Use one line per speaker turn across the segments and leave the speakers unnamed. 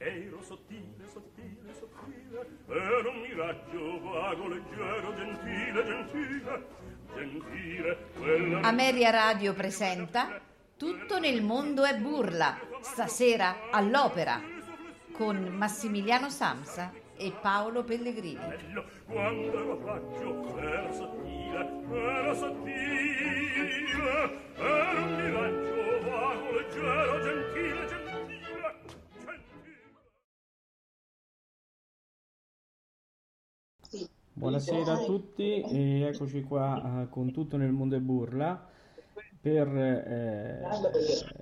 Ero sottile, sottile, sottile Ero un miraggio vago, leggero, gentile, gentile Gentile quella
Ameria Radio presenta Tutto nel mondo è burla Stasera all'opera Con Massimiliano Samsa e Paolo Pellegrini.
Bello Quando ero paggio ero sottile Ero sottile Ero un miraggio vago, leggero, gentile Gentile
Buonasera a tutti e eccoci qua eh, con tutto nel mondo e burla per eh,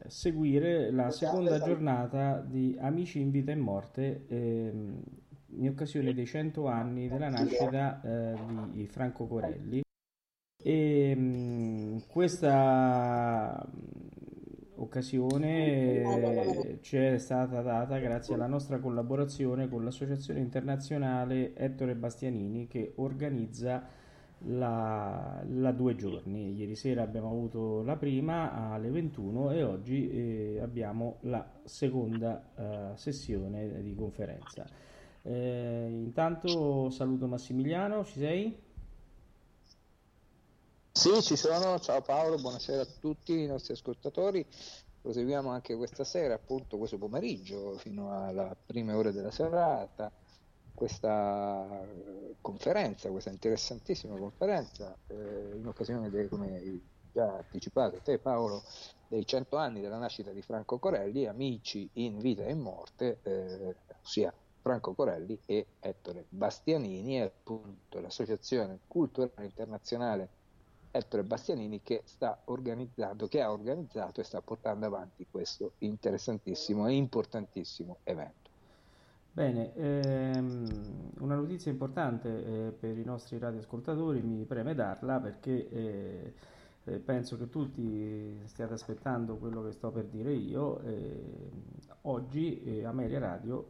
seguire la seconda giornata di Amici in vita e morte ehm, in occasione dei 100 anni della nascita eh, di Franco Corelli. E mh, questa occasione ci è stata data grazie alla nostra collaborazione con l'Associazione Internazionale Ettore Bastianini che organizza la, la due giorni. Ieri sera abbiamo avuto la prima alle 21 e oggi eh, abbiamo la seconda eh, sessione di conferenza. Eh, intanto saluto Massimiliano, ci sei?
Sì, ci sono. Ciao Paolo, buonasera a tutti i nostri ascoltatori. Proseguiamo anche questa sera, appunto questo pomeriggio, fino alle prime ore della serata, questa eh, conferenza, questa interessantissima conferenza, eh, in occasione, dei, come già anticipato te Paolo, dei 100 anni della nascita di Franco Corelli, amici in vita e in morte, eh, ossia Franco Corelli e Ettore Bastianini, appunto l'Associazione Culturale Internazionale Ettore Bastianini che sta organizzando, che ha organizzato e sta portando avanti questo interessantissimo e importantissimo evento.
Bene, ehm, una notizia importante eh, per i nostri radioascoltatori, mi preme darla perché eh, eh, penso che tutti stiate aspettando quello che sto per dire io. eh, oggi eh, Ameria Radio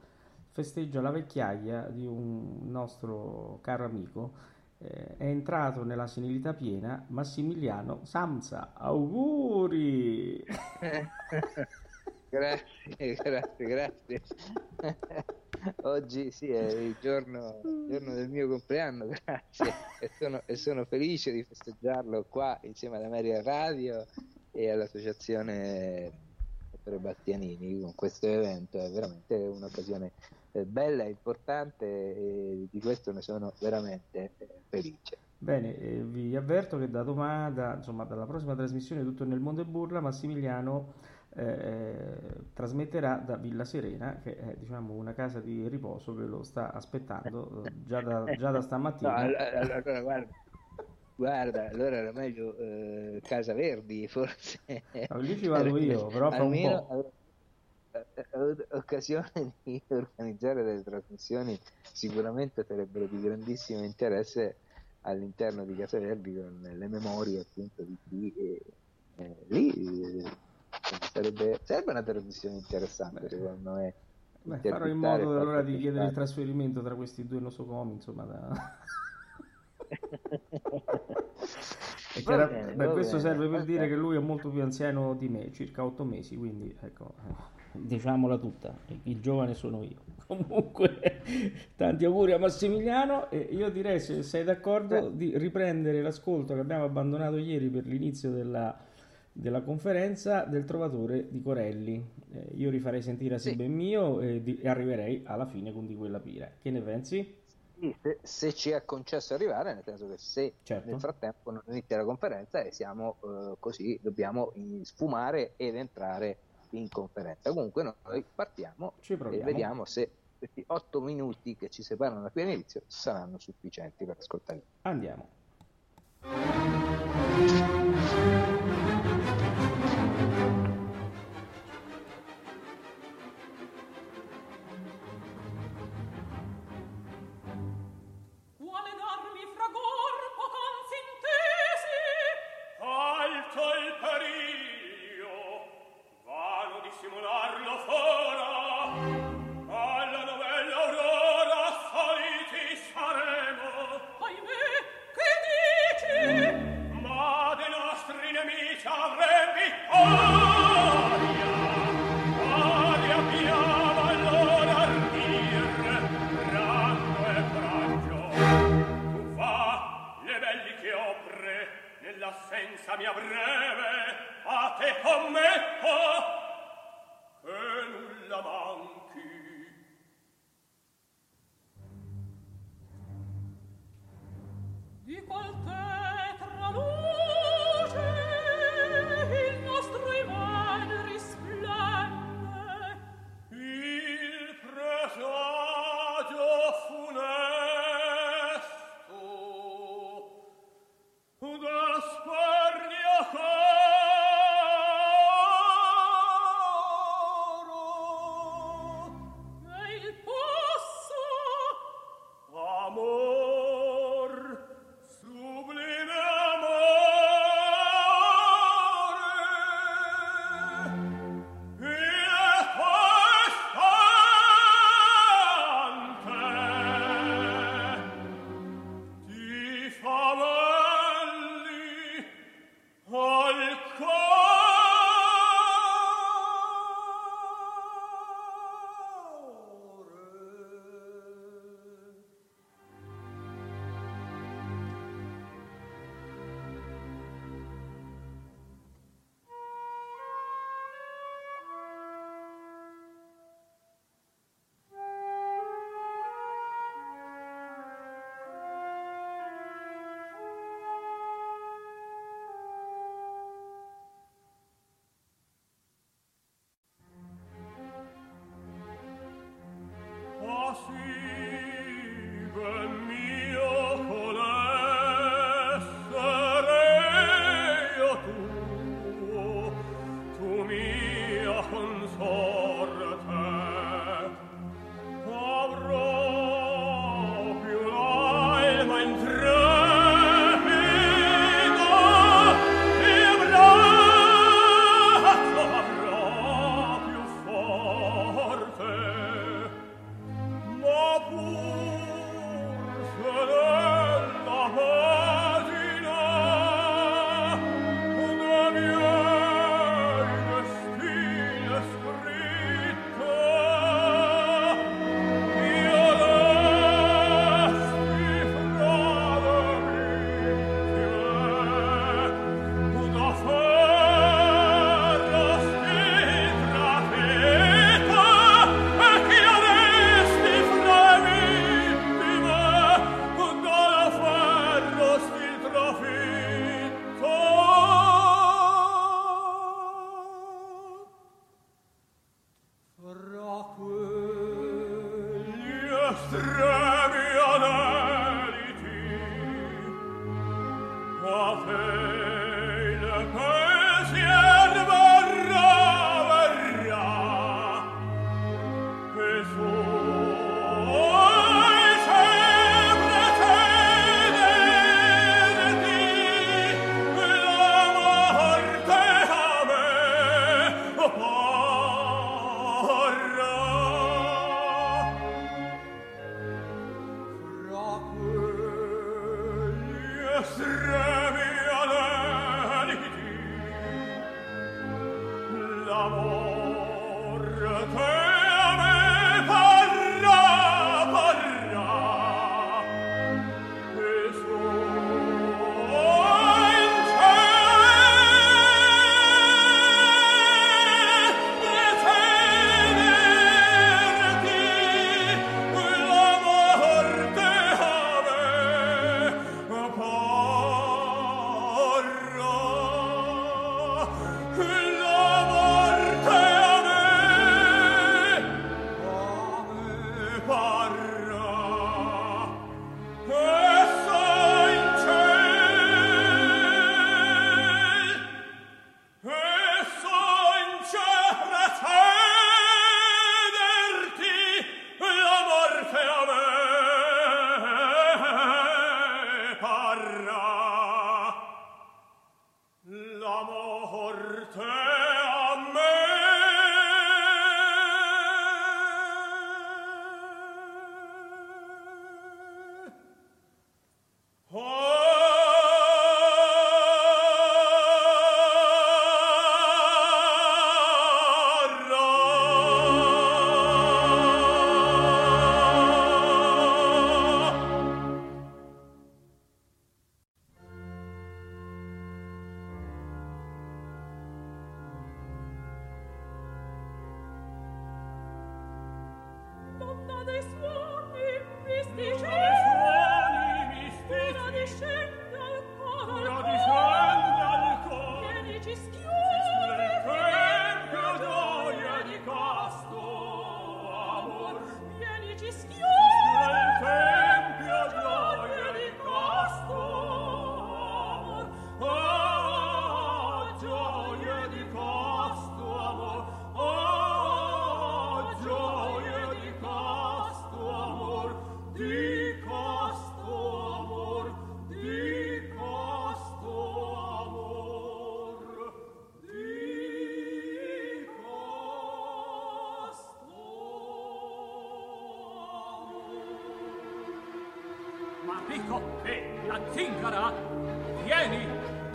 festeggia la vecchiaia di un nostro caro amico è entrato nella senilità piena Massimiliano Samsa. Auguri!
grazie, grazie, grazie. Oggi sì, è il giorno, il giorno del mio compleanno, grazie. E sono, e sono felice di festeggiarlo qua insieme alla Maria Radio e all'associazione Ettore Bastianini con questo evento. È veramente un'occasione eh, bella e importante e di questo ne sono veramente eh, felice.
Bene, eh, vi avverto che da domani, insomma, dalla prossima trasmissione Tutto nel mondo è burla, Massimiliano eh, trasmetterà da Villa Serena, che è diciamo una casa di riposo che lo sta aspettando eh, già da, già da
No,
stamattina.
allora, allora, guarda, guarda, allora era meglio eh, Casa Verdi, forse.
No, lì ci vado io, però un
Almeno occasione di organizzare delle trasmissioni, sicuramente sarebbero di grandissimo interesse all'interno di Casa Verdi con le memorie appunto di chi eh, eh, lì eh, sarebbe, sarebbe una trasmissione interessante
Beh,
secondo me.
beh, farò in modo
e
allora di chiedere il trasferimento tra questi due nosocomi, insomma, da... E chiara-
bene,
beh, questo
bene,
serve per dire che lui è molto più anziano di me, circa otto mesi, quindi ecco, eh, diciamola tutta, il giovane sono io. Comunque, tanti auguri a Massimiliano e io direi, se sei d'accordo, di riprendere l'ascolto che abbiamo abbandonato ieri per l'inizio della, della conferenza del trovatore di Corelli. Eh, io rifarei sentire a
Sì.
Sibben mio e, di- e arriverei alla fine con di quella pira. Che ne pensi?
Se, se ci è concesso arrivare, nel senso che se
Certo.
nel frattempo non inizia la conferenza e siamo eh, così, dobbiamo sfumare ed entrare in conferenza. Comunque noi partiamo e vediamo se questi otto minuti che ci separano da qui all'inizio saranno sufficienti per ascoltare.
Andiamo.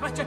Questa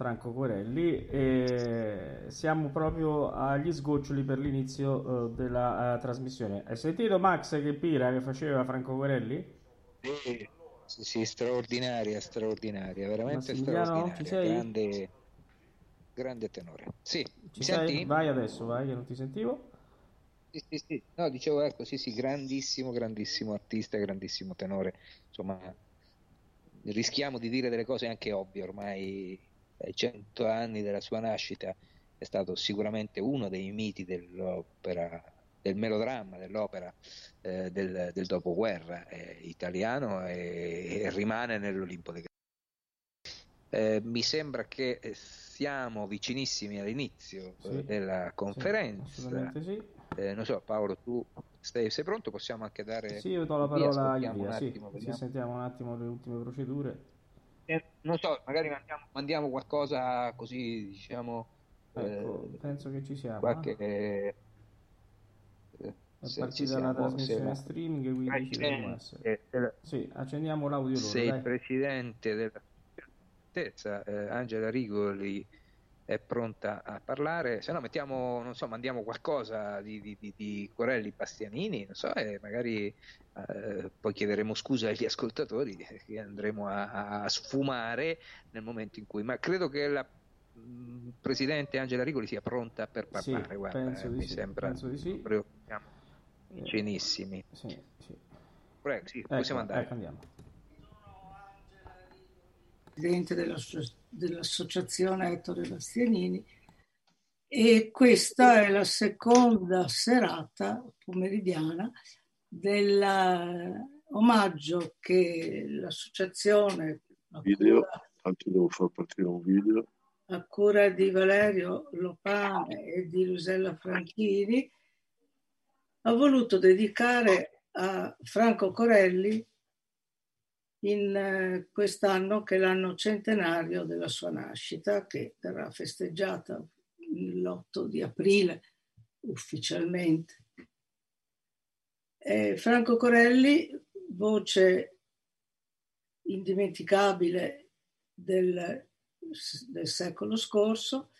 Franco Corelli e siamo proprio agli sgoccioli per l'inizio uh, della uh, trasmissione. Hai sentito Max che pira che faceva Franco Corelli?
Sì, sì, sì straordinaria, straordinaria, veramente straordinaria. Ci sei? Grande, grande tenore. Sì,
ci sei? Vai adesso, vai, che non ti sentivo.
Sì, sì, sì. No, dicevo, ecco, sì, sì, grandissimo, grandissimo artista, grandissimo tenore. Insomma, rischiamo di dire delle cose anche ovvie ormai ai cento anni della sua nascita è stato sicuramente uno dei miti dell'opera del melodramma dell'opera eh, del, del, dopoguerra è italiano e, e, rimane nell'Olimpo dei Eh, mi sembra che siamo vicinissimi all'inizio sì, della conferenza. Sì, sì. Eh, non so, Paolo, tu sei, sei, pronto? Possiamo anche dare.
Sì, io do la parola a Ilia. Sì, sì, sentiamo un attimo le ultime procedure.
Eh, non so, magari mandiamo, mandiamo qualcosa così, diciamo.
Ecco, eh, penso che ci siamo.
Qualche.
Eh, è partita la trasmissione la... streaming, quindi ci dobbiamo essere. Della... Sì, accendiamo l'audio.
Se il presidente della stessa, eh, Angela Rigoli, è pronta a parlare, se no mettiamo, non so, mandiamo qualcosa di, di, di, di Corelli Bastianini, non so, e magari eh, poi chiederemo scusa agli ascoltatori che andremo a, a, sfumare nel momento in cui, ma credo che la mm, Presidente Angela Rigoli sia pronta per parlare,
sì,
guarda,
penso
eh,
mi
sì, sembra
penso di sì.
proprio siamo vicinissimi.
Sì, sì.
Prego, sì, ecco, possiamo andare.
Ecco, andiamo.
Presidente dell'associazione Ettore Bastianini e questa è la seconda serata pomeridiana dell'omaggio che l'associazione
video, un video.
a cura di Valerio Lopane e di Lusella Franchini ha voluto dedicare a Franco Corelli in eh, quest'anno che è l'anno centenario della sua nascita, che verrà festeggiata l'8 di aprile ufficialmente. E Franco Corelli, voce indimenticabile del, del secolo scorso,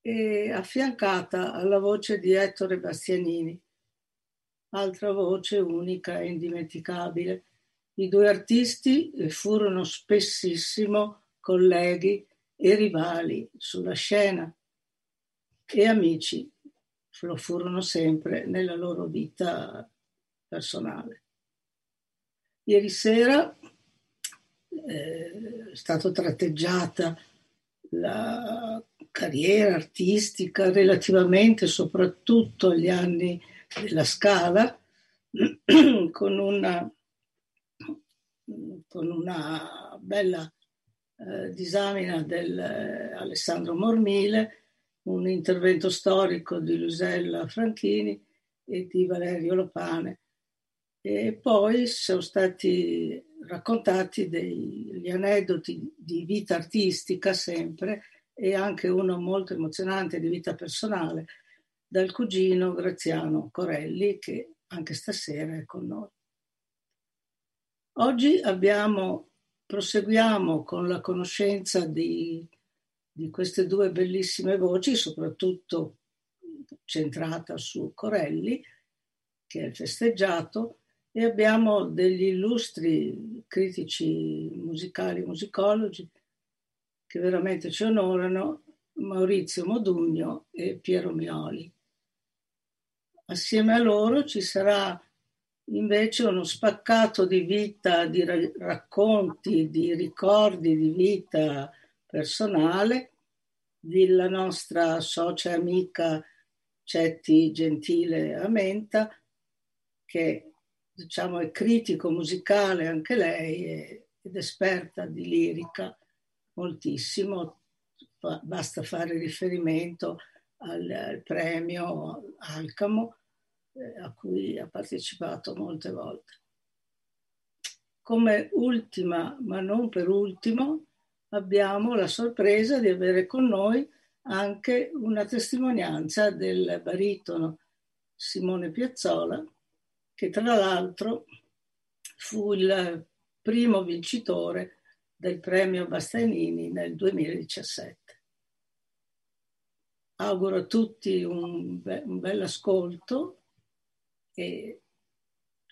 e affiancata alla voce di Ettore Bastianini, altra voce unica e indimenticabile i due artisti furono spessissimo colleghi e rivali sulla scena e amici lo furono sempre nella loro vita personale. Ieri sera eh, è stata tratteggiata la carriera artistica relativamente soprattutto agli anni della Scala con una con una bella eh, disamina del eh, Alessandro Mormile, un intervento storico di Lusella Franchini e di Valerio Lopane. E poi sono stati raccontati degli aneddoti di vita artistica sempre e anche uno molto emozionante di vita personale dal cugino Graziano Corelli che anche stasera è con noi. Oggi abbiamo, proseguiamo con la conoscenza di, di queste due bellissime voci, soprattutto centrata su Corelli, che è festeggiato, e abbiamo degli illustri critici musicali, musicologi, che veramente ci onorano, Maurizio Modugno e Piero Mioli. Assieme a loro ci sarà invece uno spaccato di vita, di racconti, di ricordi di vita personale della nostra socia amica Cetti Gentile Amenta, che diciamo è critico musicale anche lei ed esperta di lirica moltissimo, basta fare riferimento al, al premio Alcamo eh, a cui ha partecipato molte volte. Come ultima, ma non per ultimo, abbiamo la sorpresa di avere con noi anche una testimonianza del baritono Simone Piazzola, che tra l'altro fu il primo vincitore del premio Bastianini nel 2017. Auguro a tutti un, be- un bel ascolto e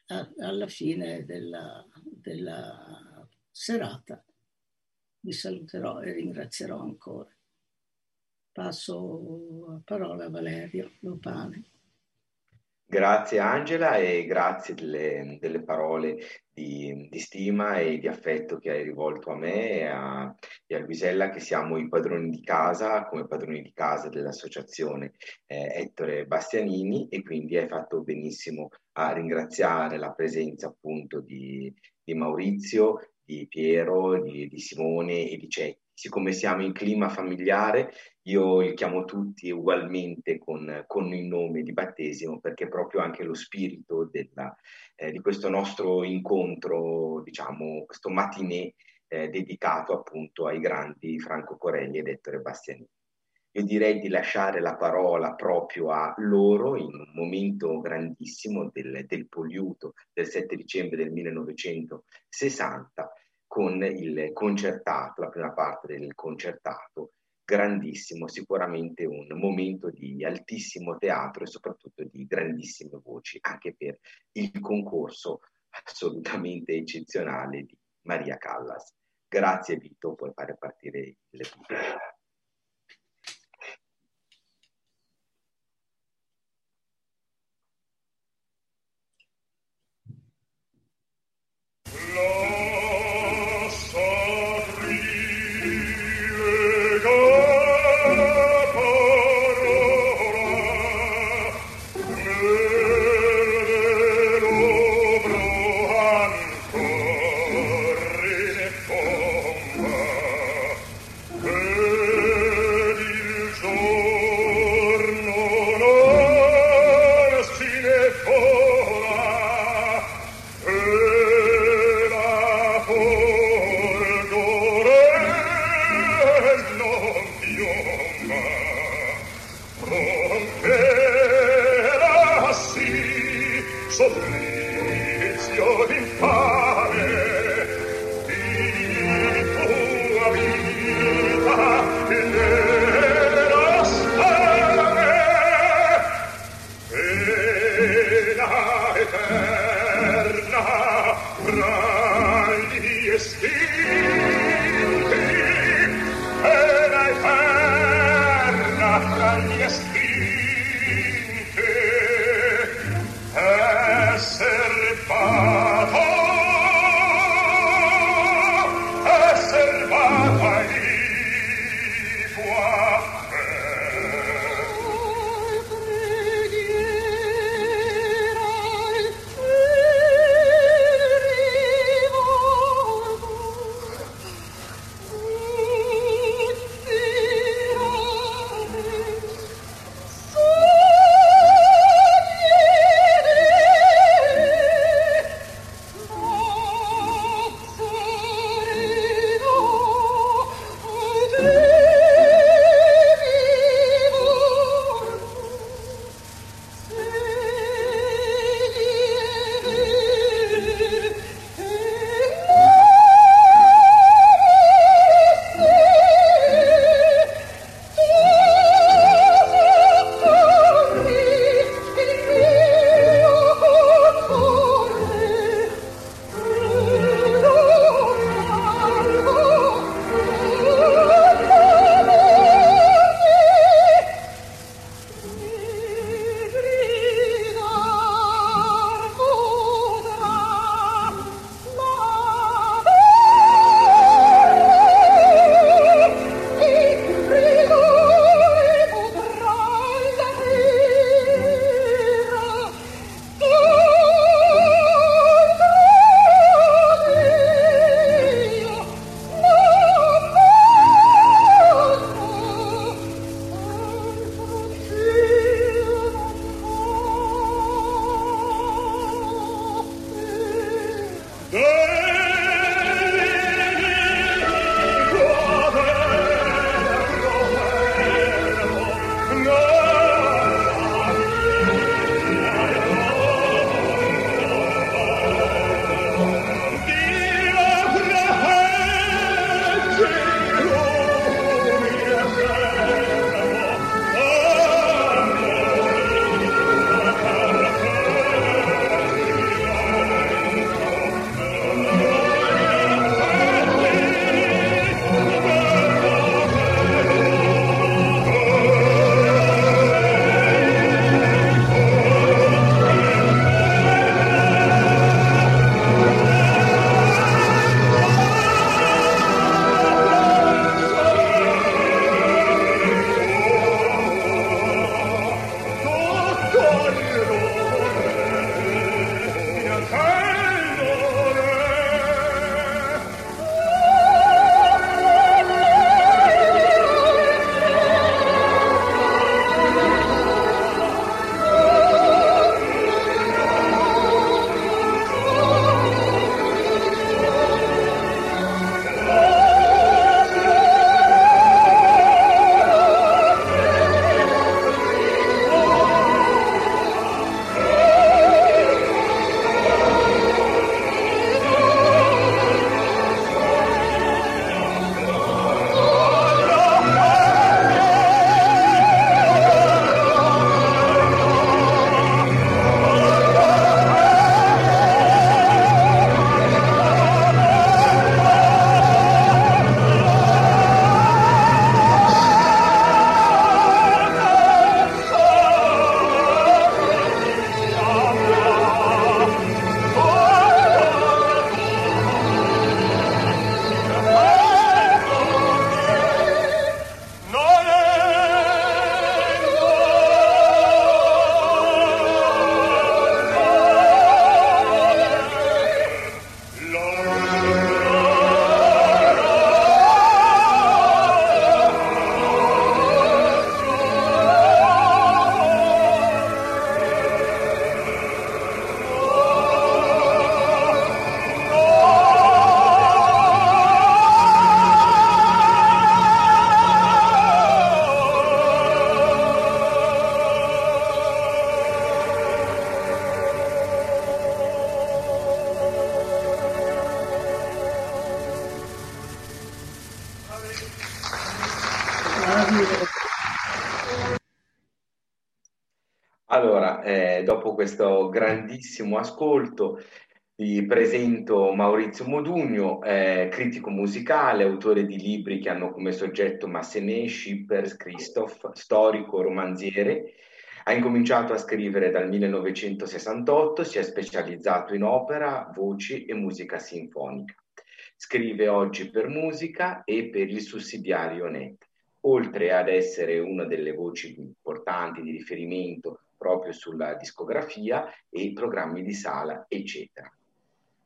a, alla fine della, della serata vi saluterò e ringrazierò ancora. Passo la parola a Valerio Lopane.
Grazie Angela e grazie delle, delle parole di, di, stima e di affetto che hai rivolto a me e a, e a Luisella che siamo i padroni di casa come padroni di casa dell'associazione eh, Ettore Bastianini e quindi hai fatto benissimo a ringraziare la presenza appunto di, di Maurizio,
di Piero, di, di Simone e di Cetti. Siccome siamo in clima familiare, io li chiamo tutti ugualmente con, con il nome di battesimo perché proprio anche lo spirito della, eh, di questo nostro incontro, diciamo, questo matinè eh, dedicato appunto ai grandi Franco Corelli ed Ettore Bastianini. Io direi di lasciare la parola proprio a loro in un momento grandissimo del, del Poliuto del 7 dicembre del 1960 con il concertato, la prima parte del concertato, grandissimo, sicuramente un momento di altissimo teatro e soprattutto di grandissime voci, anche per il concorso assolutamente eccezionale di Maria Callas. Grazie Vito, puoi fare partire il video.
Questo grandissimo ascolto, vi presento Maurizio Modugno, eh, critico musicale, autore di libri che hanno come soggetto Massenet, Schippers, Christoph, storico, romanziere. Ha incominciato a scrivere dal 1968, si è specializzato in opera, voci e musica sinfonica. Scrive oggi per musica e per il sussidiario NET, oltre ad essere una delle voci importanti di riferimento proprio sulla discografia e i programmi di sala, eccetera.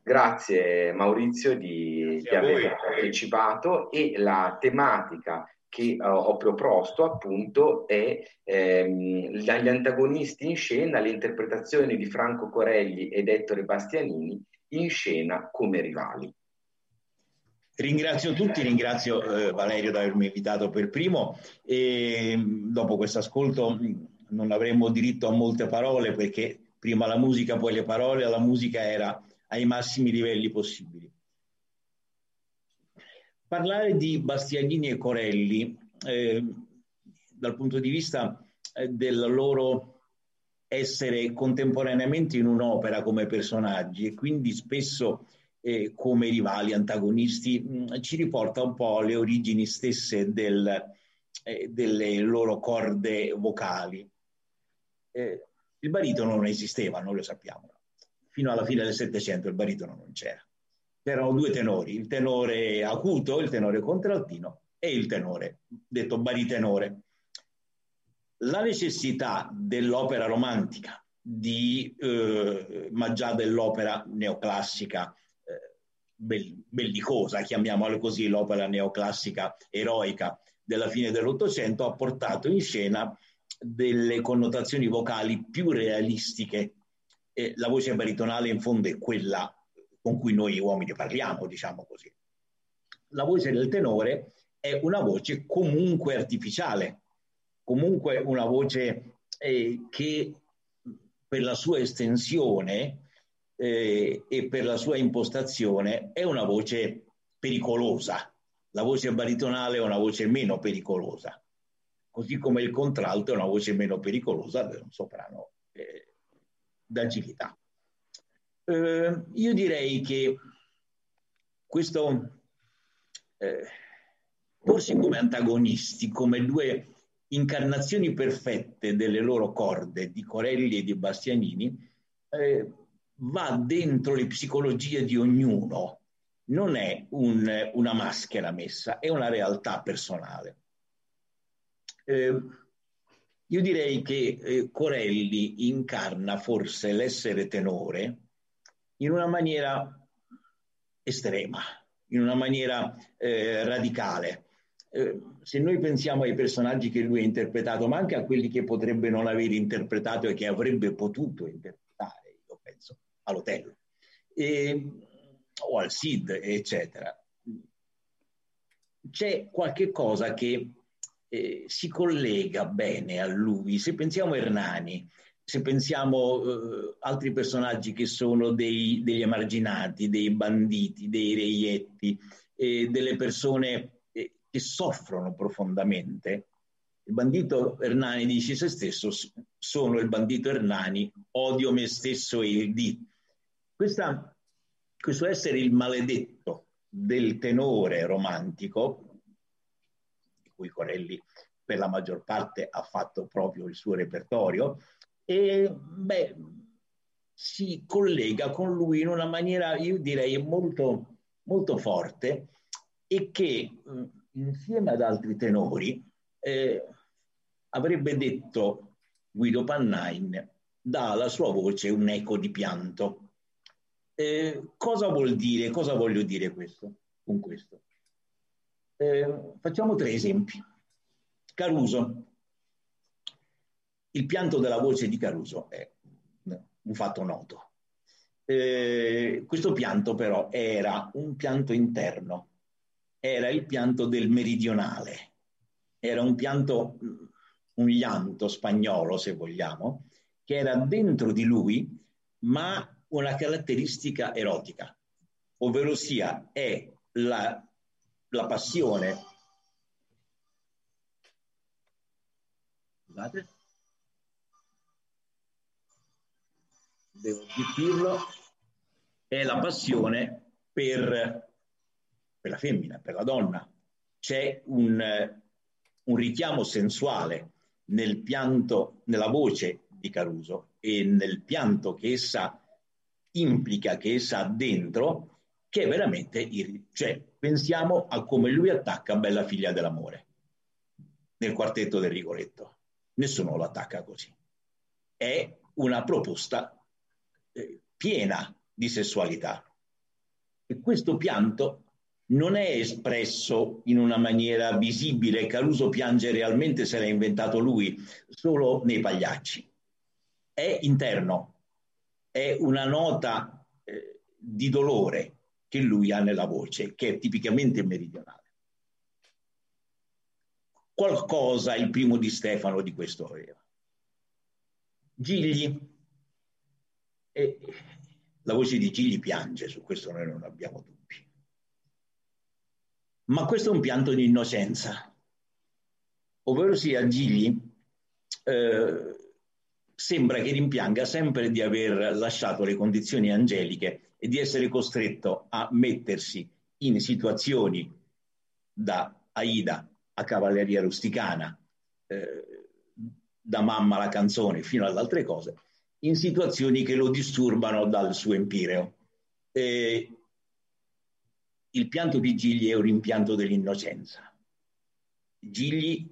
Grazie Maurizio di, di aver partecipato e la tematica che uh, ho proposto appunto è ehm, gli antagonisti in scena, le interpretazioni di Franco Corelli ed Ettore Bastianini in scena come rivali.
Ringrazio tutti, ringrazio eh, Valerio di avermi invitato per primo e dopo questo ascolto non avremmo diritto a molte parole perché prima la musica, poi le parole, la musica era ai massimi livelli possibili. Parlare di Bastianini e Corelli eh, dal punto di vista eh, del loro essere contemporaneamente in un'opera come personaggi e quindi spesso eh, come rivali, antagonisti, mh, mm, ci riporta un po' alle origini stesse del, eh, delle loro corde vocali. Eh, il baritono non esisteva, noi lo sappiamo fino alla fine del Settecento il baritono non c'era. C'erano due tenori, il tenore acuto, il tenore contraltino e il tenore, detto baritenore. La necessità dell'opera romantica, di, eh, ma già dell'opera neoclassica, eh, bellicosa, chiamiamola così, l'opera neoclassica eroica della fine dell'Ottocento, ha portato in scena delle connotazioni vocali più realistiche eh, la voce baritonale in fondo è quella con cui noi uomini parliamo, diciamo così. La voce del tenore è una voce comunque artificiale, comunque una voce eh, che per la sua estensione eh, e per la sua impostazione è una voce pericolosa. La voce baritonale è una voce meno pericolosa, così come il contralto è una voce meno pericolosa di un soprano eh, d'agilità. Eh, io direi che questo eh, porsi come antagonisti, come due incarnazioni perfette delle loro corde di Corelli e di Bastianini, eh, va dentro le psicologie di ognuno, non è un, una maschera messa, è una realtà personale. Eh, io direi che eh, Corelli incarna forse l'essere tenore in una maniera estrema, in una maniera eh, radicale. Eh, se noi pensiamo ai personaggi che lui ha interpretato, ma anche a quelli che potrebbe non aver interpretato e che avrebbe potuto interpretare, io penso all'Otello e, o al Sid, eccetera, c'è qualche cosa che eh, si collega bene a lui. Se pensiamo a Hernani, se pensiamo eh, altri personaggi che sono dei, degli emarginati, dei banditi, dei reietti, eh, delle persone eh, che soffrono profondamente, il bandito Hernani dice se stesso, sono il bandito Hernani, odio me stesso e il di. Questa, questo essere il maledetto del tenore romantico cui Corelli per la maggior parte ha fatto proprio il suo repertorio, e beh, si collega con lui in una maniera, io direi, molto, molto forte e che insieme ad altri tenori eh, avrebbe detto Guido Pannain dà alla sua voce un eco di pianto. Eh, cosa vuol dire? Cosa voglio dire questo, con questo? Eh, facciamo tre esempi. Caruso. Il pianto della voce di Caruso è un fatto noto. Eh, questo pianto però era un pianto interno, era il pianto del meridionale, era un pianto, un llanto spagnolo se vogliamo, che era dentro di lui, ma una caratteristica erotica, ovvero sia è la la passione. Scusate. devo dirlo, è la passione per, per, la femmina, per la donna. C'è un, un richiamo sensuale nel pianto, nella voce di Caruso e nel pianto che essa implica, che essa ha dentro, che è veramente, cioè pensiamo a come lui attacca Bella figlia dell'amore nel quartetto del Rigoletto. Nessuno lo attacca così. È una proposta eh, piena di sessualità. E questo pianto non è espresso in una maniera visibile, Caruso piange realmente se l'ha inventato lui, solo nei pagliacci. È interno, è una nota eh, di dolore che lui ha nella voce, che è tipicamente meridionale. Qualcosa il primo di Stefano di questo aveva. Gigli, e la voce di Gigli piange, su questo noi non abbiamo dubbi. Ma questo è un pianto di innocenza, ovvero sia Gigli eh, sembra che rimpianga sempre di aver lasciato le condizioni angeliche e di essere costretto a mettersi in situazioni da Aida a cavalleria rusticana, eh, da mamma alla canzone fino ad altre cose, in situazioni che lo disturbano dal suo empireo. Eh, il pianto di Gigli è un rimpianto dell'innocenza. Gigli,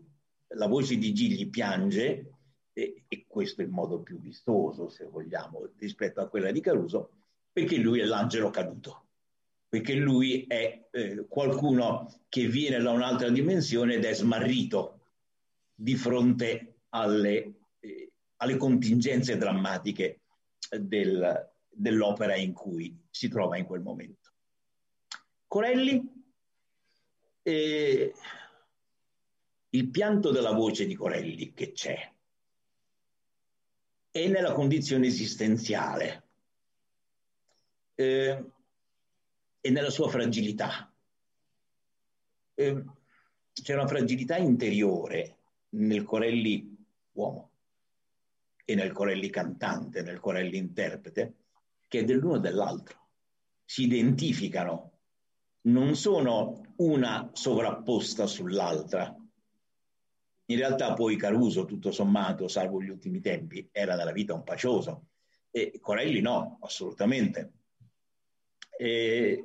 la voce di Gigli piange, e, e questo è il modo più vistoso, se vogliamo, rispetto a quella di Caruso, perché lui è l'angelo caduto, perché lui è eh, qualcuno che viene da un'altra dimensione ed è smarrito di fronte alle, eh, alle contingenze drammatiche del, dell'opera in cui si trova in quel momento. Corelli, eh, il pianto della voce di Corelli che c'è è nella condizione esistenziale eh, e nella sua fragilità. Eh, c'è una fragilità interiore nel Corelli uomo e nel Corelli cantante, nel Corelli interprete, che è dell'uno e dell'altro. Si identificano, non sono una sovrapposta sull'altra. In realtà poi Caruso, tutto sommato, salvo gli ultimi tempi, era dalla vita un pacioso. E Corelli no, assolutamente. E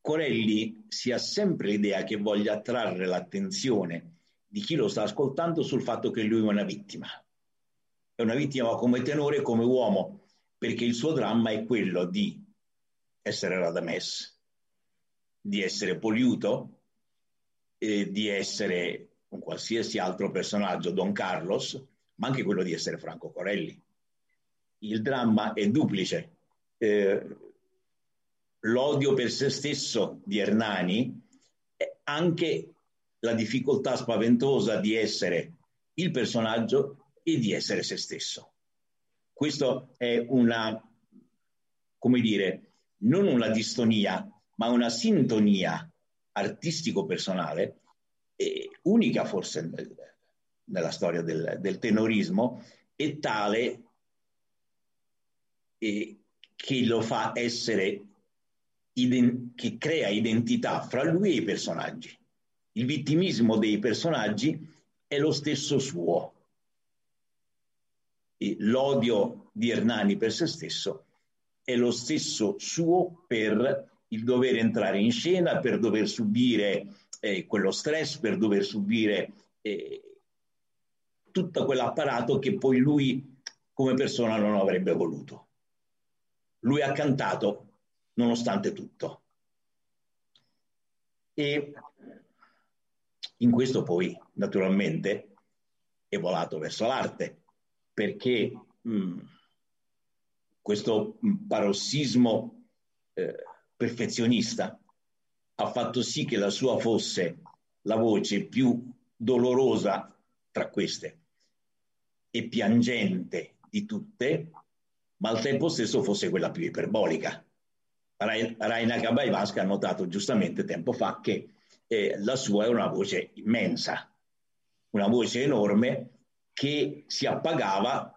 Corelli si ha sempre l'idea che voglia attrarre l'attenzione di chi lo sta ascoltando sul fatto che lui è una vittima. È una vittima come tenore e come uomo, perché il suo dramma è quello di essere Radames, di essere Poliuto, eh, di essere un qualsiasi altro personaggio, Don Carlos, ma anche quello di essere Franco Corelli. Il dramma è duplice. Eh, l'odio per se stesso di Hernani, anche la difficoltà spaventosa di essere il personaggio e di essere se stesso. Questo è una, come dire, non una distonia, ma una sintonia artistico-personale, unica forse nel, nella storia del, del, tenorismo, e tale eh, che lo fa essere che crea identità fra lui e i personaggi. Il vittimismo dei personaggi è lo stesso suo. E l'odio di Hernani per se stesso è lo stesso suo per il dover entrare in scena, per dover subire eh, quello stress, per dover subire eh, tutto quell'apparato che poi lui come persona non avrebbe voluto. Lui ha cantato nonostante tutto. E in questo poi, naturalmente, è volato verso l'arte, perché mh, mm, questo parossismo eh, perfezionista ha fatto sì che la sua fosse la voce più dolorosa tra queste e piangente di tutte, ma al tempo stesso fosse quella più iperbolica. Raina Kabaivaska ha notato giustamente tempo fa che eh, la sua è una voce immensa, una voce enorme che si appagava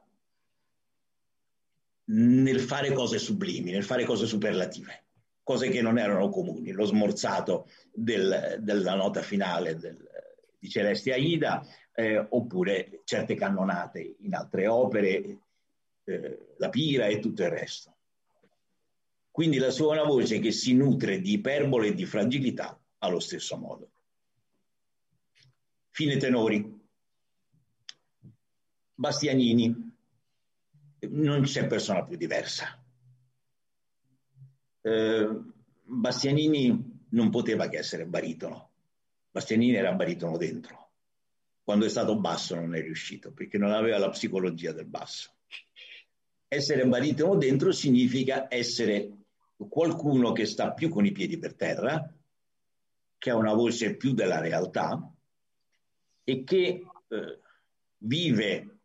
nel fare cose sublimi, nel fare cose superlative, cose che non erano comuni. Lo smorzato del, della nota finale del, di Celeste Aida, eh, oppure certe cannonate in altre opere, eh, la pira e tutto il resto. Quindi la sua è una voce che si nutre di iperbole e di fragilità allo stesso modo. Fine tenori. Bastianini. Non c'è persona più diversa. Eh, Bastianini non poteva che essere baritono. Bastianini era baritono dentro. Quando è stato basso non è riuscito perché non aveva la psicologia del basso. Essere baritono dentro significa essere qualcuno che sta più con i piedi per terra, che ha una voce più della realtà e che eh, vive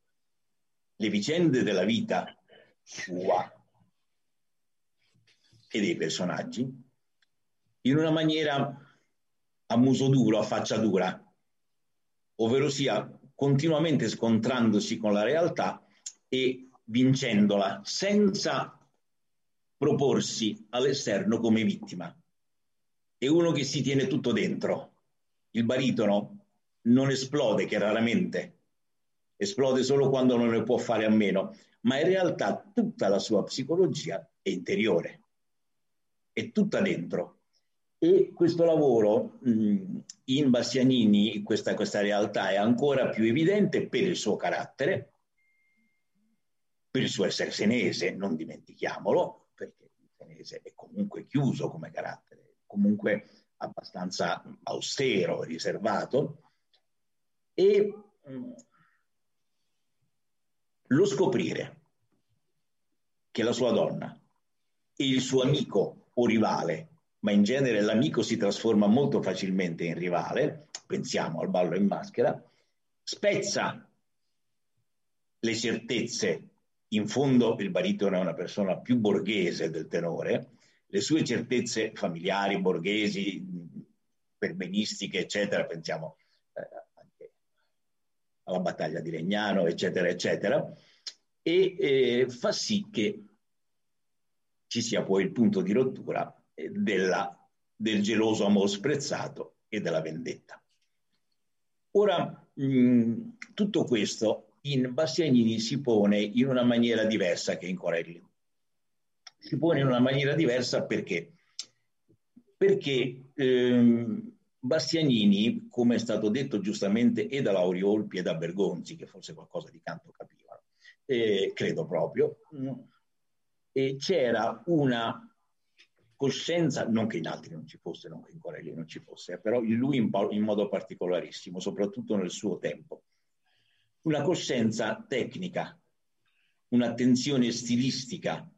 le vicende della vita sua e dei personaggi in una maniera a muso duro, a faccia dura, ovvero sia continuamente scontrandosi con la realtà e vincendola senza proporsi all'esterno come vittima. È uno che si tiene tutto dentro. Il baritono non esplode, che raramente esplode solo quando non ne può fare a meno, ma in realtà tutta la sua psicologia è interiore, è tutta dentro. E questo lavoro mh, in Bastianini, questa, questa realtà è ancora più evidente per il suo carattere, per il suo essere senese, non dimentichiamolo, senese è comunque chiuso come carattere, comunque abbastanza austero, riservato, e mm, lo scoprire che la sua donna e il suo amico o rivale, ma in genere l'amico si trasforma molto facilmente in rivale, pensiamo al ballo in maschera, spezza le certezze in fondo il baritono è una persona più borghese del tenore, le sue certezze familiari, borghesi, perbenistiche, eccetera, pensiamo eh, anche alla battaglia di Legnano, eccetera, eccetera, e eh, fa sì che ci sia poi il punto di rottura eh, della, del geloso amor sprezzato e della vendetta. Ora, mh, tutto questo in Bastianini si pone in una maniera diversa che in Corelli. Si pone in una maniera diversa perché? Perché ehm, Bastianini, come è stato detto giustamente e da Lauriolpi e da Bergonzi, che forse qualcosa di canto capivano, eh, credo proprio, e c'era una coscienza, non che in altri non ci fosse, non che in Corelli non ci fosse, però in lui in, in modo particolarissimo, soprattutto nel suo tempo una coscienza tecnica, un'attenzione stilistica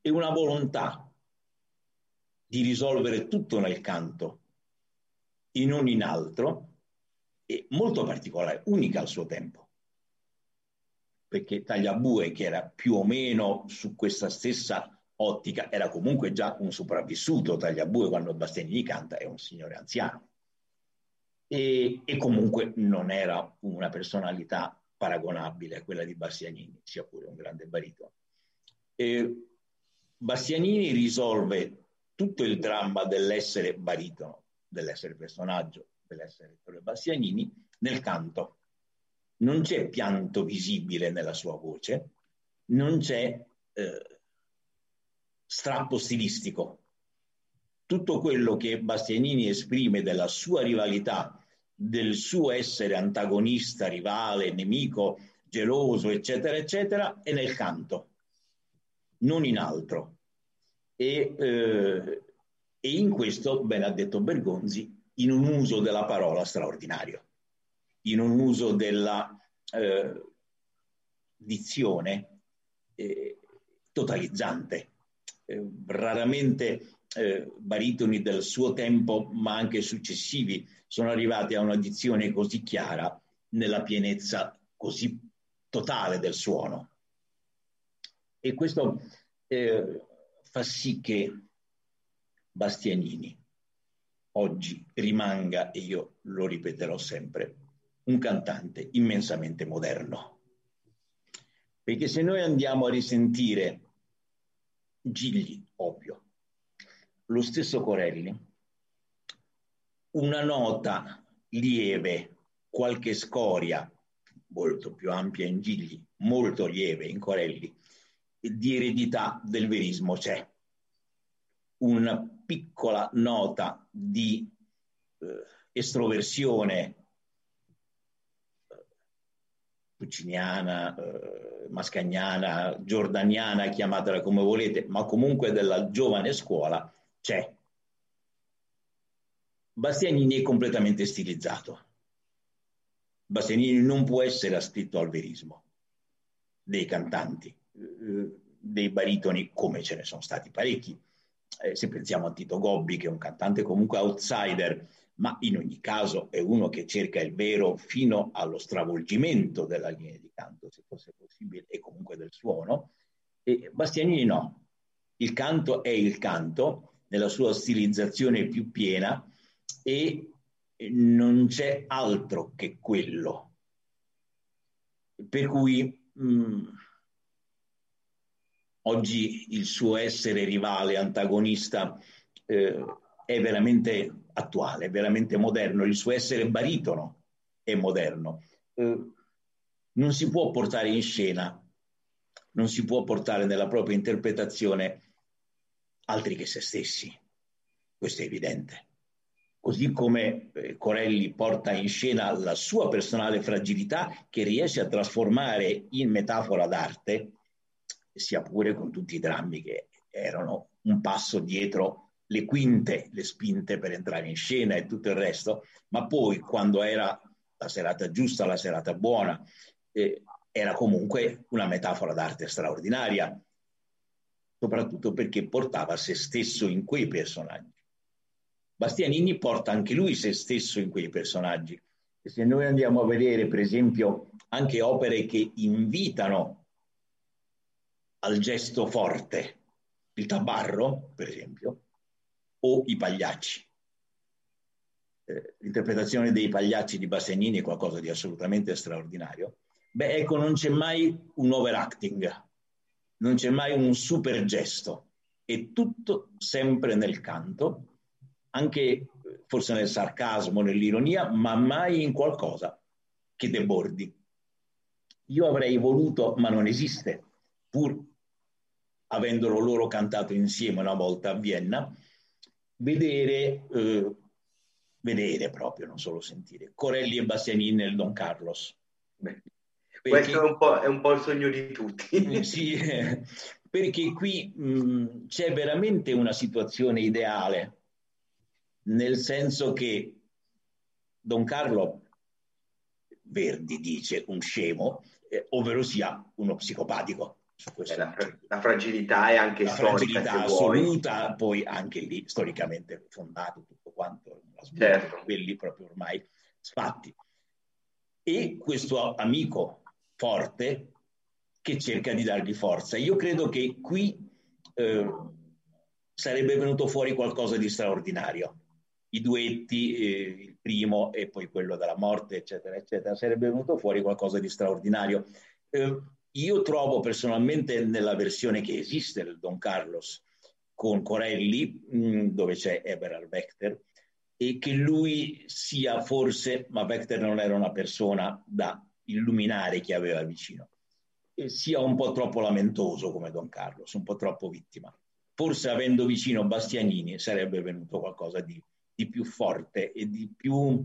e una volontà di risolvere tutto nel canto e non in altro, e molto particolare, unica al suo tempo. Perché Tagliabue, che era più o meno su questa stessa ottica, era comunque già un sopravvissuto. Tagliabue, quando Bastianini canta, è un signore anziano e, e comunque non era una personalità paragonabile a quella di Bastianini, sia pure un grande baritono. E Bastianini risolve tutto il dramma dell'essere baritono, dell'essere personaggio, dell'essere Ettore Bastianini nel canto. Non c'è pianto visibile nella sua voce, non c'è eh, strappo stilistico. Tutto quello che Bastianini esprime della sua rivalità del suo essere antagonista, rivale, nemico, geloso, eccetera, eccetera, è nel canto, non in altro. E, eh, e in questo, ben ha detto Bergonzi, in un uso della parola straordinario, in un uso della eh, dizione eh, totalizzante. Eh, raramente eh, baritoni del suo tempo, ma anche successivi, sono arrivati a una dizione così chiara nella pienezza così totale del suono. E questo eh, fa sì che Bastianini oggi rimanga, e io lo ripeterò sempre, un cantante immensamente moderno Perché se noi andiamo a risentire Gigli, ovvio, lo stesso Corelli, una nota lieve, qualche scoria, molto più ampia in Gigli, molto lieve in Corelli, di eredità del verismo c'è. Una piccola nota di eh, estroversione eh, pucciniana, eh, mascagnana, giordaniana, chiamatela come volete, ma comunque della giovane scuola c'è. Bastianini è completamente stilizzato. Bastianini non può essere ascritto al verismo dei cantanti, eh, dei baritoni, come ce ne sono stati parecchi. Eh, se pensiamo a Tito Gobbi, che è un cantante comunque outsider, ma in ogni caso è uno che cerca il vero fino allo stravolgimento della linea di canto, se fosse possibile, e comunque del suono. E Bastianini no, il canto è il canto nella sua stilizzazione più piena e non c'è altro che quello. Per cui mh, mm, oggi il suo essere rivale, antagonista, eh, è veramente attuale, è veramente moderno, il suo essere baritono è moderno. Eh, non si può portare in scena, non si può portare nella propria interpretazione altri che se stessi. Questo è evidente. Così come eh, Corelli porta in scena la sua personale fragilità che riesce a trasformare in metafora d'arte, sia pure con tutti i drammi che erano un passo dietro le quinte, le spinte per entrare in scena e tutto il resto, ma poi quando era la serata giusta, la serata buona, eh, era comunque una metafora d'arte straordinaria, soprattutto perché portava se stesso in quei personaggi. Bastianini porta anche lui se stesso in quei personaggi. E se noi andiamo a vedere, per esempio, anche opere che invitano al gesto forte, il tabarro, per esempio, o i pagliacci. Eh, l'interpretazione dei pagliacci di Bastianini è qualcosa di assolutamente straordinario. Beh, ecco, non c'è mai un overacting, non c'è mai un super gesto, è tutto sempre nel canto, anche forse nel sarcasmo, nell'ironia, ma mai in qualcosa che debordi. Io avrei voluto, ma non esiste, pur avendolo loro cantato insieme una volta a Vienna, vedere, eh, vedere proprio, non solo sentire, Corelli e Bastianini nel Don Carlos.
Beh, perché, questo è un, è un, po', il sogno di tutti.
Eh, sì, perché qui mh, c'è veramente una situazione ideale, nel senso che Don Carlo Verdi dice un scemo, eh, ovvero sia uno psicopatico.
La, la, fragilità è anche la storica.
fragilità assoluta, poi anche lì storicamente fondato tutto quanto, certo. quelli proprio ormai sfatti. E questo amico forte che cerca di dargli forza. Io credo che qui eh, sarebbe venuto fuori qualcosa di straordinario. I duetti, eh, il primo e poi quello della morte, eccetera, eccetera, sarebbe venuto fuori qualcosa di straordinario. Eh, io trovo personalmente nella versione che esiste del Don Carlos con Corelli, mh, mm, dove c'è Eberhard Wechter, e che lui sia forse, ma Wechter non era una persona da illuminare chi aveva vicino, e sia un po' troppo lamentoso come Don Carlos, un po' troppo vittima. Forse avendo vicino Bastianini sarebbe venuto qualcosa di, di più forte e di più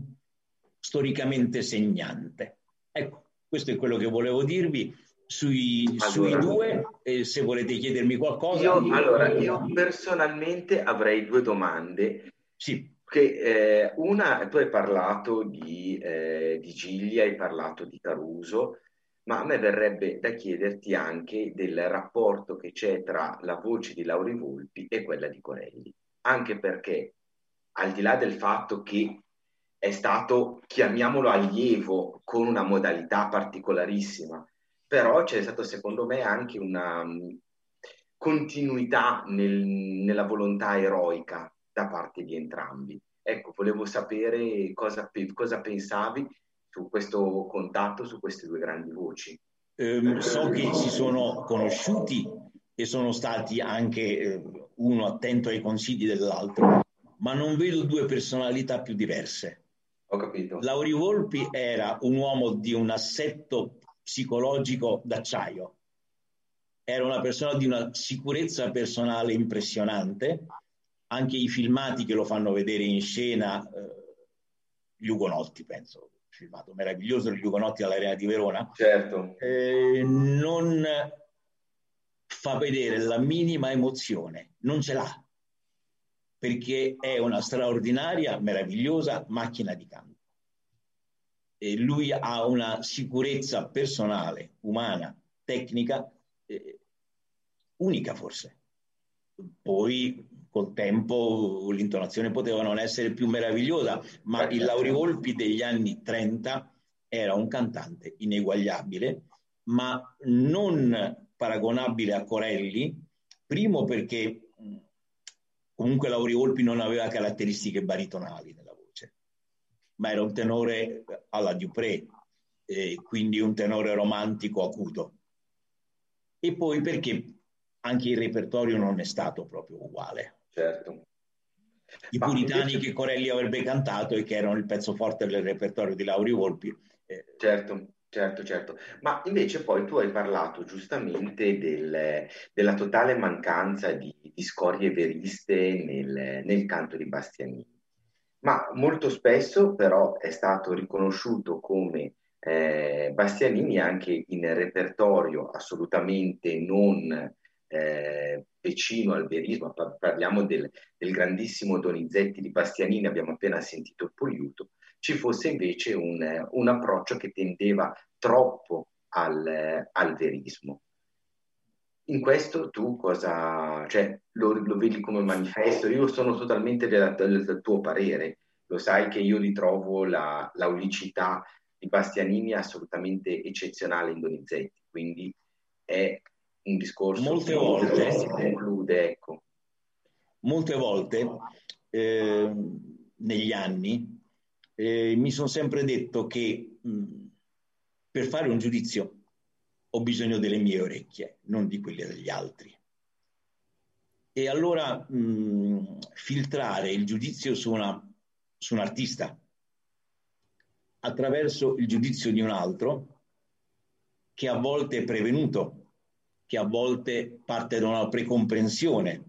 storicamente segnante. Ecco, questo è quello che volevo dirvi sui, allora, sui due, e se volete chiedermi qualcosa.
Io, allora, io personalmente avrei due domande.
Sì.
Che, eh, una, tu hai parlato di, eh, di Giglia, hai parlato di Caruso, ma a me verrebbe da chiederti anche del rapporto che c'è tra la voce di Lauri Volpi e quella di Corelli, anche perché al di là del fatto che è stato, chiamiamolo allievo, con una modalità particolarissima, però c'è stato secondo me anche una um, continuità nel, nella volontà eroica da parte di entrambi. Ecco, volevo sapere cosa, cosa pensavi su questo contatto, su queste due grandi voci.
ehm, so che si sono conosciuti e sono stati anche eh, uno attento ai consigli dell'altro, ma non vedo due personalità più diverse.
Ho capito.
Lauri Volpi era un uomo di un assetto psicologico d'acciaio, era una persona di una sicurezza personale impressionante, anche i filmati che lo fanno vedere in scena, eh, gli Ugonotti penso, filmato meraviglioso gli Ugonotti all'Arena di Verona,
certo.
eh, non fa vedere la minima emozione, non ce l'ha, perché è una straordinaria, meravigliosa macchina di canto. E lui ha una sicurezza personale, umana, tecnica, eh, unica forse. Poi col tempo l'intonazione poteva non essere più meravigliosa, ma il Lauri Volpi degli anni 30 era un cantante ineguagliabile, ma non paragonabile a Corelli, primo perché comunque Lauri Volpi non aveva caratteristiche baritonali nella voce, ma era un tenore alla Dupré, eh, quindi un tenore romantico acuto. E poi perché anche il repertorio non è stato proprio uguale.
Certo.
I puritani invece... che Corelli avrebbe cantato e che erano il pezzo forte del repertorio di Lauri Volpi.
Eh... Certo. Certo, certo, ma invece poi tu hai parlato giustamente del, della totale mancanza di, di scorie veriste nel, nel, canto di Bastianini, ma molto spesso però è stato riconosciuto come eh, Bastianini anche in repertorio assolutamente non eh, vicino al verismo, parliamo del, del, grandissimo Donizetti di Bastianini, abbiamo appena sentito il Pugliuto, ci fosse invece un, un approccio che tendeva troppo al, al, verismo. In questo tu cosa, cioè, lo, lo vedi come manifesto? Io sono totalmente del, del, tuo parere, lo sai che io ritrovo la, l'aulicità di Bastianini assolutamente eccezionale in Donizetti, quindi è un discorso
molte volte
si conclude ecco.
molte volte eh, negli anni eh, mi sono sempre detto che mh, per fare un giudizio ho bisogno delle mie orecchie non di quelle degli altri. E allora mh, filtrare il giudizio su, una, su un artista attraverso il giudizio di un altro che a volte è prevenuto che a volte parte da una precomprensione,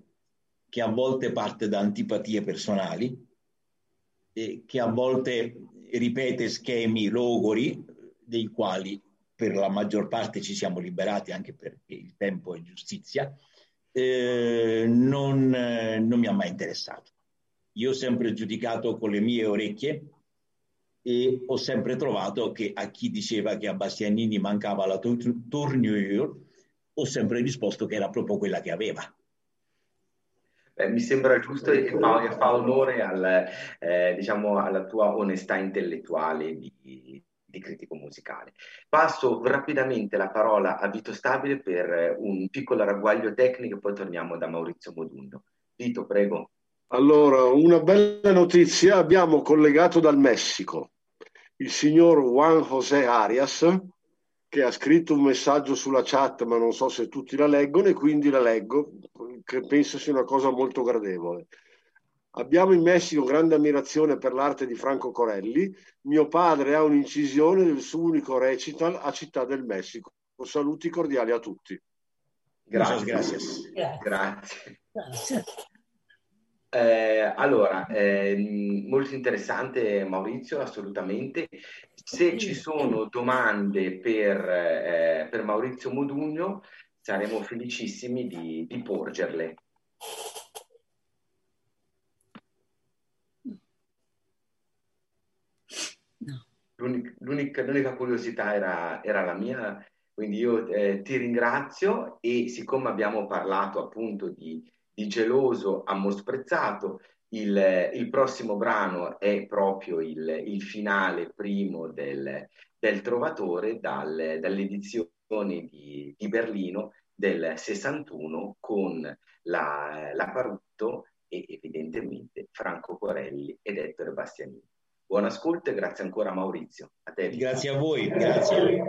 che a volte parte da antipatie personali, che a volte ripete schemi logori dei quali per la maggior parte ci siamo liberati anche perché il tempo è giustizia, eh, non, eh, non mi ha mai interessato. Io ho sempre giudicato con le mie orecchie e ho sempre trovato che a chi diceva che a Bastianini mancava la tournure ho sempre risposto che era proprio quella che aveva.
Beh, mi sembra giusto e fa, fa onore al, eh, diciamo, alla tua onestà intellettuale di, di, critico musicale. Passo rapidamente la parola a Vito Stabile per un piccolo ragguaglio tecnico e poi torniamo da Maurizio Modugno. Vito, prego.
Allora, una bella notizia abbiamo collegato dal Messico il signor Juan José Arias, che ha scritto un messaggio sulla chat, ma non so se tutti la leggono e quindi la leggo, che penso sia una cosa molto gradevole. Abbiamo in Messico grande ammirazione per l'arte di Franco Corelli. Mio padre ha un'incisione del suo unico recital a Città del Messico. Saluti cordiali a tutti.
Grazie. Grazie. Grazie. Grazie. Eh, allora, eh, molto interessante Maurizio, assolutamente. Se ci sono domande per, eh, per Maurizio Modugno, saremo felicissimi di, di porgerle. L'unica, l'unica, l'unica, curiosità era, era, la mia, quindi io eh, ti ringrazio e siccome abbiamo parlato appunto di di Geloso Amor Sprezzato. Il, il prossimo brano è proprio il, il finale primo del, del Trovatore dal, dall'edizione di, di, Berlino del 61 con la, la Parutto e evidentemente Franco Corelli ed Ettore Bastianini. Buon ascolto e grazie ancora Maurizio. A te.
Grazie a voi, grazie.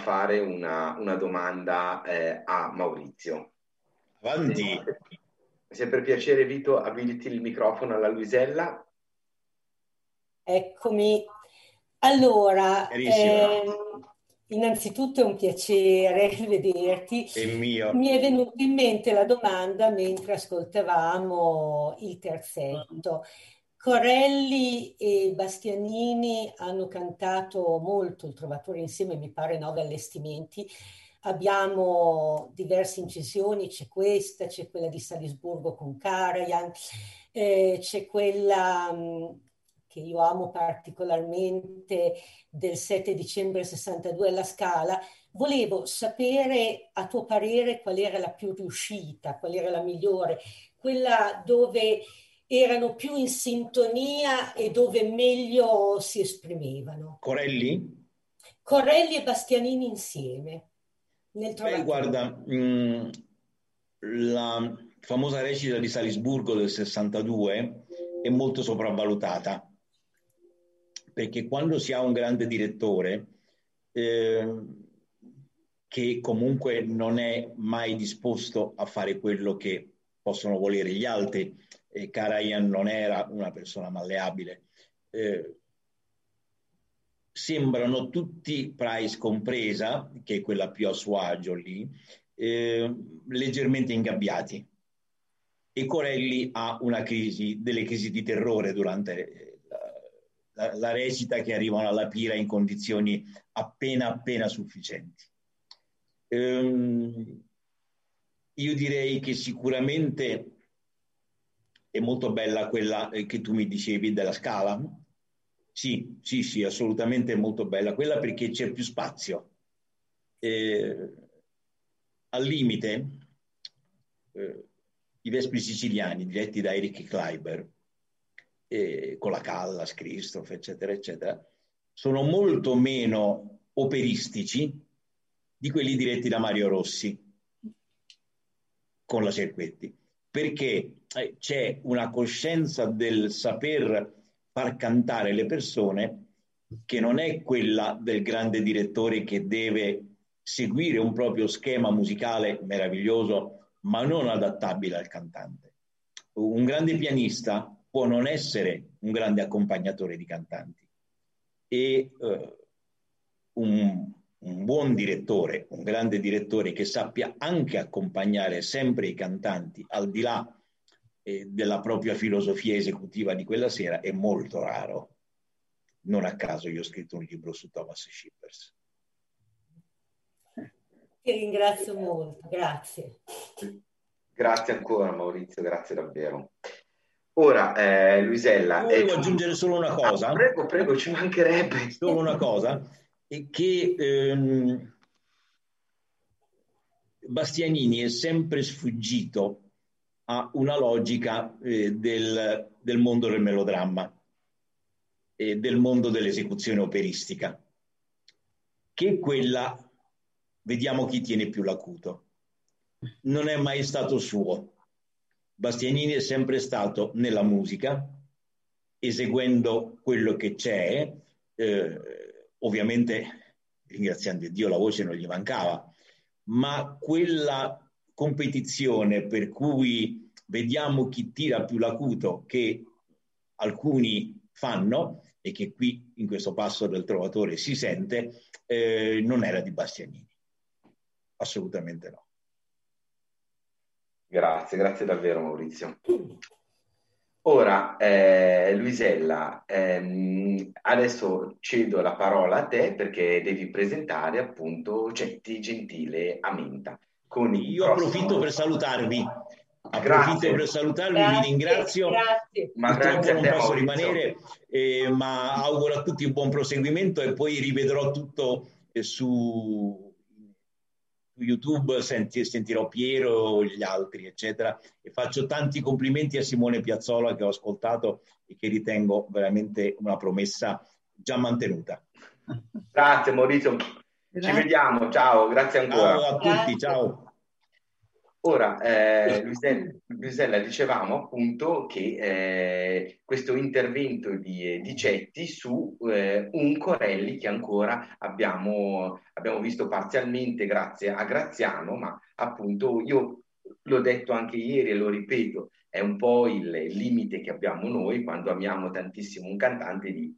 Fare una, una domanda eh, a Maurizio.
Avanti.
Se per piacere, Vito, abiliti il microfono alla Luisella.
Eccomi. Allora, eh, innanzitutto è un piacere vederti.
È mio.
Mi è venuta in mente la domanda mentre ascoltavamo il terzetto. Corelli e Bastianini hanno cantato molto il Trovatore insieme, mi pare nove allestimenti. Abbiamo diverse incisioni, c'è questa, c'è quella di Salisburgo con Karajan, eh, c'è quella mm, che io amo particolarmente del 7 dicembre 62 alla Scala. Volevo sapere a tuo parere qual era la più riuscita, qual era la migliore, quella dove erano più in sintonia e dove meglio si esprimevano.
Corelli?
Corelli e Bastianini insieme.
Nel Beh, guarda, mh, mm, la famosa recita di Salisburgo del 62 è molto sopravvalutata perché quando si ha un grande direttore eh, che comunque non è mai disposto a fare quello che possono volere gli altri, e Karajan non era una persona malleabile. Eh, sembrano tutti, Price compresa, che è quella più a suo agio lì, eh, leggermente ingabbiati. E Corelli ha una crisi, delle crisi di terrore durante la, la, la recita che arrivano alla pira in condizioni appena appena sufficienti. Um, io direi che sicuramente è molto bella quella eh, che tu mi dicevi della scala. Sì, sì, sì, assolutamente molto bella. Quella perché c'è più spazio. Eh, al limite, eh, i Vespri siciliani, diretti da Eric Kleiber, eh, con la Callas, Christoph, eccetera, eccetera, sono molto meno operistici di quelli diretti da Mario Rossi con la Cerquetti perché eh, c'è una coscienza del saper far cantare le persone che non è quella del grande direttore che deve seguire un proprio schema musicale meraviglioso, ma non adattabile al cantante. Un grande pianista può non essere un grande accompagnatore di cantanti e eh, un, un buon direttore, un grande direttore che sappia anche accompagnare sempre i cantanti al di là eh, della propria filosofia esecutiva di quella sera è molto raro. Non a caso io ho scritto un libro su Thomas Shippers.
Ti ringrazio molto, grazie.
Grazie ancora Maurizio, grazie davvero. Ora, eh, Luisella...
Volevo aggiungere solo una cosa.
Ah, prego, prego, ci mancherebbe.
Solo una cosa che ehm, Bastianini è sempre sfuggito a una logica eh, del, del, mondo del melodramma e del mondo dell'esecuzione operistica, che è quella, vediamo chi tiene più l'acuto, non è mai stato suo. Bastianini è sempre stato nella musica, eseguendo quello che c'è, eh, ovviamente ringraziando Dio la voce non gli mancava, ma quella competizione per cui vediamo chi tira più l'acuto che alcuni fanno e che qui in questo passo del trovatore si sente, eh, non era di Bastianini. Assolutamente no.
Grazie, grazie davvero Maurizio. Ora, eh, Luisella, ehm, adesso cedo la parola a te perché devi presentare appunto Getti Gentile a Menta.
Io prossimo... approfitto per salutarvi. Approfitto grazie. per salutarvi, grazie, vi ringrazio.
Grazie. Ma grazie
non posso rimanere, eh, ma auguro a tutti un buon proseguimento e poi rivedrò tutto eh, su YouTube senti, sentirò Piero, gli altri, eccetera. E faccio tanti complimenti a Simone Piazzola che ho ascoltato e che ritengo veramente una promessa già mantenuta.
Grazie Maurizio, Grazie. ci vediamo, ciao, grazie ancora.
Ciao a tutti, grazie. ciao.
Ora, eh, Luisella, dicevamo appunto che eh, questo intervento di, di Cetti su eh, un Corelli che ancora abbiamo, abbiamo visto parzialmente grazie a Graziano, ma appunto io l'ho detto anche ieri e lo ripeto, è un po' il limite che abbiamo noi quando amiamo tantissimo un cantante di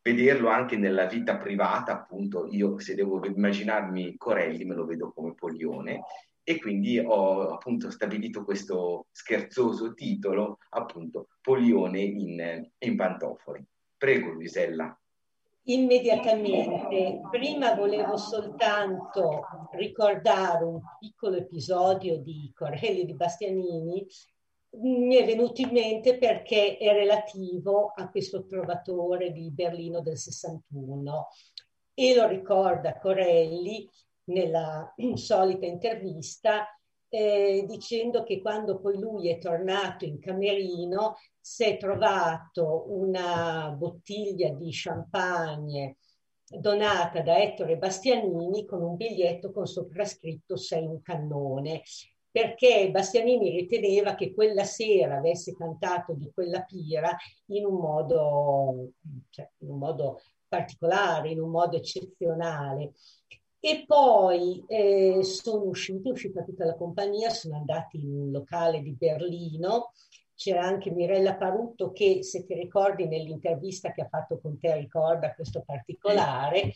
vederlo anche nella vita privata, appunto io se devo immaginarmi Corelli me lo vedo come Polione e quindi ho appunto stabilito questo scherzoso titolo, appunto Polione in, in pantofoli. Prego Luisella.
Immediatamente, prima volevo soltanto ricordare un piccolo episodio di Corelli di Bastianini, mi è venuto in mente perché è relativo a questo trovatore di Berlino del 61 e lo ricorda Corelli nella solita intervista eh, dicendo che quando poi lui è tornato in camerino si è trovato una bottiglia di champagne donata da Ettore Bastianini con un biglietto con soprascritto sei un cannone perché Bastianini riteneva che quella sera avesse cantato di quella pira in un modo, cioè, in un modo particolare, in un modo eccezionale. E poi eh, sono usciti, è uscita tutta la compagnia, sono andati in un locale di Berlino, c'era anche Mirella Parutto che se ti ricordi nell'intervista che ha fatto con te ricorda questo particolare.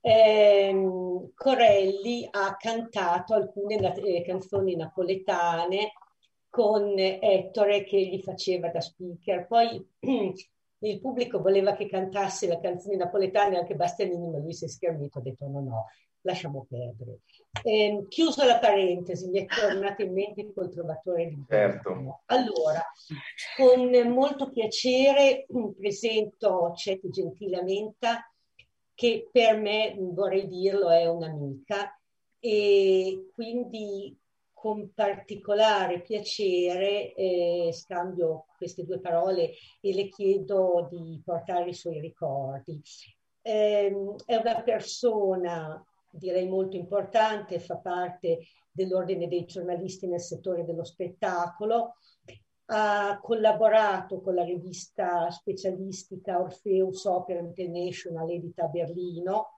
Eh, Corelli ha cantato alcune eh, canzoni napoletane con Ettore che gli faceva da speaker. Poi il pubblico voleva che cantasse le canzoni napoletane anche Bastianini, ma lui si è schermito, ha detto no, no, lasciamo perdere. Eh, chiuso la parentesi, mi è tornato in mente col trovatore di
certo.
Allora, con molto piacere presento Ceti Gentile Menta, che per me, vorrei dirlo, è un'amica e quindi con particolare piacere eh, scambio queste due parole e le chiedo di portare i suoi ricordi. Eh, è una persona, direi molto importante, fa parte dell'ordine dei giornalisti nel settore dello spettacolo, ha collaborato con la rivista specialistica Orpheus Opera International edita a Berlino,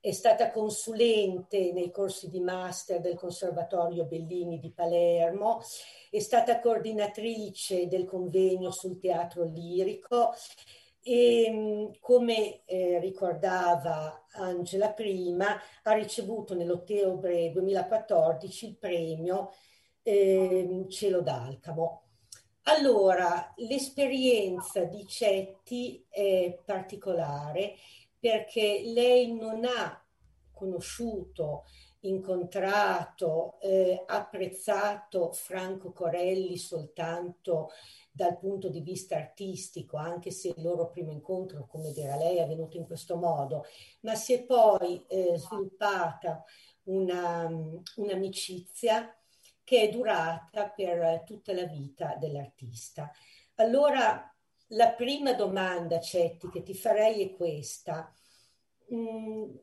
è stata consulente nei corsi di master del Conservatorio Bellini di Palermo, è stata coordinatrice del convegno sul teatro lirico e come eh, ricordava Angela prima, ha ricevuto nell'ottobre 2014 il premio eh, Cielo d'Alcamo. Allora, l'esperienza di Cetti è particolare perché lei non ha conosciuto, incontrato, eh, apprezzato Franco Corelli soltanto dal punto di vista artistico, anche se il loro primo incontro, come dirà lei, è avvenuto in questo modo, ma si è poi eh, sviluppata una, un'amicizia che è durata per tutta la vita dell'artista. Allora, la prima domanda, Cetti, che ti farei è questa. Mm,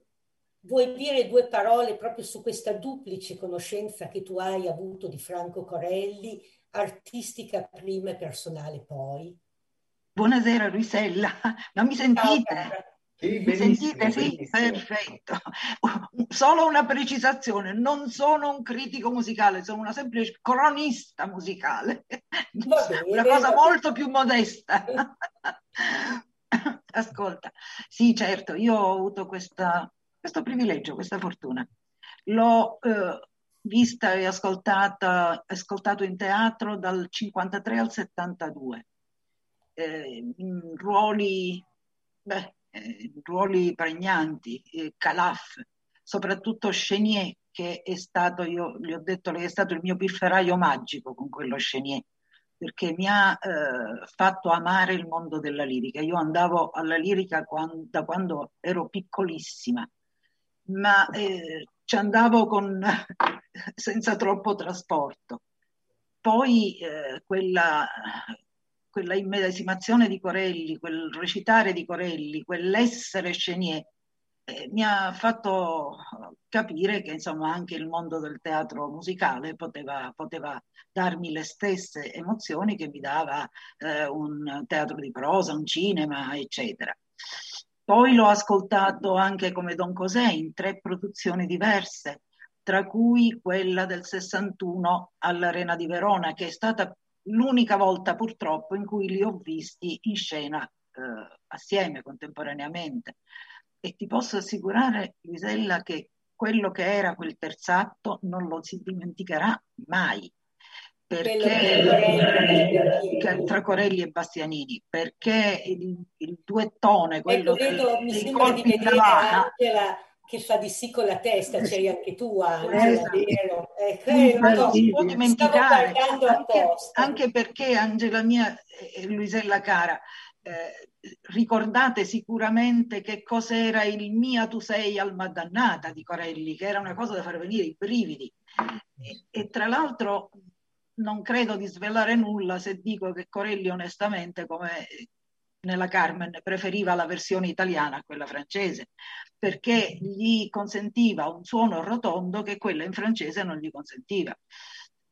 vuoi dire due parole proprio su questa duplice conoscenza che tu hai avuto di Franco Corelli, artistica prima e personale poi?
Buonasera Luisella, non mi sentite?
Sì,
Mi sentite? Sì,
benissimo.
perfetto. Solo una precisazione, non sono un critico musicale, sono una semplice cronista musicale,
bene,
una cosa molto più modesta. Ascolta, sì, certo, io ho avuto questa- questo privilegio, questa fortuna. L'ho eh, vista e ascoltata, ascoltato in teatro dal 53 al 72, eh, in ruoli, beh, eh, ruoli pregnanti, eh, Calaf, soprattutto Chenier, che è stato, io gli ho detto, lei è stato il mio pifferaio magico con quello Chenier, perché mi ha eh, fatto amare il mondo della lirica. Io andavo alla lirica quan- da quando ero piccolissima, ma eh, ci andavo con, senza troppo trasporto. Poi eh, quella, quella immedesimazione di Corelli, quel recitare di Corelli, quell'essere Chenier, eh, mi ha fatto capire che insomma anche il mondo del teatro musicale poteva, poteva darmi le stesse emozioni che mi dava eh, un teatro di prosa, un cinema, eccetera. Poi l'ho ascoltato anche come Don Cosè in tre produzioni diverse, tra cui quella del 61 all'Arena di Verona, che è stata l'unica volta purtroppo in cui li ho visti in scena eh, assieme, contemporaneamente. E ti posso assicurare, Luisella, che quello che era quel terzatto non lo si dimenticherà mai. Perché
che-
tra Corelli e Bastianini, perché il, il duettone, quello
Ecco, vedo, mi
dei
sembra di vedere Angela che fa di sì con la testa, c'eri anche tu, Angela, vero?
Non
eh,
può
stavo
dimenticare,
guardando
anche,
apposta.
anche perché Angela mia e Luisella cara, eh, ricordate sicuramente che cos'era il Mia tu sei alma dannata di Corelli, che era una cosa da far venire i brividi. E, e tra l'altro non credo di svelare nulla se dico che Corelli onestamente, come nella Carmen, preferiva la versione italiana a quella francese, perché gli consentiva un suono rotondo che quella in francese non gli consentiva.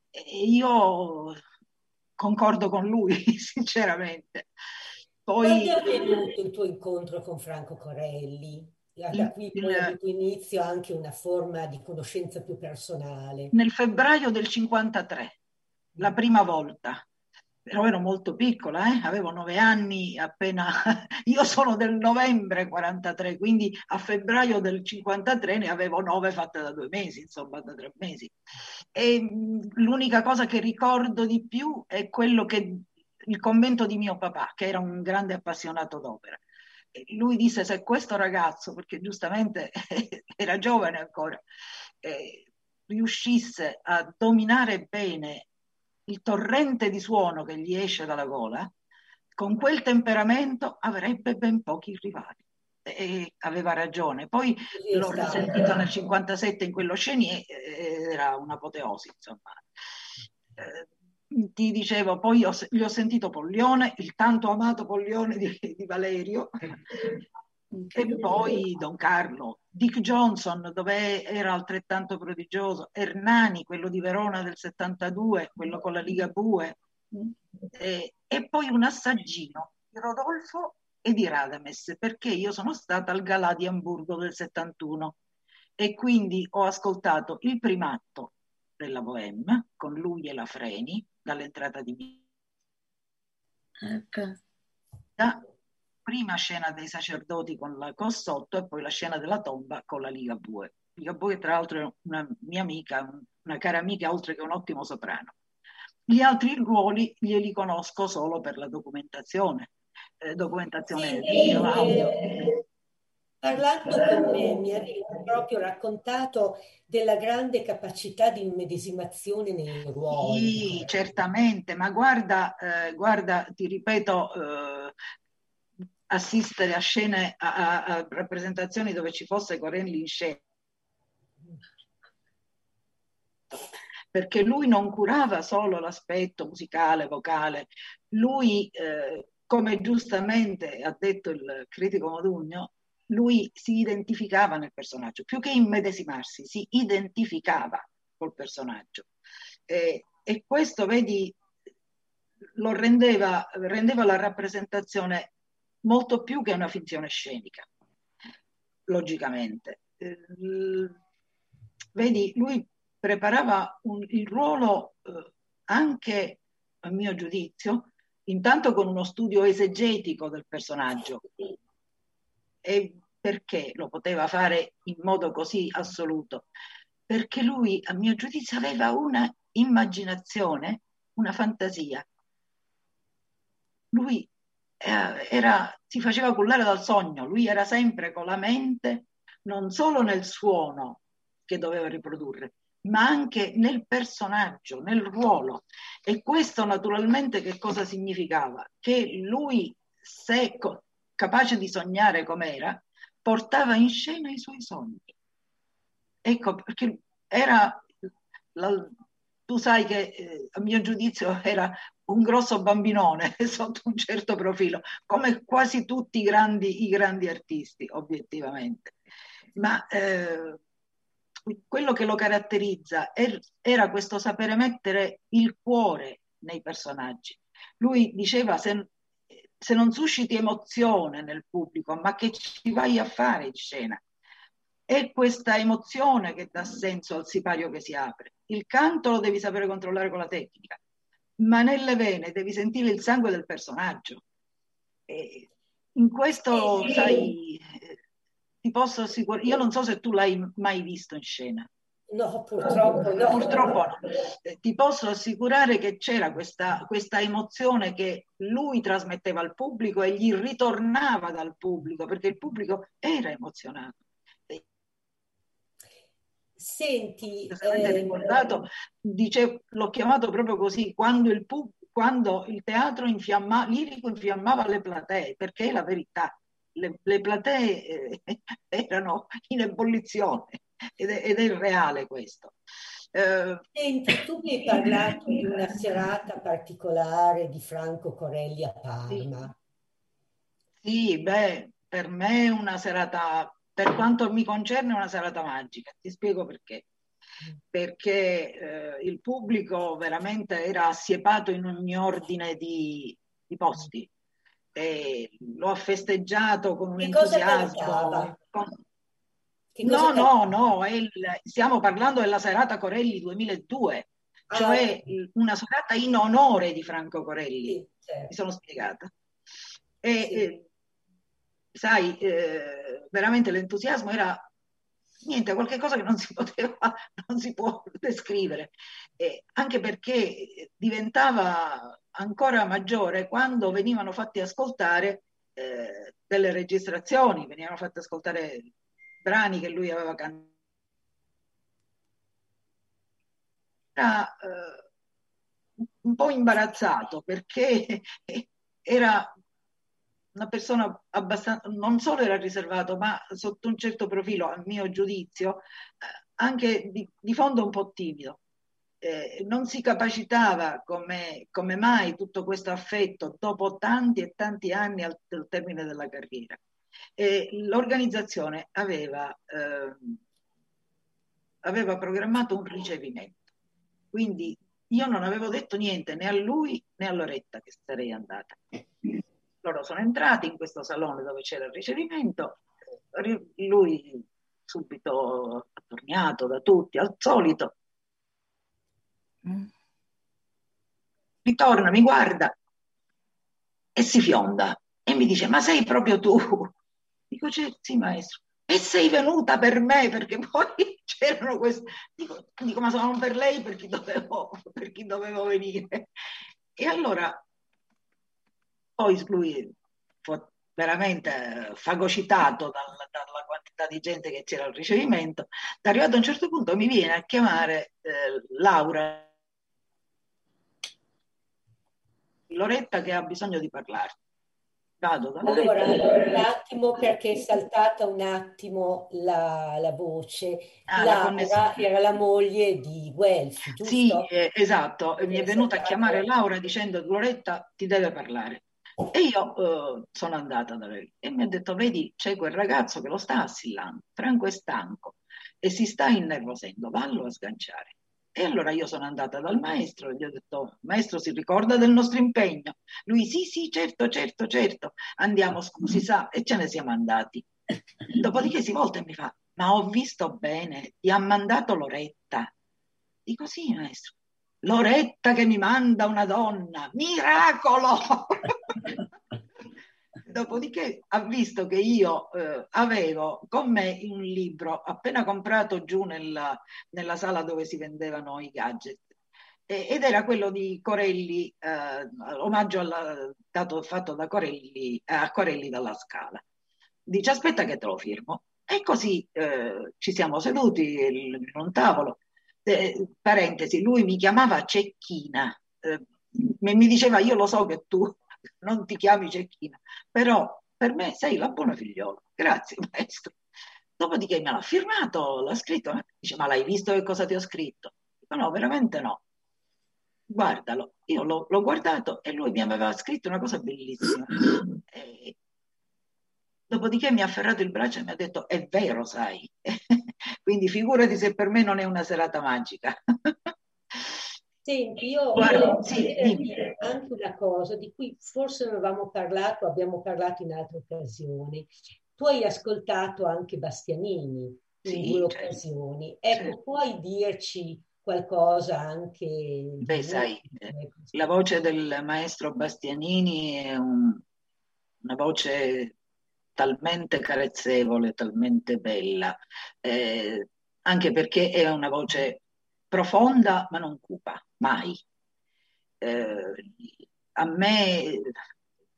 E io concordo con lui, sinceramente. Poi
Quando è avvenuto il tuo incontro con Franco Corelli? Da qui poi
il-
inizio anche una forma di conoscenza più personale.
nel febbraio del 53, la prima volta. Però ero molto piccola, eh? avevo nove anni appena. Io sono del novembre 43, quindi a febbraio del 53 ne avevo nove fatte da due mesi, insomma, da tre mesi. E mh, l'unica cosa che ricordo di più è quello che il commento di mio papà, che era un grande appassionato d'opera. Lui disse: Se questo ragazzo, perché giustamente era giovane ancora, eh, riuscisse a dominare bene il torrente di suono che gli esce dalla gola, con quel temperamento avrebbe ben pochi rivali. E aveva ragione. Poi
è
l'ho risentito nel 57 in quello Chenier, era un'apoteosi, insomma. Eh, ti dicevo, poi se- gli ho sentito Pollione, il tanto amato Pollione di, di Valerio, e poi Don Carlo, Dick Johnson, dove era altrettanto prodigioso, Hernani, quello di Verona del 72, quello con la Liga Bue, e, e poi un assaggino di Rodolfo e di Radames, perché io sono stata al Galà di Amburgo del 71 e quindi ho ascoltato il primatto della Bohème con lui e la Freni dall'entrata di
Ecco.
Vita, prima scena dei sacerdoti con la Cossotto e poi la scena della tomba con la Liga Bue. Liga Bue, tra l'altro, è una mia amica, una cara amica, oltre che un ottimo soprano. Gli altri ruoli glieli conosco solo per la documentazione, eh, documentazione
Sì,
video, audio.
eh, parlando con me mi avevi proprio raccontato della grande capacità di immedesimazione nei ruoli.
Sì, certamente, ma guarda, eh, guarda, ti ripeto, eh, assistere a scene, a, a- rappresentazioni dove ci fosse Corelli in scena, perché lui non curava solo l'aspetto musicale, vocale, lui, eh, come giustamente ha detto il critico Modugno, lui si identificava nel personaggio, più che immedesimarsi, si identificava col personaggio. Eh, e questo, vedi, lo rendeva, rendeva la rappresentazione molto più che una finzione scenica. logicamente. Eh, vedi, lui preparava un, il ruolo eh, anche, a mio giudizio, intanto con uno studio esegetico del personaggio. E perché lo poteva fare in modo così assoluto? Perché lui, a mio giudizio, aveva una immaginazione, una fantasia. Lui era, si faceva cullare dal sogno, lui era sempre con la mente non solo nel suono che doveva riprodurre, ma anche nel personaggio, nel ruolo. E questo naturalmente che cosa significava? Che lui, se capace di sognare com'era, portava in scena i suoi sogni. Ecco, perché era, la, tu sai che eh, a mio giudizio era un grosso bambinone sotto un certo profilo, come quasi tutti i grandi, i grandi artisti, obiettivamente. Ma eh, quello che lo caratterizza era questo sapere mettere il cuore nei personaggi. Lui diceva se, se non susciti emozione nel pubblico, ma che ci vai a fare in scena? È questa emozione che dà senso al sipario che si apre. Il canto lo devi sapere controllare con la tecnica, ma nelle vene devi sentire il sangue del personaggio. E in questo, sai, ti posso assicurare, io non so se tu l'hai mai visto in scena.
No, purtroppo no.
Purtroppo no. Eh, ti posso assicurare che c'era questa, questa, emozione che lui trasmetteva al pubblico e gli ritornava dal pubblico, perché il pubblico era emozionato.
Senti,
eh... ricordato, dice, l'ho chiamato proprio così, quando il, pub, quando il teatro infiamma, lirico infiammava le platee, perché è la verità le, le platee eh, erano in ebollizione ed è, ed è reale questo.
Eh, Senti, tu mi hai parlato di una serata particolare di Franco Corelli a Parma.
Sì, sì beh, per me è una serata, per quanto mi concerne, è una serata magica. Ti spiego perché. Perché eh, il pubblico veramente era assiepato in ogni ordine di, di posti eh, l'ho festeggiato con un entusiasmo. Con... No, no, no, il, stiamo parlando della serata Corelli 2002, ah, cioè okay. una serata in onore di Franco Corelli. Sì, certo. Mi sono spiegata. E, sì. Sai, eh, veramente l'entusiasmo era niente, qualcosa che non si poteva, non si può descrivere, eh, anche perché diventava ancora maggiore quando venivano fatti ascoltare eh, delle registrazioni, venivano fatti ascoltare brani che lui aveva cantato. Era eh, un po' imbarazzato perché era una persona abbastanza, non solo era riservato, ma sotto un certo profilo, a mio giudizio, eh, anche di, di fondo un po' timido eh, non si capacitava come, come, mai tutto questo affetto dopo tanti e tanti anni al, al termine della carriera. E l'organizzazione aveva, eh, aveva programmato un ricevimento, quindi io non avevo detto niente né a lui né a Loretta che sarei andata. Loro sono entrati in questo salone dove c'era il ricevimento, lui subito attorniato da tutti, al solito, Ritorna, mi guarda e si fionda e mi dice: Ma sei proprio tu? Dico: Sì, maestro. E sei venuta per me perché poi c'erano questi. Dico, dico, ma sono per lei per chi dovevo, per chi dovevo venire. E allora poi lui fu veramente fagocitato dalla, dalla quantità di gente che c'era al ricevimento. Arrivato a un certo punto mi viene a chiamare eh, Laura Loretta che ha bisogno di parlare.
Vado da allora, un attimo perché è saltata un attimo la, la voce. Ah, Laura la era la moglie di Guelfi, giusto?
Sì, eh, esatto. Mi è venuta a chiamare Laura dicendo Loretta ti deve parlare. E io eh, sono andata da lei e mi ha detto, vedi, c'è quel ragazzo che lo sta assillando, Franco è stanco e si sta innervosendo, vallo a sganciare. E allora io sono andata dal maestro e gli ho detto, maestro si ricorda del nostro impegno? Lui sì, sì, certo, certo, certo, andiamo, scusi, sa, e ce ne siamo andati. Dopodiché si volta e mi fa, ma ho visto bene, ti ha mandato Loretta. Dico sì, maestro. Loretta che mi manda una donna, miracolo! Dopodiché ha visto che io eh, avevo con me un libro appena comprato giù nella, nella sala dove si vendevano i gadget ed era quello di Corelli, eh, omaggio al dato fatto da Corelli, a Corelli dalla Scala. Dice aspetta che te lo firmo. E così eh, ci siamo seduti in un tavolo. Eh, parentesi, lui mi chiamava Cecchina, eh, mi diceva io lo so che tu non ti chiami Cecchina, però per me sei la buona figliola. Grazie maestro. Dopodiché me l'ha firmato, l'ha scritto, dice ma l'hai visto che cosa ti ho scritto? Dico no, veramente no guardalo. Io l'ho, l'ho, guardato e lui mi aveva scritto una cosa bellissima. E dopodiché mi ha afferrato il braccio e mi ha detto, è vero, sai. Quindi figurati se per me non è una serata magica.
Senti, io Guarda, sì, dire anche una cosa di cui forse non avevamo parlato, abbiamo parlato in altre occasioni. Tu hai ascoltato anche Bastianini in sì, due certo. occasioni. Ecco, certo. puoi dirci qualcosa anche...
Beh, sai, la voce del maestro Bastianini è un, una voce talmente carezzevole, talmente bella, eh, anche perché è una voce profonda ma non cupa, mai. Eh, a me,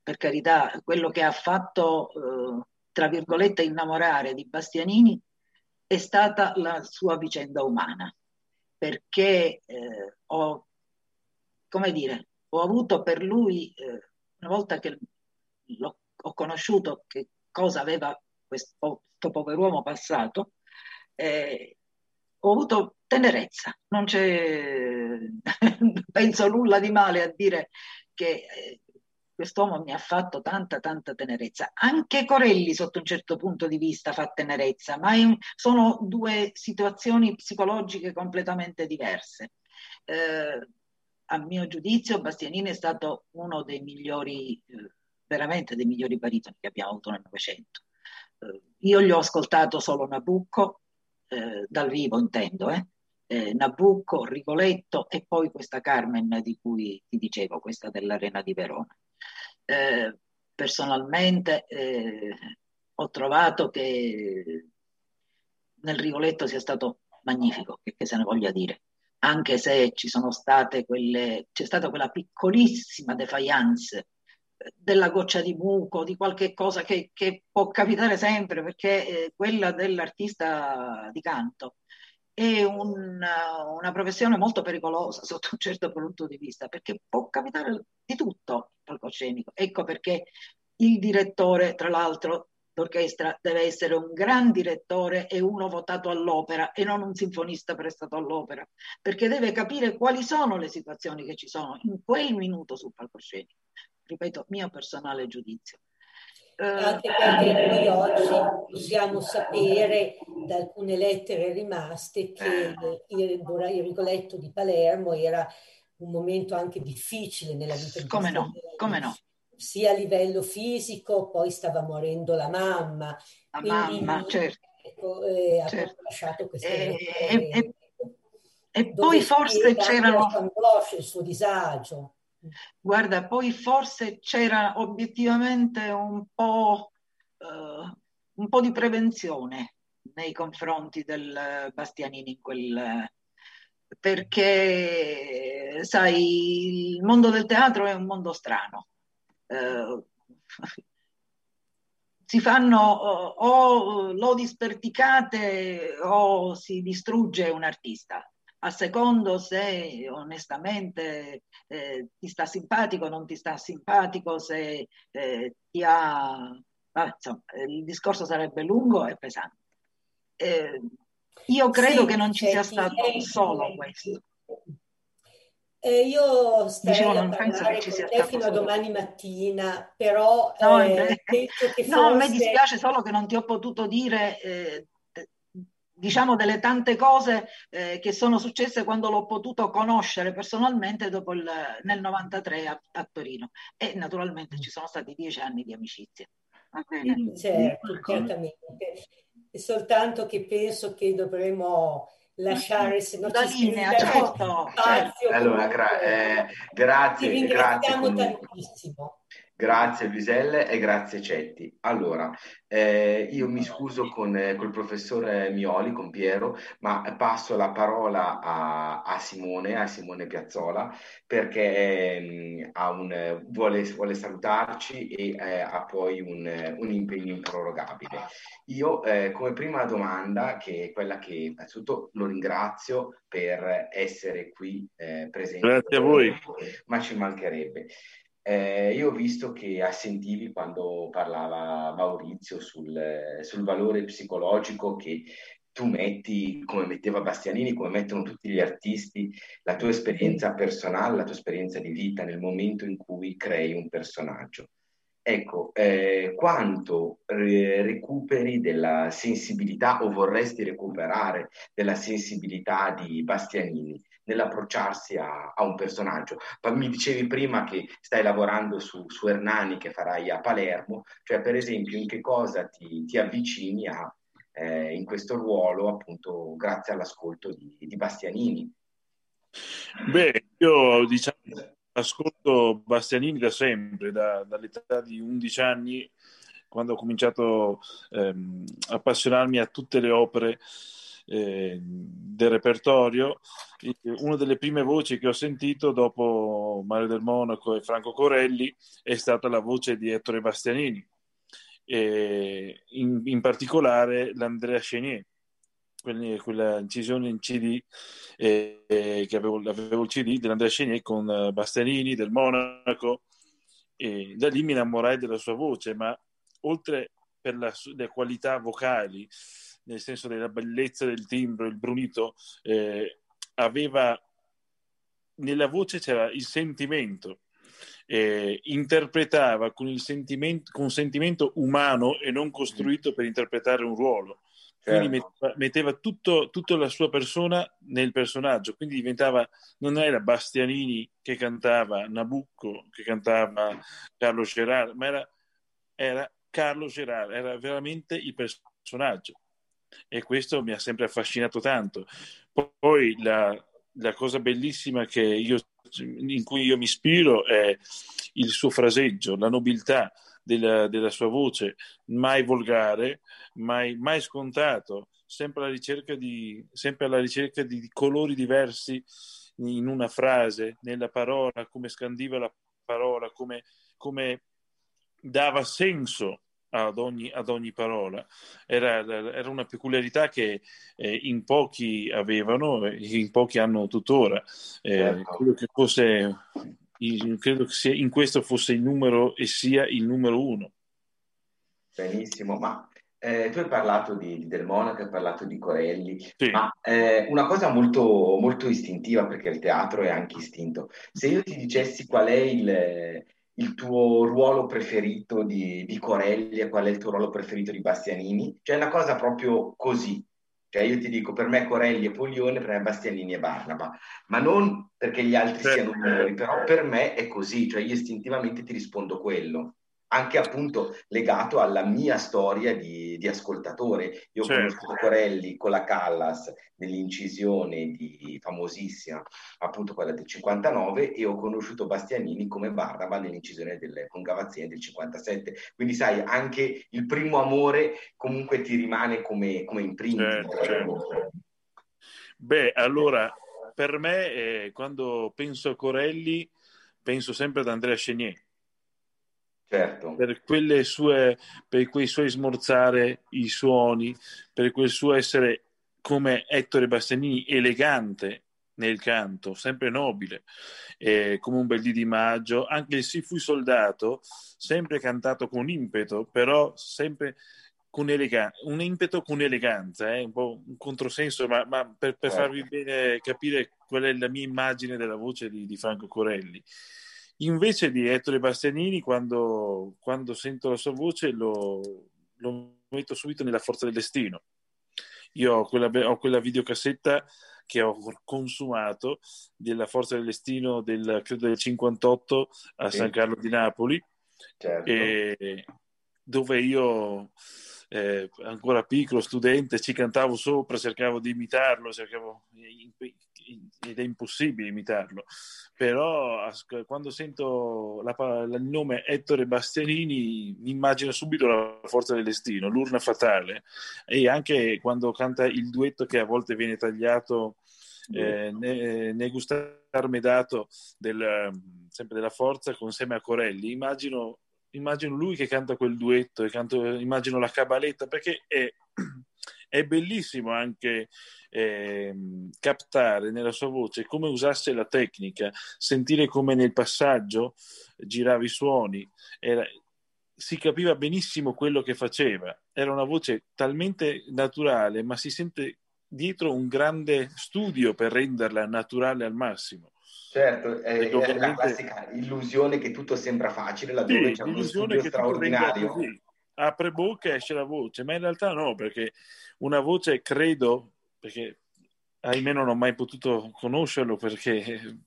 per carità, quello che ha fatto, eh, tra virgolette, innamorare di Bastianini è stata la sua vicenda umana perché eh, ho, come dire, ho avuto per lui, eh, una volta che ho conosciuto che cosa aveva questo, questo pover'uomo passato, eh, ho avuto tenerezza, non c'è, penso nulla di male a dire che eh, quest'uomo mi ha fatto tanta, tanta tenerezza. Anche Corelli, sotto un certo punto di vista, fa tenerezza, ma un, sono due situazioni psicologiche completamente diverse. Eh, a mio giudizio, Bastianini è stato uno dei migliori, eh, veramente dei migliori baritoni che abbiamo avuto nel Novecento. Eh, io gli ho ascoltato solo Nabucco, eh, dal vivo intendo, eh. Eh, Nabucco, Rigoletto e poi questa Carmen di cui ti dicevo, questa dell'Arena di Verona. Eh, personalmente eh, ho trovato che nel Rigoletto sia stato magnifico, che, che se ne voglia dire, anche se ci sono state quelle, c'è stata quella piccolissima defiance della goccia di buco, di qualche cosa che, che può capitare sempre, perché eh, quella dell'artista di canto è una, una, professione molto pericolosa sotto un certo punto di vista, perché può capitare di tutto il palcoscenico. Ecco perché il direttore, tra l'altro, d'orchestra deve essere un gran direttore e uno votato all'opera e non un sinfonista prestato all'opera, perché deve capire quali sono le situazioni che ci sono in quel minuto sul palcoscenico. Ripeto, mio personale giudizio.
Eh, anche perché noi oggi possiamo sapere da alcune lettere rimaste che il, il Rigoletto di Palermo era un momento anche difficile nella vita di
Come no, come no.
Sia a livello fisico, poi stava morendo la mamma.
La quindi, mamma, certo.
Ecco, eh, certo. ha lasciato queste
e, e, e, e poi forse c'erano...
il suo disagio.
Guarda, poi forse c'era obiettivamente un po', uh, un po' di prevenzione nei confronti del Bastianini in quel, perché sai, il mondo del teatro è un mondo strano. Uh, si fanno o lodi sperticate o si distrugge un artista a secondo se onestamente eh, ti sta simpatico o non ti sta simpatico, se eh, ti ha... Ah, insomma, il discorso sarebbe lungo e pesante. Eh, io credo sì, che non ci sia stato solo questo.
Eh, io starei Dicevo, a parlare con te fino a domani mattina, però no, eh, penso che
no, forse... a me dispiace solo che non ti ho potuto dire eh, diciamo delle tante cose eh, che sono successe quando l'ho potuto conoscere personalmente dopo il, nel 93 a, a, Torino e naturalmente ci sono stati dieci anni di amicizia.
Certo, certamente. È soltanto che penso che dovremmo lasciare se non
la
ci
linea, certo,
spazio.
Allora, gra- eh, grazie,
Ti
grazie
ringraziamo
comunque.
tantissimo.
Grazie Luiselle e grazie Cetti. Allora, eh, io mi scuso con eh, col professore Mioli, con Piero, ma passo la parola a, a Simone, a Simone Piazzola, perché ha un, vuole, vuole salutarci e eh, ha poi un, un impegno improrogabile. Io eh, come prima domanda, che è quella che innanzitutto lo ringrazio per essere qui eh, presente.
Grazie a voi.
Ma ci mancherebbe. Eh, io ho visto che assentivi quando parlava Maurizio sul, sul valore psicologico che tu metti, come metteva Bastianini, come mettono tutti gli artisti, la tua esperienza personale, la tua esperienza di vita nel momento in cui crei un personaggio. Ecco, eh, quanto eh, recuperi della sensibilità o vorresti recuperare della sensibilità di Bastianini nell'approcciarsi a, a un personaggio? Mi dicevi prima che stai lavorando su, su Hernani che farai a Palermo, cioè per esempio in che cosa ti, ti avvicini a, eh, in questo ruolo appunto grazie all'ascolto di, di Bastianini?
Beh, io diciamo ascolto Bastianini da sempre, da, dall'età di 11 anni, quando ho cominciato ehm, a appassionarmi a tutte le opere eh, del repertorio. Una delle prime voci che ho sentito dopo Mario del Monaco e Franco Corelli è stata la voce di Ettore Bastianini, e in, in particolare l'Andrea Chenier quella, incisione in CD eh, eh, che avevo, avevo il CD dell'Andrea Chenier con uh, Bastianini del Monaco e da lì mi innamorai della sua voce ma oltre per le qualità vocali nel senso della bellezza del timbro il brunito eh, aveva nella voce c'era il sentimento eh, interpretava con il sentimento, con sentimento umano e non costruito per interpretare un ruolo quindi
Certo.
metteva, metteva tutto, tutta la sua persona nel personaggio, quindi diventava, non era Bastianini che cantava Nabucco, che cantava Carlo Gerard, ma era, era Carlo Gerard, era veramente il personaggio e questo mi ha sempre affascinato tanto. Poi la, la cosa bellissima io, in cui io mi ispiro è il suo fraseggio, la nobiltà della, della sua voce, mai volgare, mai, mai scontato, sempre alla ricerca, di, sempre alla ricerca di, di colori diversi in una frase, nella parola, come scandiva la parola, come, come dava senso ad ogni, ad ogni parola. Era, era, una peculiarità che eh, in pochi avevano e in pochi hanno tuttora. Eh,
Certo.
credo che fosse, credo che sia, in questo fosse il numero e sia il numero uno.
Benissimo, ma eh, tu hai parlato di, di Del Monaco, hai parlato di Corelli,
Sì.
ma eh, una cosa molto, molto istintiva, perché il teatro è anche istinto. Se io ti dicessi qual è il, il tuo ruolo preferito di, di Corelli e qual è il tuo ruolo preferito di Bastianini, cioè è una cosa proprio così. Cioè io ti dico, per me Corelli e Polione, per me Bastianini e Barnaba, ma non perché gli altri
Certo.
siano migliori, però per me è così, cioè io istintivamente ti rispondo quello anche appunto legato alla mia storia di, di ascoltatore. Io ho
Certo.
conosciuto Corelli con la Callas nell'incisione di, famosissima, appunto quella del 59, e ho conosciuto Bastianini come Barnaba nell'incisione del, con Gavazzini del 57. Quindi sai, anche il primo amore comunque ti rimane come, come imprinting.
Certo, certo. Beh, allora, per me, eh, quando penso a Corelli, penso sempre ad Andrea Chenier.
Certo.
Per, quelle sue, per quei suoi smorzare i suoni, per quel suo essere come Ettore Bastianini elegante nel canto, sempre nobile, eh, come un bel dì di maggio. Anche il Si fui soldato, sempre cantato con impeto, però sempre con eleganza, un impeto con eleganza, eh, un po' un controsenso, ma, ma per, per
Certo.
farvi bene capire qual è la mia immagine della voce di, di Franco Corelli. Invece di Ettore Bastianini, quando, quando sento la sua voce, lo, lo metto subito nella forza del destino. Io ho quella, ho quella videocassetta che ho consumato della Forza del Destino del, credo del 58 a
Sì.
San Carlo di Napoli
Certo.
e dove io eh, ancora piccolo, studente, ci cantavo sopra, cercavo di imitarlo, cercavo, ed è impossibile imitarlo. Però quando sento la, il nome Ettore Bastianini mi immagino subito la forza del destino, l'urna fatale e anche quando canta il duetto che a volte viene tagliato eh, ne, ne gustarme dato del, sempre della forza con Seme a Corelli immagino immagino lui che canta quel duetto, canto, immagino la cabaletta, perché è, è bellissimo anche eh, captare nella sua voce come usasse la tecnica, sentire come nel passaggio girava i suoni, era, si capiva benissimo quello che faceva, era una voce talmente naturale, ma si sente dietro un grande studio per renderla naturale al massimo.
Certo, è, è la classica illusione che tutto sembra facile laddove sì, c'è uno studio straordinario.
Apre bocca e esce la voce, ma in realtà no, perché una voce credo, perché ahimè non ho mai potuto conoscerlo perché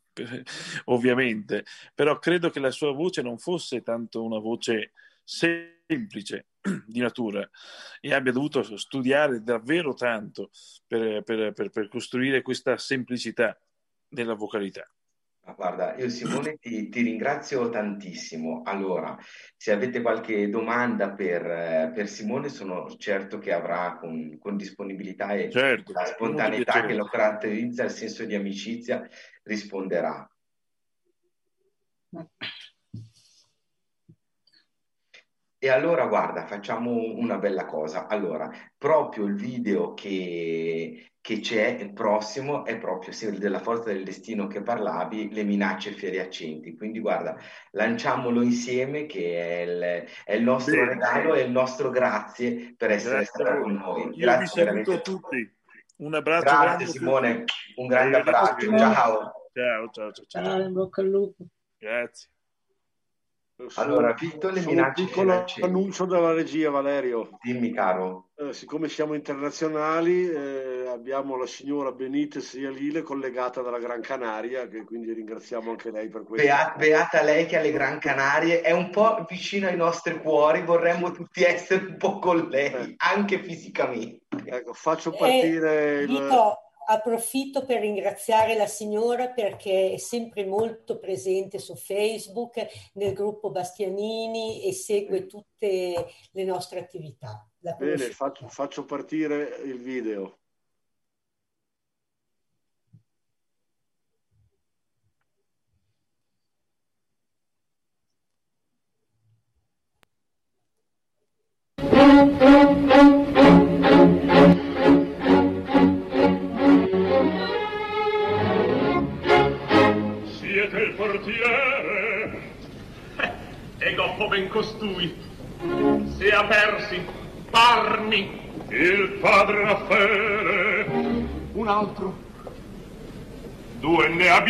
ovviamente, però credo che la sua voce non fosse tanto una voce semplice di natura e abbia dovuto studiare davvero tanto per, per, per, per costruire questa semplicità della vocalità.
Guarda, io Simone ti, ti, ringrazio tantissimo. Allora, se avete qualche domanda per, per Simone, sono certo che avrà con, con disponibilità e certo, la spontaneità che lo caratterizza, il senso di amicizia, risponderà. E allora, guarda, facciamo una bella cosa. Allora, proprio il video che, che c'è il prossimo è proprio della forza del destino che parlavi, le minacce fieri accenti. Quindi guarda, lanciamolo insieme che è il, è il nostro Bene. regalo e il nostro grazie per essere grazie stato con noi.
Io grazie vi saluto a tutti. Un abbraccio.
Grazie Simone, un grande abbraccio. Ciao.
Ciao, ciao, ciao.
Ciao, in bocca al lupo.
Grazie.
Allora, Vito, le minacce
un piccolo annuncio dalla regia, Valerio.
Dimmi, caro.
Eh, siccome siamo internazionali, eh, abbiamo la signora Benitez Ialile collegata dalla Gran Canaria, che quindi ringraziamo anche lei per questo.
Beata, beata lei che alle Gran Canarie è un po' vicino ai nostri cuori, vorremmo tutti essere un po' con lei, eh. anche fisicamente.
Ecco, faccio partire
eh,
il...
Vito, approfitto per ringraziare la signora perché è sempre molto presente su Facebook, nel gruppo Bastianini e segue tutte le nostre attività.
Bene, faccio, faccio partire il video.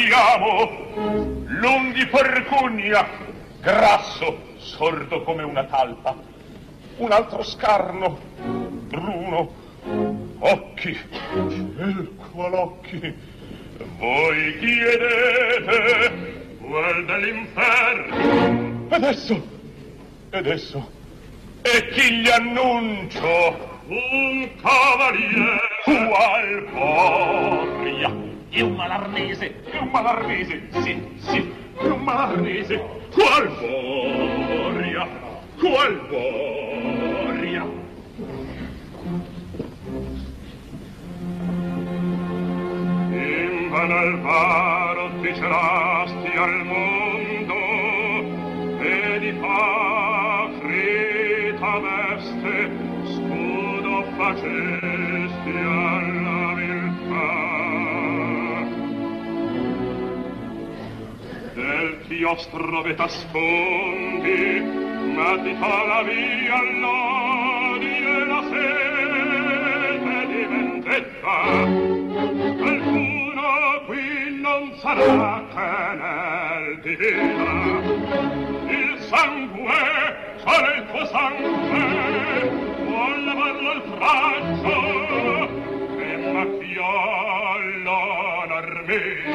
Abbiamo l'un di Percugna grasso sordo come una talpa un altro scarno bruno occhi il qual occhi voi chiedete quel dell'inferno. Adesso, adesso, e chi gli annuncio? Un cavaliere. Qual Boria? È un malarnese, è un malarnese, sì, sì, è un malarnese. Qual Boria? Qual Boria? In Vanalvaro ti cerasti al mondo e di pacrita veste scudo facesti alla viltà quel chiostro ve t'ascondi, ma ti fa la via l'odio e la sete di vendetta. Alcuno qui non sarà che nel divina, il sangue, sarà il tuo sangue, vuol lavarlo il braccio e macchiarlo l'armia.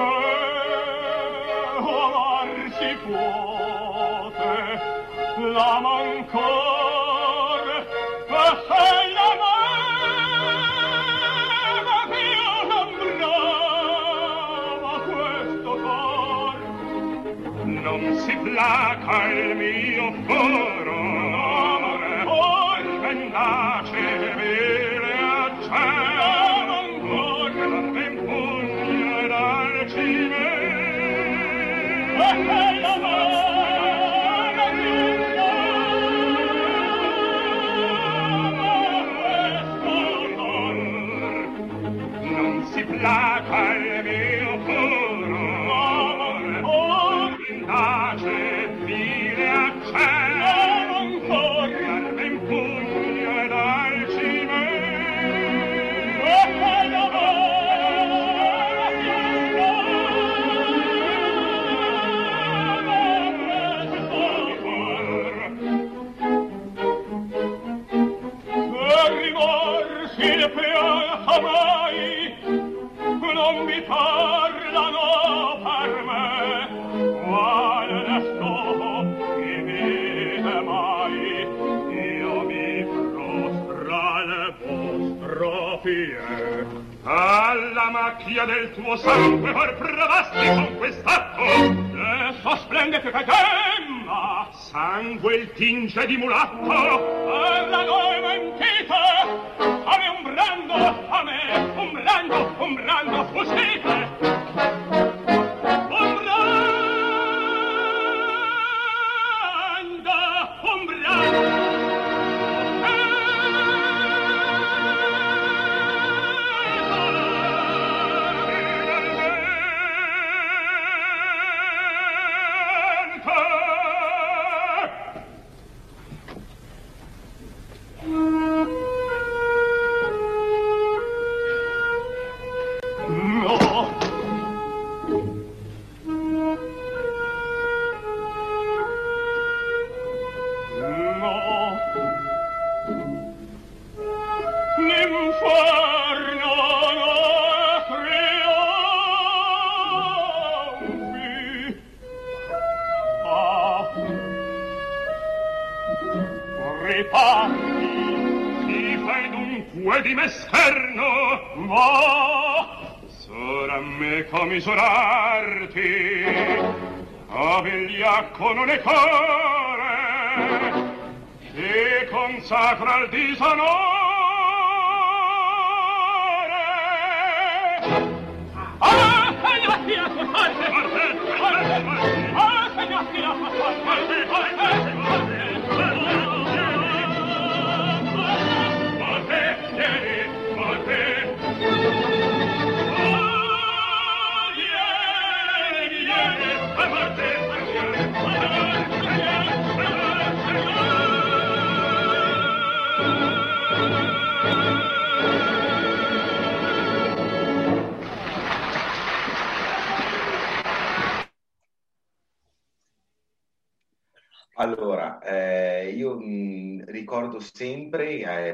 che amar si puote se l'amava più questo cor non si placa il macchia del tuo sangue or provasti con quest'atto. Esso splende che gemma. Sangue il tinge di mulatto. Alla noi mentite a me un brando a me un brando un brando fuggite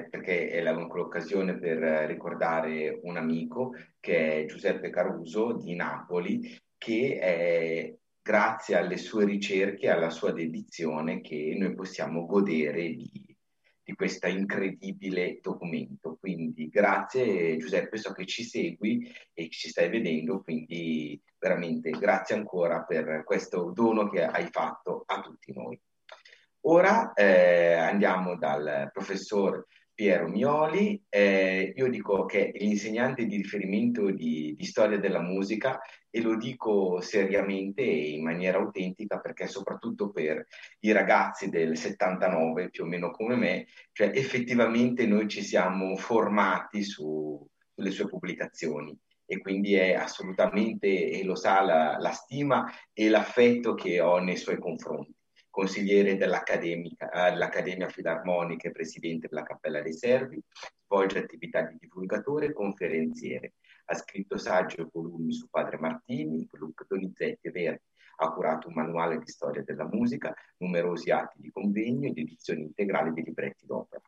perché è l'occasione per ricordare un amico che è Giuseppe Caruso di Napoli, che è grazie alle sue ricerche, alla sua dedizione, che noi possiamo godere di, di questo incredibile documento. Quindi grazie Giuseppe, so che ci segui e ci stai vedendo, quindi veramente grazie ancora per questo dono che hai fatto a tutti noi. Ora eh, andiamo dal professor Piero Mioli. Eh, io dico che è l'insegnante di riferimento di, di storia della musica e lo dico seriamente e in maniera autentica perché soprattutto per i ragazzi del 79, più o meno come me, cioè effettivamente noi ci siamo formati su, sulle sue pubblicazioni e quindi è assolutamente, e lo sa, la, la stima e l'affetto che ho nei suoi confronti consigliere dell'Accademia Filarmonica e presidente della Cappella dei Servi, svolge attività di divulgatore e conferenziere. Ha scritto saggi e volumi su Padre Martini, Luca Donizetti e Verdi. Ha curato un manuale di storia della musica, numerosi atti di convegno ed edizioni integrali di libretti d'opera.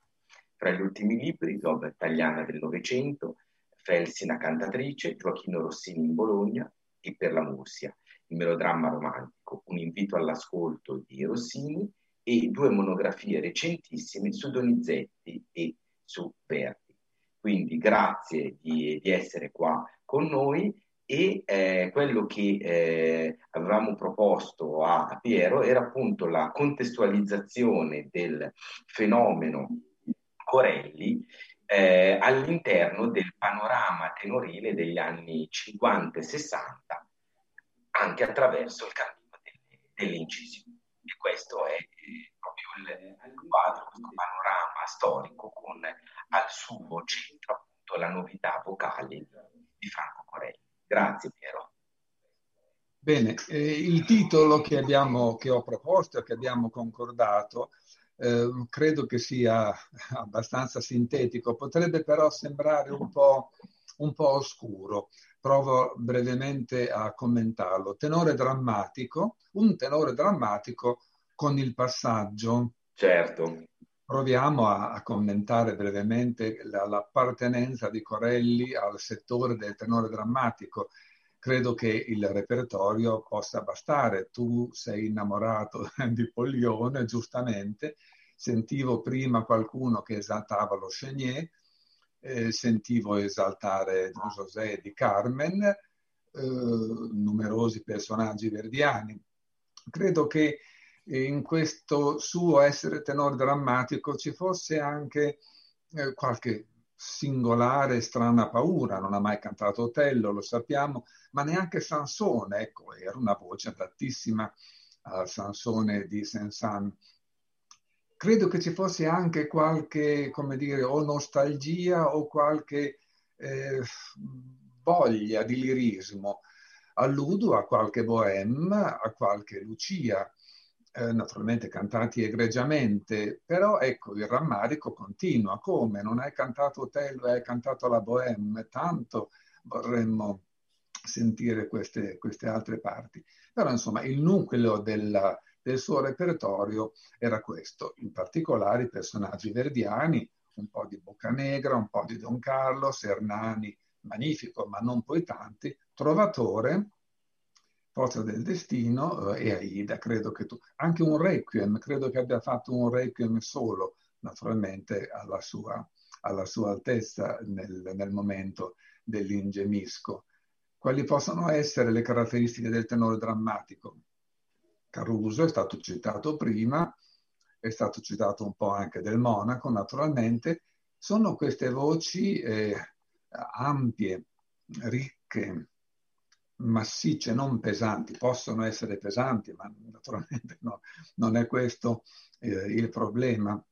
Fra gli ultimi libri, l'opera italiana del Novecento, Felsina cantatrice, Gioachino Rossini in Bologna e per la Mursia, il melodramma romantico, un invito all'ascolto di Rossini e due monografie recentissime su Donizetti e su Verdi. Quindi grazie di, di essere qua con noi e eh, quello che eh, avevamo proposto a, a Piero era appunto la contestualizzazione del fenomeno Corelli eh, all'interno del panorama tenorile degli anni 50 e 60 anche attraverso il cammino delle, delle incisioni. E questo è proprio il, il quadro, questo panorama storico con al suo centro appunto la novità vocale di Franco Corelli. Grazie Piero.
Bene, eh, il titolo che, abbiamo, che ho proposto e che abbiamo concordato eh, credo che sia abbastanza sintetico, potrebbe però sembrare un po', un po' oscuro provo brevemente a commentarlo. Tenore drammatico, un tenore drammatico con il passaggio
certo.
proviamo a, a commentare brevemente la, l'appartenenza di Corelli al settore del tenore drammatico. Credo che il repertorio possa bastare. Tu sei innamorato di Poglione, giustamente. Sentivo prima qualcuno che esaltava lo Chenier, sentivo esaltare Don José di Carmen, eh, numerosi personaggi verdiani. Credo che in questo suo essere tenore drammatico ci fosse anche eh, qualche singolare, strana paura. Non ha mai cantato Otello, lo sappiamo, ma neanche Sansone. Ecco, era una voce adattissima al Sansone di Saint-Saëns. Credo che ci fosse anche qualche, come dire, o nostalgia o qualche eh, voglia di lirismo. Alludo a qualche bohème, a qualche Lucia, eh, naturalmente cantati egregiamente, però ecco il rammarico continua, come non hai cantato Otello hai cantato la Bohème, tanto vorremmo sentire queste, queste altre parti. Però insomma il nucleo della, del suo repertorio era questo, in particolare i personaggi verdiani, un po' di Boccanegra, un po' di Don Carlos, Hernani, magnifico, ma non poi tanti, Trovatore, Forza del Destino eh, e Aida, credo che tu, anche un Requiem, credo che abbia fatto un Requiem solo, naturalmente alla sua, alla sua altezza nel, nel momento dell'ingemisco. Quali possono essere le caratteristiche del tenore drammatico? Caruso è stato citato prima, è stato citato un po' anche del Monaco, naturalmente. Sono queste voci eh, ampie, ricche, massicce, non pesanti, possono essere pesanti, ma naturalmente no, non è questo eh, il problema.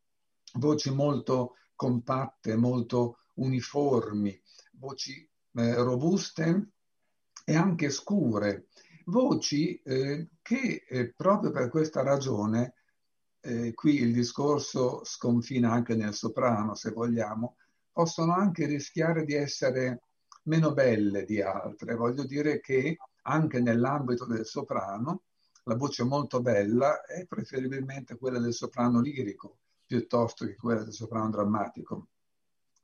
Voci molto compatte, molto uniformi, voci eh, robuste e anche scure, voci eh, che eh, proprio per questa ragione, eh, qui il discorso sconfina anche nel soprano, se vogliamo, possono anche rischiare di essere meno belle di altre. Voglio dire che anche nell'ambito del soprano la voce molto bella è preferibilmente quella del soprano lirico piuttosto che quella del soprano drammatico.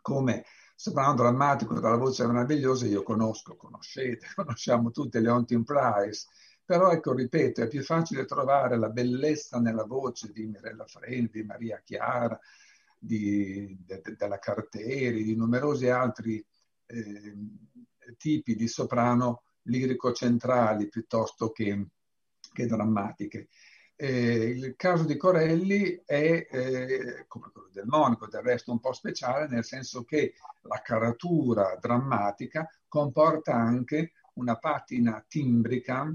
Come soprano drammatico dalla voce meravigliosa io conosco, conoscete, conosciamo tutte Leontine Price, però ecco, ripeto, è più facile trovare la bellezza nella voce di Mirella Freni, di Maria Chiara, di, de, de, della Carteri, di numerosi altri eh, tipi di soprano lirico-centrali piuttosto che, che drammatiche. Eh, il caso di Corelli è, eh, come quello del Monaco, del resto un po' speciale, nel senso che la caratura drammatica comporta anche una patina timbrica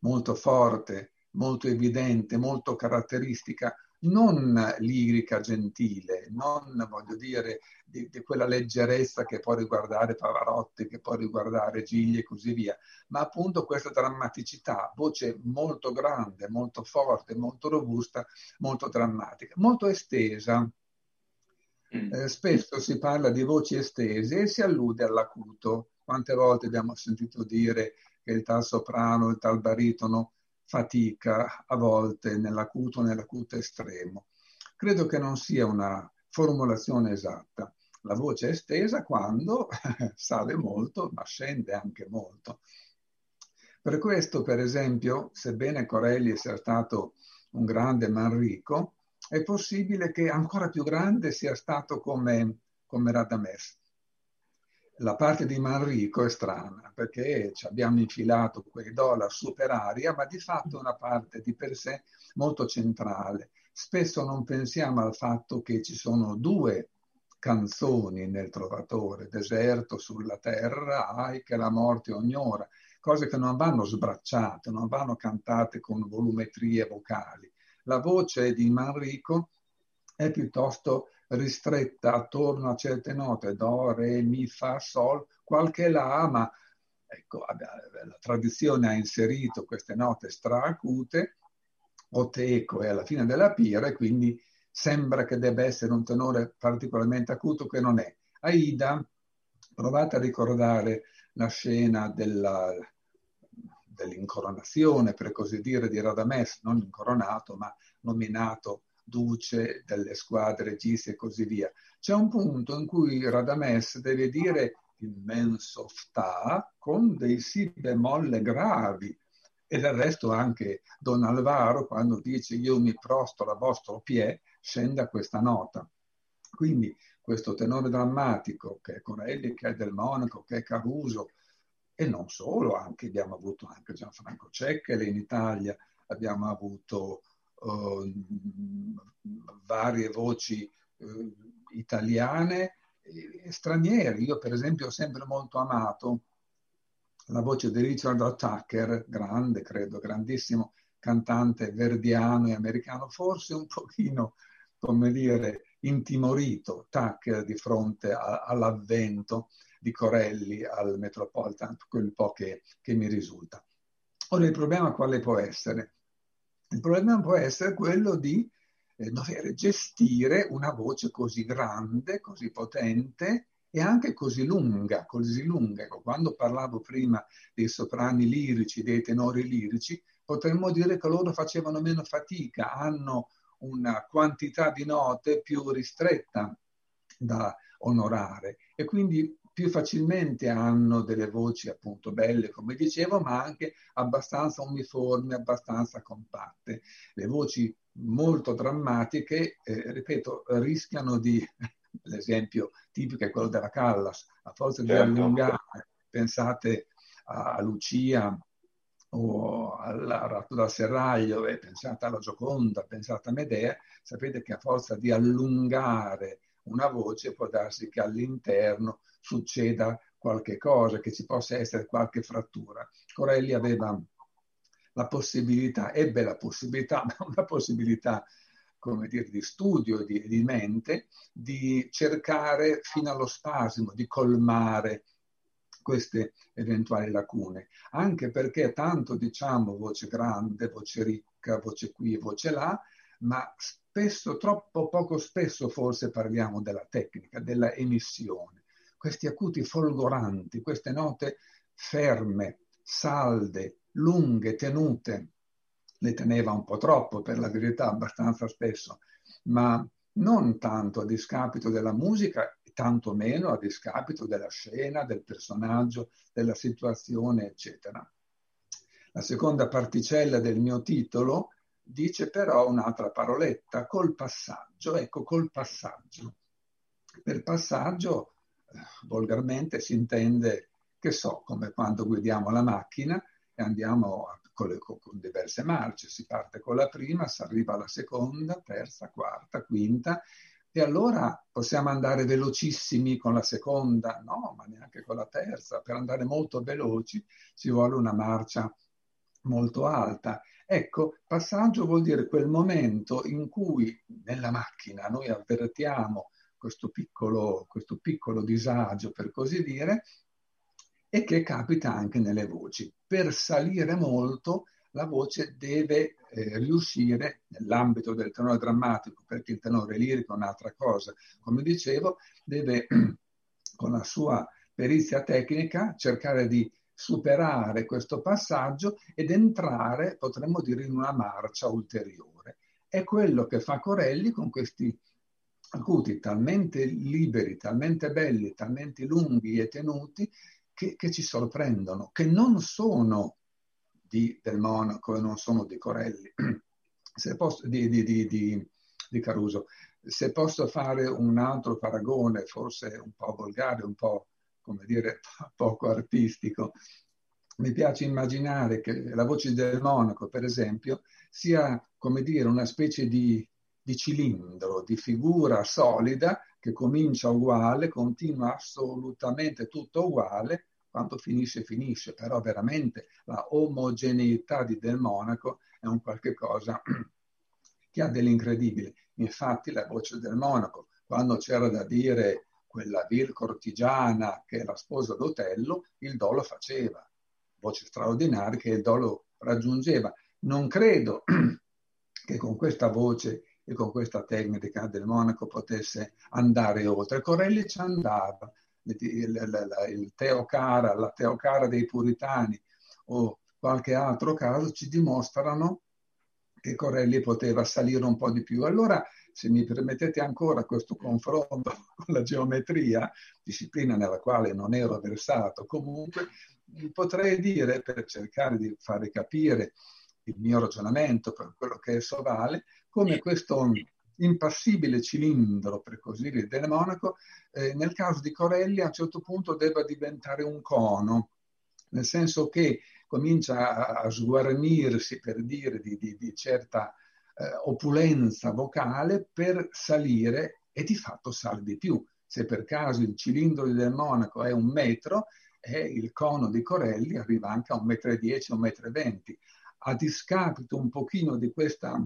molto forte, molto evidente, molto caratteristica, non lirica gentile, non voglio dire di, di, quella leggerezza che può riguardare Pavarotti, che può riguardare Gigli e così via, ma appunto questa drammaticità, voce molto grande, molto forte, molto robusta, molto drammatica, molto estesa. Mm. Eh, spesso si parla di voci estese e si allude all'acuto. Quante volte abbiamo sentito dire che il tal soprano, il tal baritono fatica a volte nell'acuto, nell'acuto estremo. Credo che non sia una formulazione esatta. La voce è estesa quando sale molto, ma scende anche molto. Per questo, per esempio, sebbene Corelli sia stato un grande Manrico, è possibile che ancora più grande sia stato come, come Radames la parte di Manrico è strana perché ci abbiamo infilato quei dollari super aria, ma di fatto è una parte di per sé molto centrale. Spesso non pensiamo al fatto che ci sono due canzoni nel Trovatore, Deserto sulla terra, Ai che la morte ognora, cose che non vanno sbracciate, non vanno cantate con volumetrie vocali. La voce di Manrico è piuttosto ristretta attorno a certe note, do, re, mi, fa, sol, qualche la, ma ecco, la tradizione ha inserito queste note straacute, oteco è alla fine della pira e quindi sembra che debba essere un tenore particolarmente acuto che non è. Aida, provate a ricordare la scena della, dell'incoronazione, per così dire, di Radames, non incoronato, ma nominato duce delle squadre registi e così via. C'è un punto in cui Radames deve dire immenso sta con dei si bemolle gravi e del resto anche Don Alvaro quando dice io mi prosto a vostro pie scende a questa nota. Quindi questo tenore drammatico che è Corelli, che è Del Monaco, che è Caruso e non solo, anche, abbiamo avuto anche Gianfranco Cecchere in Italia, abbiamo avuto uh, varie voci uh, italiane e straniere. Io per esempio ho sempre molto amato la voce di Richard Tucker, grande, credo, grandissimo cantante verdiano e americano, forse un pochino, come dire, intimorito Tucker di fronte a, all'avvento di Corelli al Metropolitan, quel po' che, che mi risulta. Ora il problema quale può essere? Il problema può essere quello di eh, dover gestire una voce così grande, così potente e anche così lunga, così lunga. Ecco, quando parlavo prima dei soprani lirici, dei tenori lirici, potremmo dire che loro facevano meno fatica, hanno una quantità di note più ristretta da onorare e quindi più facilmente hanno delle voci appunto belle, come dicevo, ma anche abbastanza uniformi, abbastanza compatte. Le voci molto drammatiche, eh, ripeto, rischiano di l'esempio tipico è quello della Callas, a forza di certo. allungare, pensate a Lucia o al ratto dal serraglio, e pensate alla Gioconda, pensate a Medea, sapete che a forza di allungare una voce può darsi che all'interno succeda qualche cosa, che ci possa essere qualche frattura. Corelli aveva la possibilità, ebbe la possibilità, ma una possibilità come dire, di studio, di, di mente, di cercare fino allo spasimo, di colmare queste eventuali lacune, anche perché tanto diciamo voce grande, voce ricca, voce qui, voce là, ma spesso, troppo poco spesso forse parliamo della tecnica, della emissione. Questi acuti folgoranti, queste note ferme, salde, lunghe, tenute, le teneva un po' troppo, per la verità, abbastanza spesso, ma non tanto a discapito della musica, tanto meno a discapito della scena, del personaggio, della situazione, eccetera. La seconda particella del mio titolo dice però un'altra paroletta, col passaggio, ecco, col passaggio. Per passaggio, eh, volgarmente si intende, che so, come quando guidiamo la macchina e andiamo con, le, con, diverse marce, si parte con la prima, si arriva alla seconda, terza, quarta, quinta e allora possiamo andare velocissimi con la seconda, no, ma neanche con la terza, per andare molto veloci ci vuole una marcia molto alta. Ecco, passaggio vuol dire quel momento in cui nella macchina noi avvertiamo questo piccolo, questo piccolo disagio, per così dire, e che capita anche nelle voci. Per salire molto la voce deve eh, riuscire nell'ambito del tenore drammatico, perché il tenore lirico è un'altra cosa, come dicevo, deve con la sua perizia tecnica cercare di superare questo passaggio ed entrare, potremmo dire, in una marcia ulteriore. È quello che fa Corelli con questi acuti talmente liberi, talmente belli, talmente lunghi e tenuti, che, che ci sorprendono, che non sono di Del Monaco e non sono di Corelli, posso, di, di, di Caruso. Se posso fare un altro paragone, forse un po' volgare, un po', come dire, poco artistico, mi piace immaginare che la voce del monaco, per esempio, sia, come dire, una specie di, di cilindro, di figura solida che comincia uguale, continua assolutamente tutto uguale, quando finisce finisce, però veramente la omogeneità di Del Monaco è un qualche cosa che ha dell'incredibile. Infatti la voce del Monaco, quando c'era da dire quella vil cortigiana che è la sposa d'Otello, il dolo faceva, voce straordinaria che il dolo raggiungeva. Non credo che con questa voce e con questa tecnica del Monaco potesse andare oltre. Corelli ci andava, il, il, il Teocara, la Teocara dei Puritani o qualche altro caso ci dimostrano che Corelli poteva salire un po' di più. Allora, se mi permettete ancora questo confronto con la geometria, disciplina nella quale non ero versato, comunque potrei dire, per cercare di fare capire il mio ragionamento per quello che esso vale, come questo impassibile cilindro, per così dire, del Monaco, eh, nel caso di Corelli a un certo punto debba diventare un cono, nel senso che comincia a, a sguarnirsi, per dire, di, di, di certa eh, opulenza vocale per salire e di fatto sale di più. Se per caso il cilindro del Monaco è un metro, eh, il cono di Corelli arriva anche a un metro e dieci, un metro e venti. A discapito un pochino di questa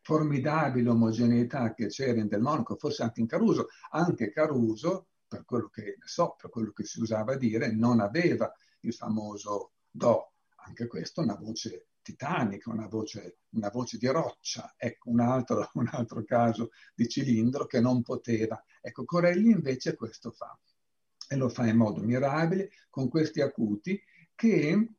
formidabile omogeneità che c'era in Del Monaco, forse anche in Caruso, anche Caruso, per quello che ne so, per quello che si usava dire, non aveva il famoso Do, anche questo una voce titanica, una voce, una voce di roccia, ecco un altro, un altro caso di cilindro che non poteva. Ecco, Corelli invece questo fa e lo fa in modo mirabile con questi acuti che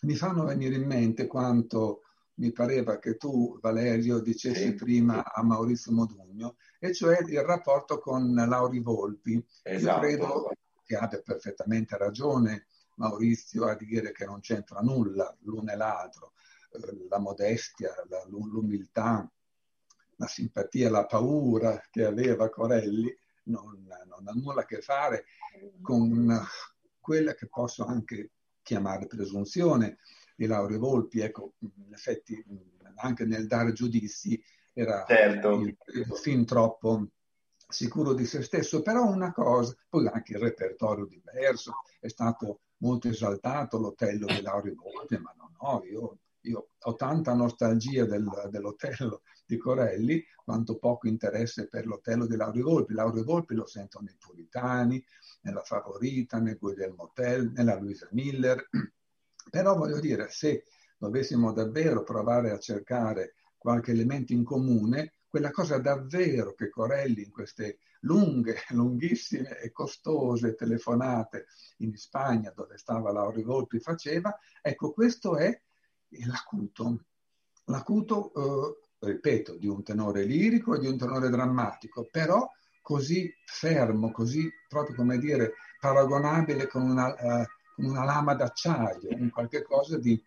mi fanno venire in mente quanto mi pareva che tu, Valerio, dicessi sì. prima a Maurizio Modugno, e cioè il rapporto con Lauri Volpi. Esatto. Io credo che abbia perfettamente ragione Maurizio a dire che non c'entra nulla l'uno e l'altro, eh, la modestia, la, l'umiltà, la simpatia, la paura che aveva Corelli non, non ha nulla a che fare con quella che posso anche chiamare presunzione di Laure Volpi, ecco, in effetti anche nel dare giudizi era certo. il, fin troppo sicuro di se stesso, però una cosa, poi anche il repertorio diverso, è stato molto esaltato l'Otello di Laure Volpi, ma no, no, io, io ho tanta nostalgia del, dell'Otello di Corelli, quanto poco interesse per l'Otello di Laure Volpi. Laure Volpi lo sentono nei Puritani, nella Favorita, nel Guglielmo Tell, nella Luisa Miller, però voglio dire, se dovessimo davvero provare a cercare qualche elemento in comune, quella cosa davvero che Corelli in queste lunghe, lunghissime e costose telefonate in Spagna dove stava Lauri Volpi faceva, ecco questo è l'acuto, l'acuto, eh, ripeto, di un tenore lirico e di un tenore drammatico, però così fermo, così proprio come dire paragonabile con una... Uh, una lama d'acciaio, un qualche cosa di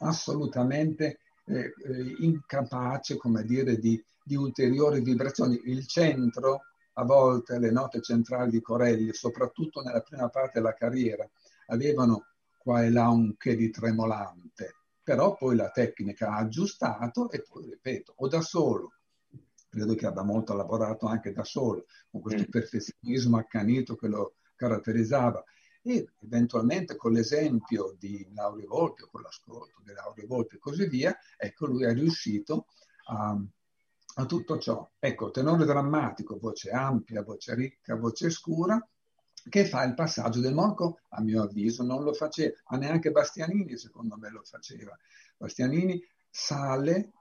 assolutamente eh, eh, incapace, come dire, di, di ulteriori vibrazioni. Il centro, a volte le note centrali di Corelli, soprattutto nella prima parte della carriera, avevano qua e là un che di tremolante, però poi la tecnica ha aggiustato e poi, ripeto, o da solo, credo che abbia molto lavorato anche da solo, con questo mm. perfezionismo accanito che lo caratterizzava, e eventualmente con l'esempio di Lauri Volpi o con l'ascolto di Lauri Volpi e così via, ecco lui è riuscito a, a tutto ciò. Ecco, tenore drammatico, voce ampia, voce ricca, voce scura, che fa il passaggio del Monaco, a mio avviso, non lo faceva, ma neanche Bastianini secondo me lo faceva. Bastianini sale,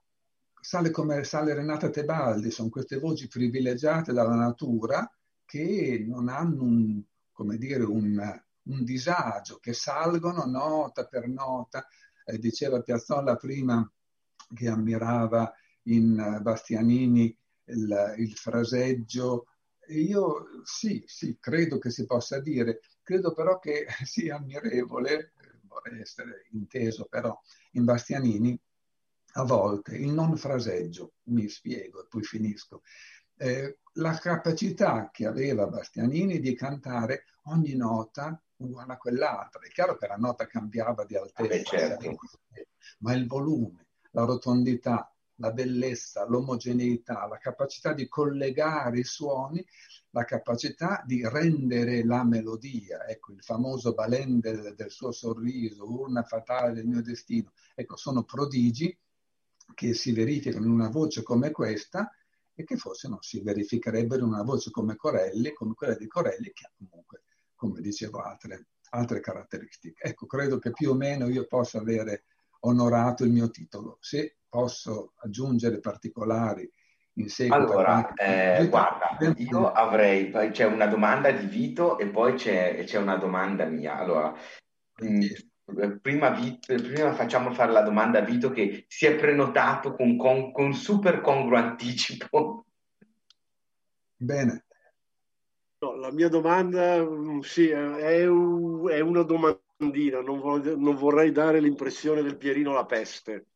sale come sale Renata Tebaldi, sono queste voci privilegiate dalla natura che non hanno un, come dire, un, un disagio, che salgono nota per nota. Eh, diceva Piazzolla prima che ammirava in eh, Bastianini il, il fraseggio. Io sì, sì, credo che si possa dire, credo però che sia ammirevole, vorrei essere inteso però, in Bastianini a volte il non fraseggio, mi spiego e poi finisco, eh, la capacità che aveva Bastianini di cantare ogni nota uguale a quell'altra. È chiaro che la nota cambiava di altezza, Beh, certo. ma il volume, la rotondità, la bellezza, l'omogeneità, la capacità di collegare i suoni, la capacità di rendere la melodia, ecco il famoso balen del, del suo sorriso, urna fatale del mio destino, ecco sono prodigi che si verificano in una voce come questa e che forse non si verificherebbero in una voce come Corelli, come quella di Corelli, che ha comunque come dicevo, altre, altre caratteristiche. Ecco, credo che più o meno io possa avere onorato il mio titolo. Se posso aggiungere particolari in seguito.
Allora, eh, guarda, io avrei, c'è una domanda di Vito e poi c'è, c'è una domanda mia. Allora, mh, mm, prima, prima, facciamo fare la domanda a Vito che si è prenotato con, con, con super congruo anticipo.
Bene.
No, la mia domanda mm, sì, è, un, è una domandina, non, voglio, non vorrei dare l'impressione del Pierino la peste.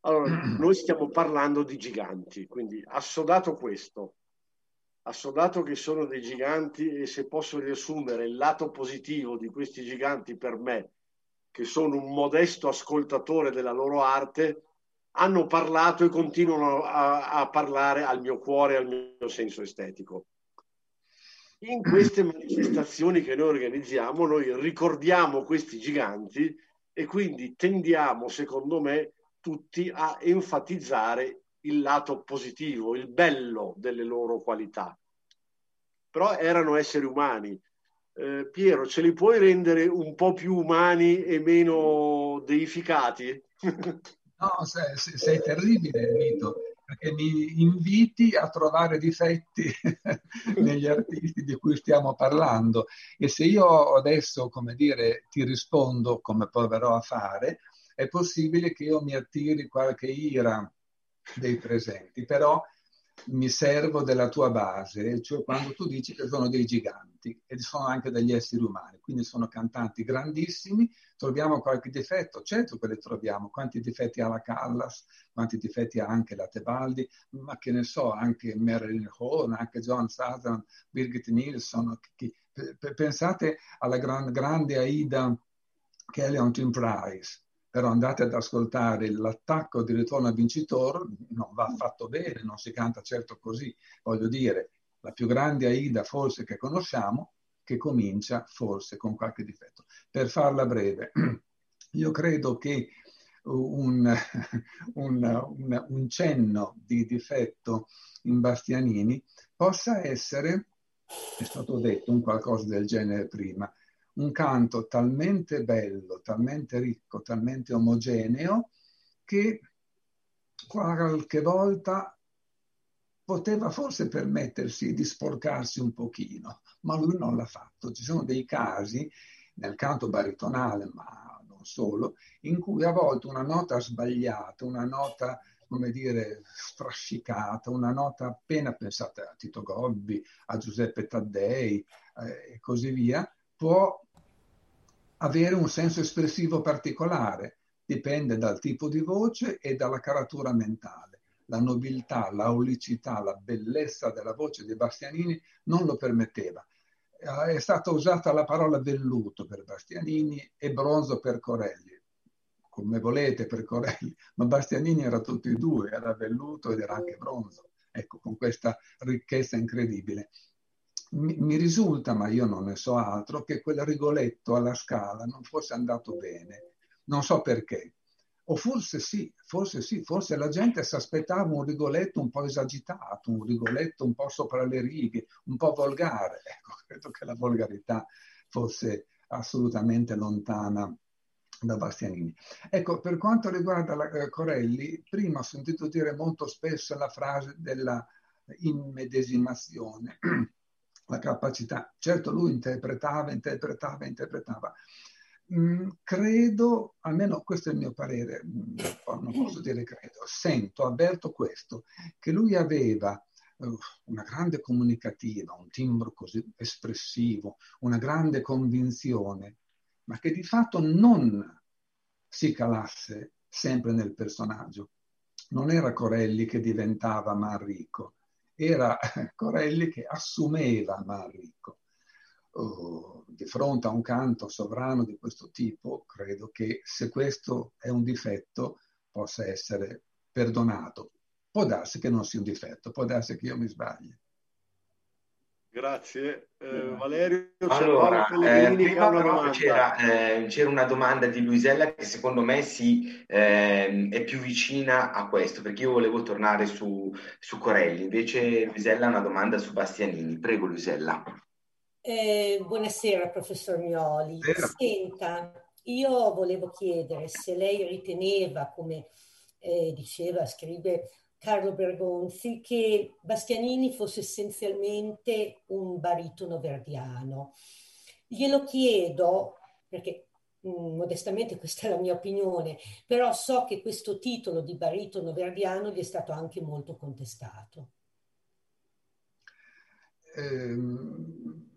Allora, noi stiamo parlando di giganti, quindi assodato questo, assodato che sono dei giganti e se posso riassumere il lato positivo di questi giganti per me, che sono un modesto ascoltatore della loro arte, hanno parlato e continuano a, a parlare al mio cuore al mio senso estetico. In queste manifestazioni che noi organizziamo, noi ricordiamo questi giganti e quindi tendiamo, secondo me, tutti a enfatizzare il lato positivo, il bello delle loro qualità. Però erano esseri umani. Eh, Piero, ce li puoi rendere un po' più umani e meno deificati?
no, sei, sei terribile, Vito, perché mi inviti a trovare difetti negli artisti di cui stiamo parlando. E se io adesso, come dire, ti rispondo come proverò a fare, è possibile che io mi attiri qualche ira dei presenti, però mi servo della tua base, cioè quando tu dici che sono dei giganti e sono anche degli esseri umani, quindi sono cantanti grandissimi, troviamo qualche difetto, certo che li troviamo, quanti difetti ha la Callas, quanti difetti ha anche la Tebaldi, ma che ne so, anche Marilyn Horn, anche John Sutherland, Birgit Nilsson, chi, pensate alla gran, grande Aida Kelly Tim Price, però andate ad ascoltare l'attacco di ritorno al vincitore, non va fatto bene, non si canta certo così. Voglio dire, la più grande Aida forse che conosciamo, che comincia forse con qualche difetto. Per farla breve, io credo che un, un, un, un cenno di difetto in Bastianini possa essere, è stato detto un qualcosa del genere prima, un canto talmente bello, talmente ricco, talmente omogeneo che qualche volta poteva forse permettersi di sporcarsi un pochino, ma lui non l'ha fatto. Ci sono dei casi nel canto baritonale, ma non solo, in cui a volte una nota sbagliata, una nota come dire, strascicata, una nota appena pensata a Tito Gobbi, a Giuseppe Taddei eh, e così via, può avere un senso espressivo particolare, dipende dal tipo di voce e dalla caratura mentale. La nobiltà, l'aulicità, la bellezza della voce di Bastianini non lo permetteva. Eh, è stata usata la parola velluto per Bastianini e bronzo per Corelli. Come volete per Corelli, ma Bastianini era tutti e due, era velluto ed era anche bronzo. Ecco, con questa ricchezza incredibile mi, risulta, ma io non ne so altro, che quel rigoletto alla scala non fosse andato bene. Non so perché. O forse sì, forse sì, forse la gente si aspettava un rigoletto un po' esagitato, un rigoletto un po' sopra le righe, un po' volgare. Ecco, credo che la volgarità fosse assolutamente lontana da Bastianini. Ecco, per quanto riguarda la, eh, Corelli, prima ho sentito dire molto spesso la frase della immedesimazione la capacità. Certo, lui interpretava, interpretava, interpretava. Mm, credo, almeno questo è il mio parere, mm, non posso dire credo, sento, avverto questo, che lui aveva uh, una grande comunicativa, un timbro così espressivo, una grande convinzione, ma che di fatto non si calasse sempre nel personaggio. Non era Corelli che diventava Manrico, era Corelli che assumeva Manrico. Oh, di fronte a un canto sovrano di questo tipo, credo che se questo è un difetto possa essere perdonato. Può darsi che non sia un difetto, può darsi che io mi sbagli.
Grazie. Eh, Valerio,
allora, eh, prima però c'era, eh, c'era, una domanda di Luisella che secondo me si, ehm, è più vicina a questo, perché io volevo tornare su, su Corelli, invece Luisella ha una domanda su Bastianini. Prego Luisella.
Eh, buonasera professor Mioli. Senta, io volevo chiedere se lei riteneva, come eh, diceva, scrive Carlo Bergonzi che Bastianini fosse essenzialmente un baritono verdiano. Glielo chiedo perché mm, modestamente questa è la mia opinione, però so che questo titolo di baritono verdiano gli è stato anche molto contestato.
Ehm,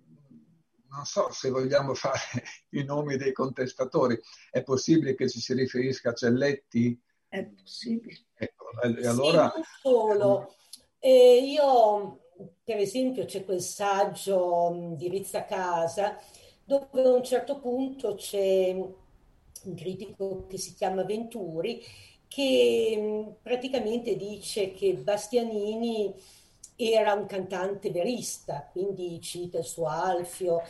non so se vogliamo fare i nomi dei contestatori, è possibile che ci si riferisca a Celletti?
È possibile.
Ecco, e allora...
Sì, solo. Eh, io, per esempio, c'è quel saggio di Rizza Casa dove a un certo punto c'è un critico che si chiama Venturi che praticamente dice che Bastianini era un cantante verista, quindi cita il suo Alfio,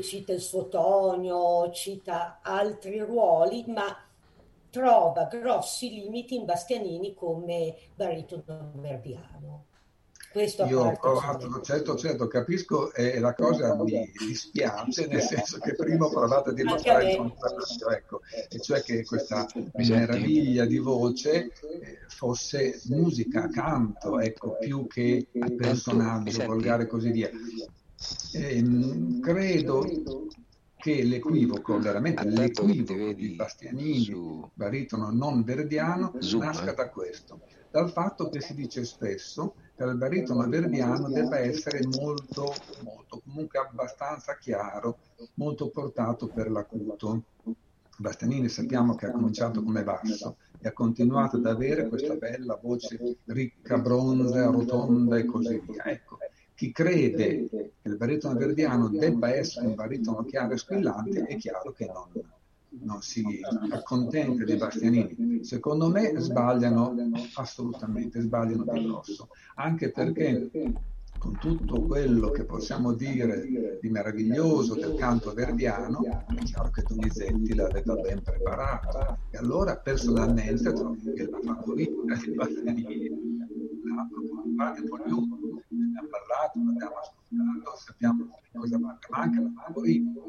cita il suo Tonio, cita altri ruoli, ma trova grossi limiti in Bastianini come baritono verdiano.
Questo Io ho provato, certo, certo, capisco e la cosa mi dispiace, nel senso che prima ho provato a dimostrare il contrario, ecco, e cioè che questa meraviglia di voce eh, fosse musica, canto, ecco, più che personaggio, volgare e così via. E, ehm, credo che l'equivoco, veramente l'equivoco di Bastianini, baritono non verdiano, nasca eh. da questo, dal fatto che si dice spesso che il baritono verdiano debba essere molto, molto, comunque abbastanza chiaro, molto portato per l'acuto. Bastianini sappiamo che ha cominciato come basso e ha continuato ad avere questa bella voce ricca, bronzea, rotonda e così via. Ecco, chi crede che il baritono verdiano debba essere un baritono chiaro e squillante è chiaro che non, non si accontenta di Bastianini. Secondo me sbagliano assolutamente, sbagliano di grosso, anche perché con tutto quello che possiamo dire di meraviglioso del canto verdiano, è chiaro che Donizetti l'aveva ben preparato. E allora personalmente trovo che la favorita di Bastianini la parte un più, abbiamo parlato, abbiamo ascoltato, sappiamo cosa manca, manca la favorita.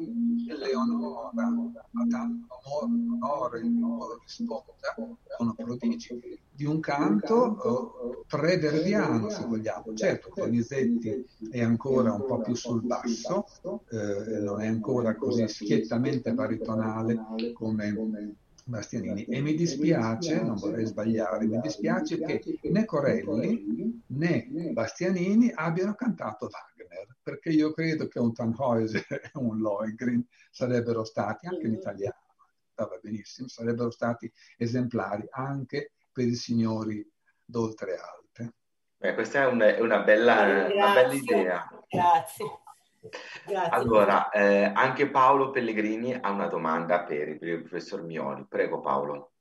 Eleonora, ha tanto amore, onore, il modo di sponda, sono prodigi di un canto pre-verdiano, se vogliamo. Certo, Donizetti è ancora un po' più sul basso, eh, non è ancora così schiettamente baritonale come Bastianini. E mi dispiace, non vorrei sbagliare, mi dispiace che né Corelli né Bastianini abbiano cantato Wagner, perché io credo che un Tannhäuser e un Lohengrin sarebbero stati, anche in italiano, stava benissimo, sarebbero stati esemplari anche per i signori d'oltre alte.
Beh, questa è una, una, bella, una bella idea.
Grazie. Grazie.
Allora, eh, anche Paolo Pellegrini ha una domanda per il, professor Mioli. Prego Paolo.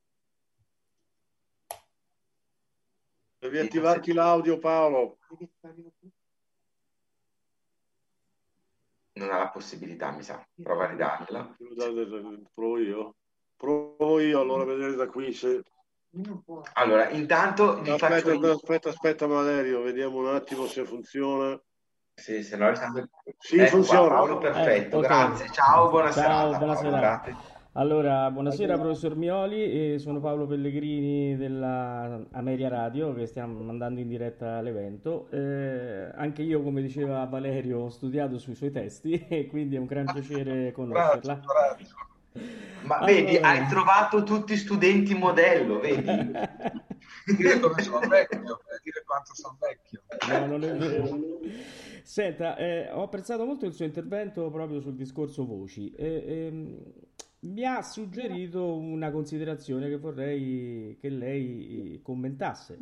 Devi attivarti l'audio Paolo.
Non ha la possibilità, mi sa. Prova a ridargliela.
Provo io. Provo io, allora vedere da qui se...
Allora, intanto...
Aspetta, faccio... aspetta, aspetta Valerio, vediamo un attimo se funziona.
Sì, se no sempre...
Sì, ecco funziona. Qua,
Paolo, perfetto, eh, okay. grazie. Ciao, buonasera.
Ciao, buonasera. Allora, buonasera professor Mioli, eh, sono Paolo Pellegrini della Ameria Radio che stiamo mandando in diretta all'evento. Eh, anche io, come diceva Valerio, ho studiato sui suoi testi e quindi è un gran piacere conoscerla.
Bravo, bravo. Ma allora... vedi, hai trovato tutti studenti modello, vedi?
dire come sono vecchio, per dire quanto sono vecchio.
No, non è vero. Senta, eh, ho apprezzato molto il suo intervento proprio sul discorso voci. Eh, ehm, mi ha suggerito una considerazione che vorrei che lei commentasse.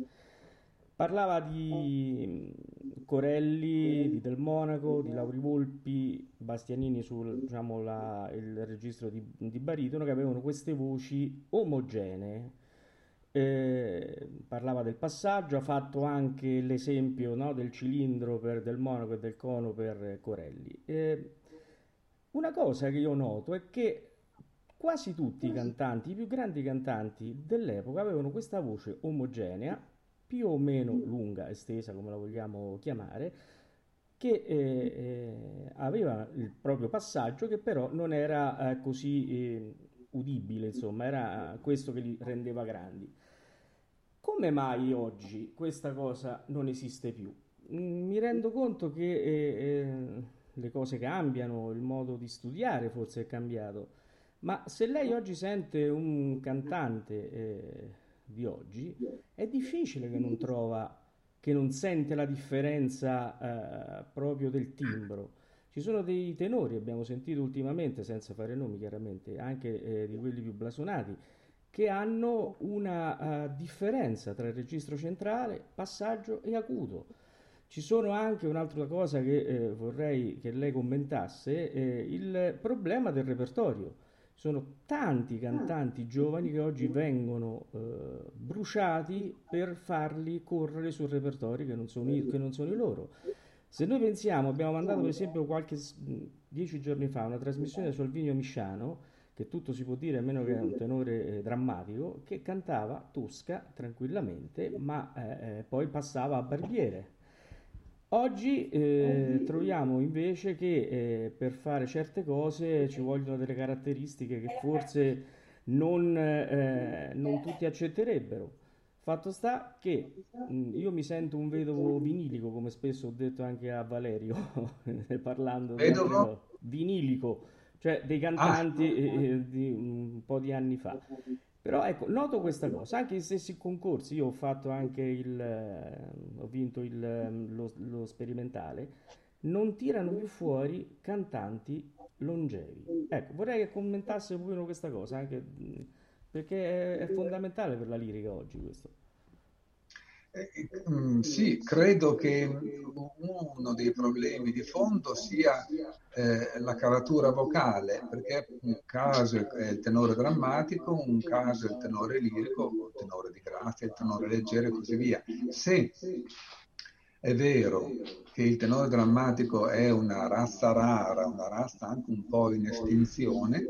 Parlava di Corelli, di Del Monaco, di Lauri Volpi, Bastianini sul diciamo, la, il registro di, di baritono che avevano queste voci omogenee eh, parlava del passaggio, ha fatto anche l'esempio no, del cilindro per Del Monaco e del cono per Corelli. Eh, una cosa che io noto è che quasi tutti i cantanti, i più grandi cantanti dell'epoca, avevano questa voce omogenea, più o meno lunga, estesa, come la vogliamo chiamare, che eh, eh, aveva il proprio passaggio, che però non era eh, così eh, udibile, insomma, era questo che li rendeva grandi. Come mai oggi questa cosa non esiste più? Mm, mi rendo conto che eh, eh, le cose cambiano, il modo di studiare forse è cambiato, Ma se lei oggi sente un cantante eh, di oggi, è difficile che non trova, che non sente la differenza eh, proprio del timbro. Ci sono dei tenori, abbiamo sentito ultimamente, senza fare nomi chiaramente, anche eh, di quelli più blasonati, che hanno una uh, differenza tra il registro centrale, passaggio e acuto. Ci sono anche un'altra cosa che eh, vorrei che lei commentasse, eh, il problema del repertorio. Sono tanti cantanti giovani che oggi vengono eh, bruciati per farli correre sul repertorio che non sono che non sono i loro. Se noi pensiamo, abbiamo mandato per esempio qualche dieci giorni fa una trasmissione su Alvinio Misciano, che tutto si può dire a meno che è un tenore eh, drammatico, che cantava Tosca tranquillamente, ma eh, eh poi passava a Barbiere. Oggi eh, troviamo invece che eh, per fare certe cose ci vogliono delle caratteristiche che forse non, eh, non tutti accetterebbero. Fatto sta che mh, mm, io mi sento un vedovo vinilico, come spesso ho detto anche a Valerio, parlando
vedovo?
vinilico cioè dei cantanti ah. eh, di un po' di anni fa. Però ecco, noto questa cosa, anche gli stessi concorsi, io ho fatto anche il, eh, ho vinto il, ehm, lo, lo sperimentale, non tirano più fuori cantanti longevi. Ecco, vorrei che commentasse un questa cosa, anche perché è, è fondamentale per la lirica oggi questo.
Mm, sì, credo che uno dei problemi di fondo sia eh, la caratura vocale, perché un caso è il tenore drammatico, un caso è il tenore lirico, il tenore di grazia, il tenore leggero e così via. Se è vero che il tenore drammatico è una razza rara, una razza anche un po' in estinzione,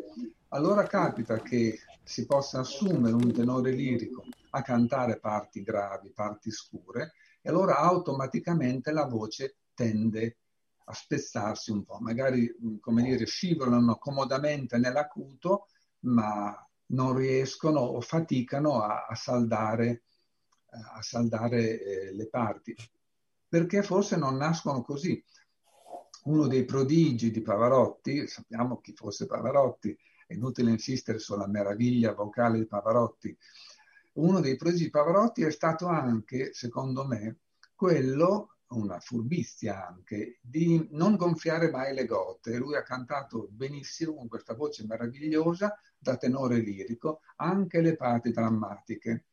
allora capita che si possa assumere un tenore lirico a cantare parti gravi, parti scure, e allora automaticamente la voce tende a spezzarsi un po', magari come dire, scivolano comodamente nell'acuto, ma non riescono o faticano a, a saldare, a saldare eh, le parti, perché forse non nascono così. Uno dei prodigi di Pavarotti, sappiamo chi fosse Pavarotti, è inutile insistere sulla meraviglia vocale di Pavarotti, uno dei prodigi di Pavarotti è stato anche, secondo me, quello, una furbizia anche, di non gonfiare mai le gote. Lui ha cantato benissimo con questa voce meravigliosa da tenore lirico anche le parti drammatiche.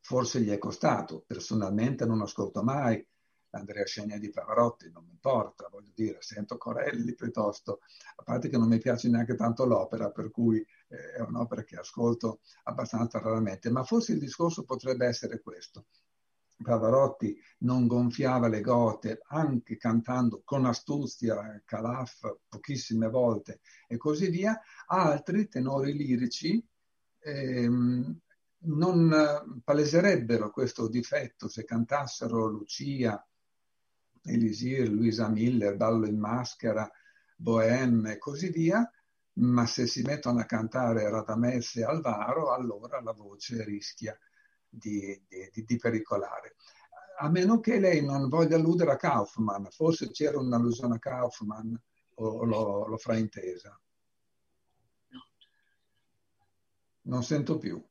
Forse gli è costato, personalmente non ascolto mai Andrea Scegna di Pavarotti, non mi importa, voglio dire, sento Corelli piuttosto, a parte che non mi piace neanche tanto l'opera, per cui eh, è un'opera che ascolto abbastanza raramente, ma forse il discorso potrebbe essere questo. Pavarotti non gonfiava le gote, anche cantando con astuzia, calaf pochissime volte e così via, altri tenori lirici ehm, non paleserebbero questo difetto se cantassero Lucia, Elisir, Luisa Miller, Ballo in maschera, Bohème e così via, ma se si mettono a cantare Radamesse e Alvaro, allora la voce rischia di, di, di, pericolare. A meno che lei non voglia alludere a Kaufman, forse c'era un'allusione a Kaufman o l'ho, l'ho fraintesa. Non sento più.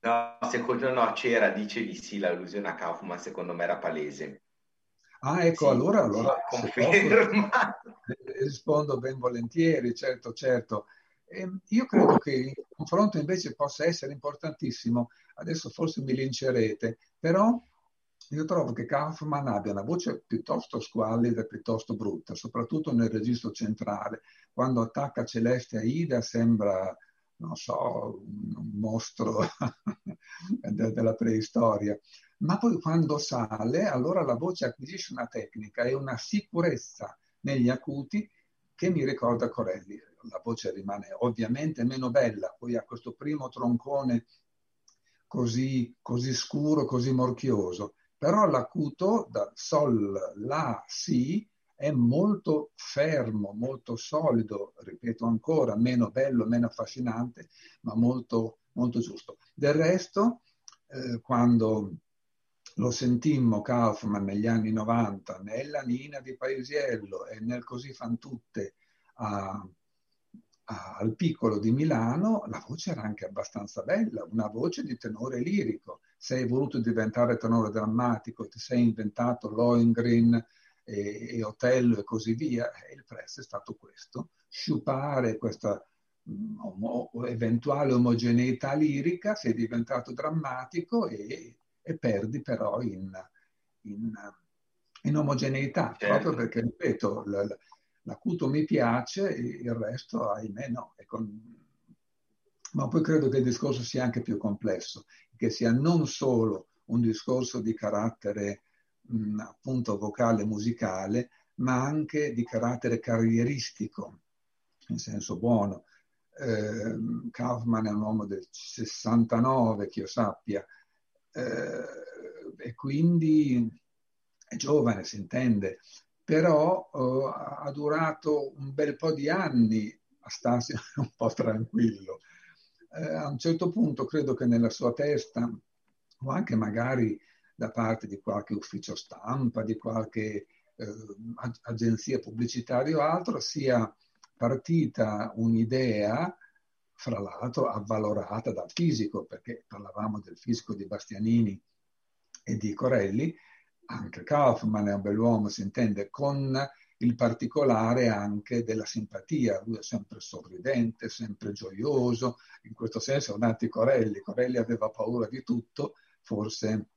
No, secondo no, c'era, dice di sì, l'allusione a Kaufman secondo me era palese.
Ah, ecco, sì, allora, allora conferma. rispondo ben volentieri, certo, certo. E io credo che il confronto invece possa essere importantissimo. Adesso forse mi lincerete, però io trovo che Kaufman abbia una voce piuttosto squallida piuttosto brutta, soprattutto nel registro centrale. Quando attacca Celeste a Ida sembra, non so, un mostro della preistoria ma poi quando sale, allora la voce acquisisce una tecnica e una sicurezza negli acuti che mi ricorda Corelli. La voce rimane ovviamente meno bella, poi ha questo primo troncone così, così scuro, così morchioso, però l'acuto da sol, la, si è molto fermo, molto solido, ripeto ancora, meno bello, meno affascinante, ma molto, molto giusto. Del resto, eh, quando lo sentimmo Kaufman negli anni 90 nella Nina di Paesiello e nel Così fan tutte a, al piccolo di Milano la voce era anche abbastanza bella, una voce di tenore lirico. Se hai voluto diventare tenore drammatico, ti sei inventato Lohengrin e, e Otello e così via, e il prezzo è stato questo, sciupare questa mh, eventuale omogeneità lirica, sei diventato drammatico e, e perdi però in, in, in omogeneità, certo. proprio perché, ripeto, l, l'acuto mi piace, il resto, ahimè, no. Con... Ma poi credo che il discorso sia anche più complesso, che sia non solo un discorso di carattere mh, appunto vocale musicale, ma anche di carattere carrieristico, in senso buono. Eh, Kaufman è un uomo del 69, che io sappia, eh, e quindi è giovane, si intende, però eh, ha durato un bel po' di anni a starsi un po' tranquillo. Eh, a un certo punto credo che nella sua testa, o anche magari da parte di qualche ufficio stampa, di qualche eh, agenzia pubblicitaria o altro, sia partita un'idea, fra l'altro avvalorata dal fisico, perché parlavamo del fisico di Bastianini e di Corelli, anche Kaufman è un bell'uomo, si intende, con il particolare anche della simpatia. Lui è sempre sorridente, sempre gioioso, in questo senso è un anti-Corelli. Corelli aveva paura di tutto, forse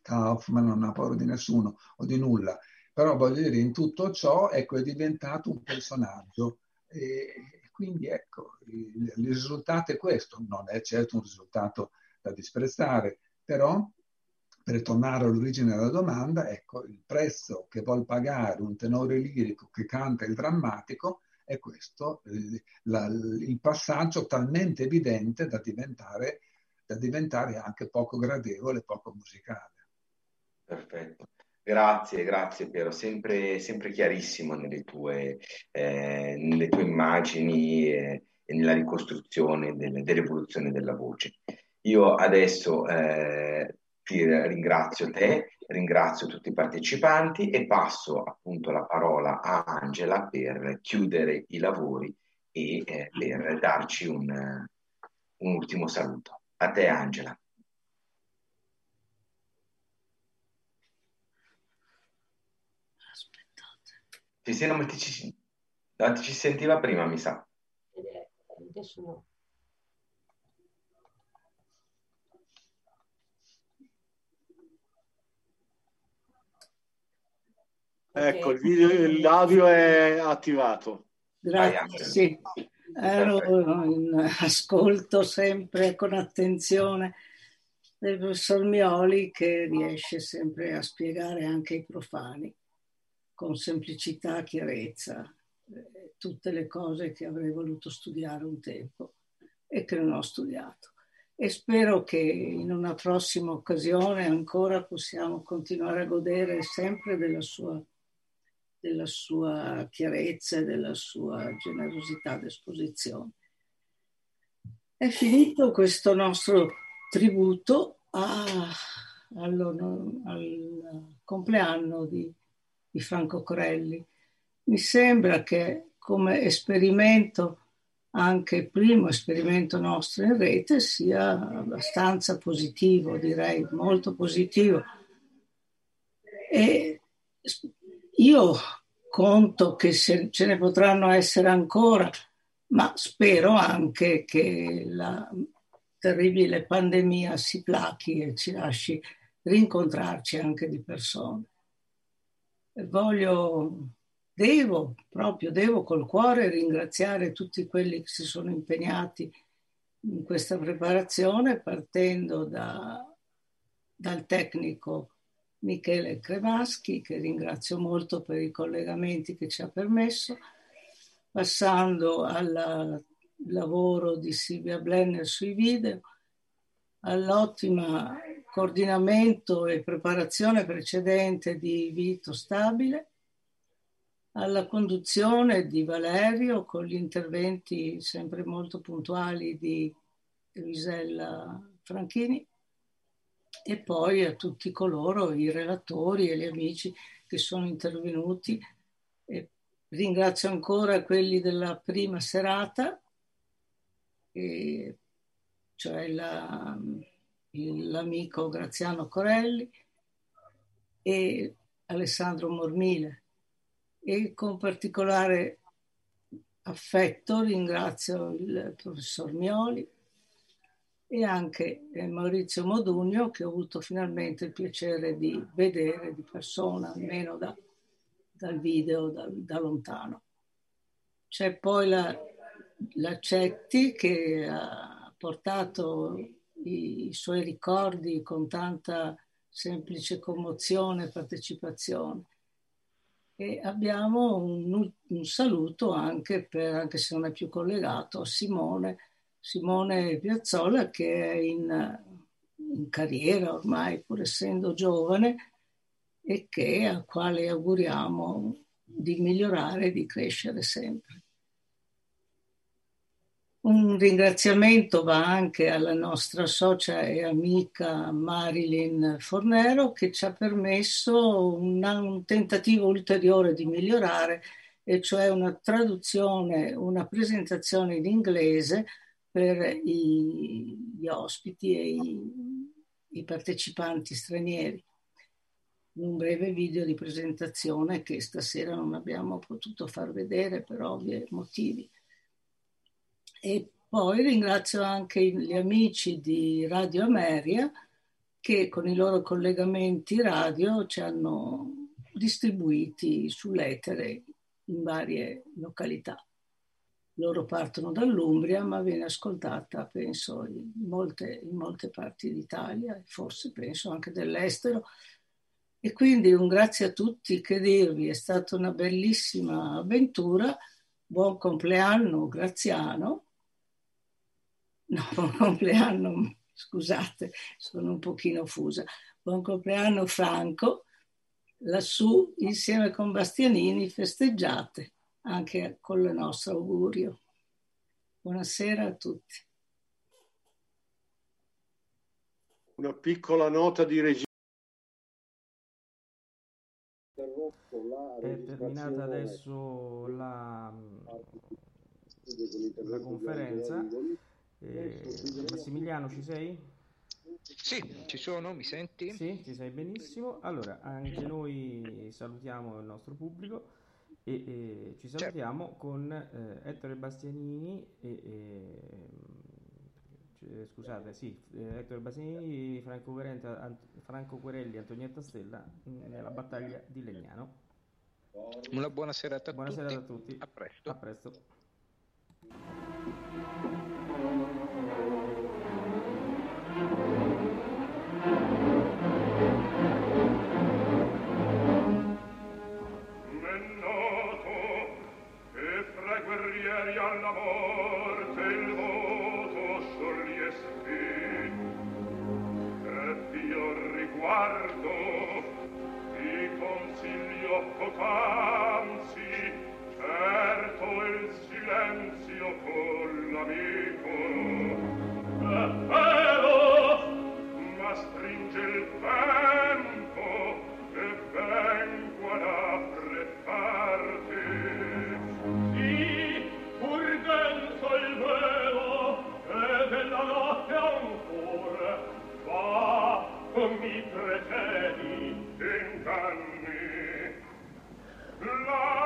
Kaufman non ha paura di nessuno o di nulla. Però voglio dire, in tutto ciò, ecco, è diventato un personaggio. E quindi, ecco, il, il risultato è questo. Non è certo un risultato da disprezzare, però per tornare all'origine della domanda, ecco, il prezzo che vuol pagare un tenore lirico che canta il drammatico è questo, il, la, il passaggio talmente evidente da diventare, da diventare anche poco gradevole, poco musicale.
Perfetto. Grazie, grazie Piero, sempre, sempre chiarissimo nelle tue, eh, nelle tue immagini e, e nella ricostruzione del, dell'evoluzione della voce. Io adesso eh, ti ringrazio te, ringrazio tutti i partecipanti e passo appunto la parola a Angela per chiudere i lavori e eh, per darci un, un ultimo saluto. A te Angela. Ci, sì, non ti, ci, non ti ci sentiva prima, mi sa.
Adesso no.
Ecco, il video, l'audio è attivato.
Grazie, sì. Ero in ascolto sempre con attenzione del professor Mioli che riesce sempre a spiegare anche ai profani con semplicità e chiarezza eh, tutte le cose che avrei voluto studiare un tempo e che non ho studiato. E spero che in una prossima occasione ancora possiamo continuare a godere sempre della sua della sua chiarezza e della sua generosità d'esposizione. È finito questo nostro tributo a, al, al compleanno di, di Franco Corelli. Mi sembra che come esperimento, anche il primo esperimento nostro in rete, sia abbastanza positivo, direi molto positivo. E io conto che ce ne potranno essere ancora, ma spero anche che la terribile pandemia si plachi e ci lasci rincontrarci anche di persona. Voglio, devo, proprio devo col cuore ringraziare tutti quelli che si sono impegnati in questa preparazione, partendo da, dal tecnico Michele Cremaschi, che ringrazio molto per i collegamenti che ci ha permesso, passando al lavoro di Silvia Blenner sui video, all'ottimo coordinamento e preparazione precedente di Vito Stabile, alla conduzione di Valerio con gli interventi sempre molto puntuali di Luisella Franchini e poi a tutti coloro, i relatori e gli amici che sono intervenuti. Ringrazio ancora quelli della prima serata, e, cioè la, l'amico Graziano Corelli e Alessandro Mormile e con particolare affetto ringrazio il professor Mioli e anche eh, Maurizio Modugno che ho avuto finalmente il piacere di vedere di persona, almeno da, dal video, da, da lontano. C'è poi la, la Cetti che ha portato i, i suoi ricordi con tanta semplice commozione e partecipazione. E abbiamo un, un, saluto anche per, anche se non è più collegato, a Simone, Simone Piazzola che è in, in carriera ormai, pur essendo giovane, e che, al quale auguriamo di migliorare e di crescere sempre. Un ringraziamento va anche alla nostra socia e amica Marilyn Fornero che ci ha permesso una, un tentativo ulteriore di migliorare, e cioè una traduzione, una presentazione in inglese per i, gli ospiti e i, i partecipanti stranieri. Un breve video di presentazione che stasera non abbiamo potuto far vedere per ovvi motivi. E poi ringrazio anche gli amici di Radio Ameria che con i loro collegamenti radio ci hanno distribuiti sull'etere in varie località. Loro partono dall'Umbria, ma viene ascoltata, penso, in molte, in molte parti d'Italia forse penso anche dell'estero. E quindi un grazie a tutti, che dirvi, è stata una bellissima avventura. Buon compleanno, Graziano No, buon compleanno, scusate, sono un pochino fusa. Buon compleanno Franco, lassù insieme con Bastianini festeggiate anche con il nostro augurio. Buonasera a tutti.
Una piccola nota di regia.
È terminata adesso la, la conferenza. Eh, Massimiliano, ci sei?
Sì, ci sono, mi senti?
Sì, ci sei benissimo. Allora, anche noi salutiamo il nostro pubblico e, e ci certo. salutiamo certo. con eh, Ettore Bastianini e, e cioè, scusate, sì, eh, Ettore Bastianini, Franco, Querenta, Franco Querelli, Antonietta Stella nella battaglia di Legnano.
Una buona serata a
buona
tutti.
Serata a tutti.
A presto.
A presto.
far Oh!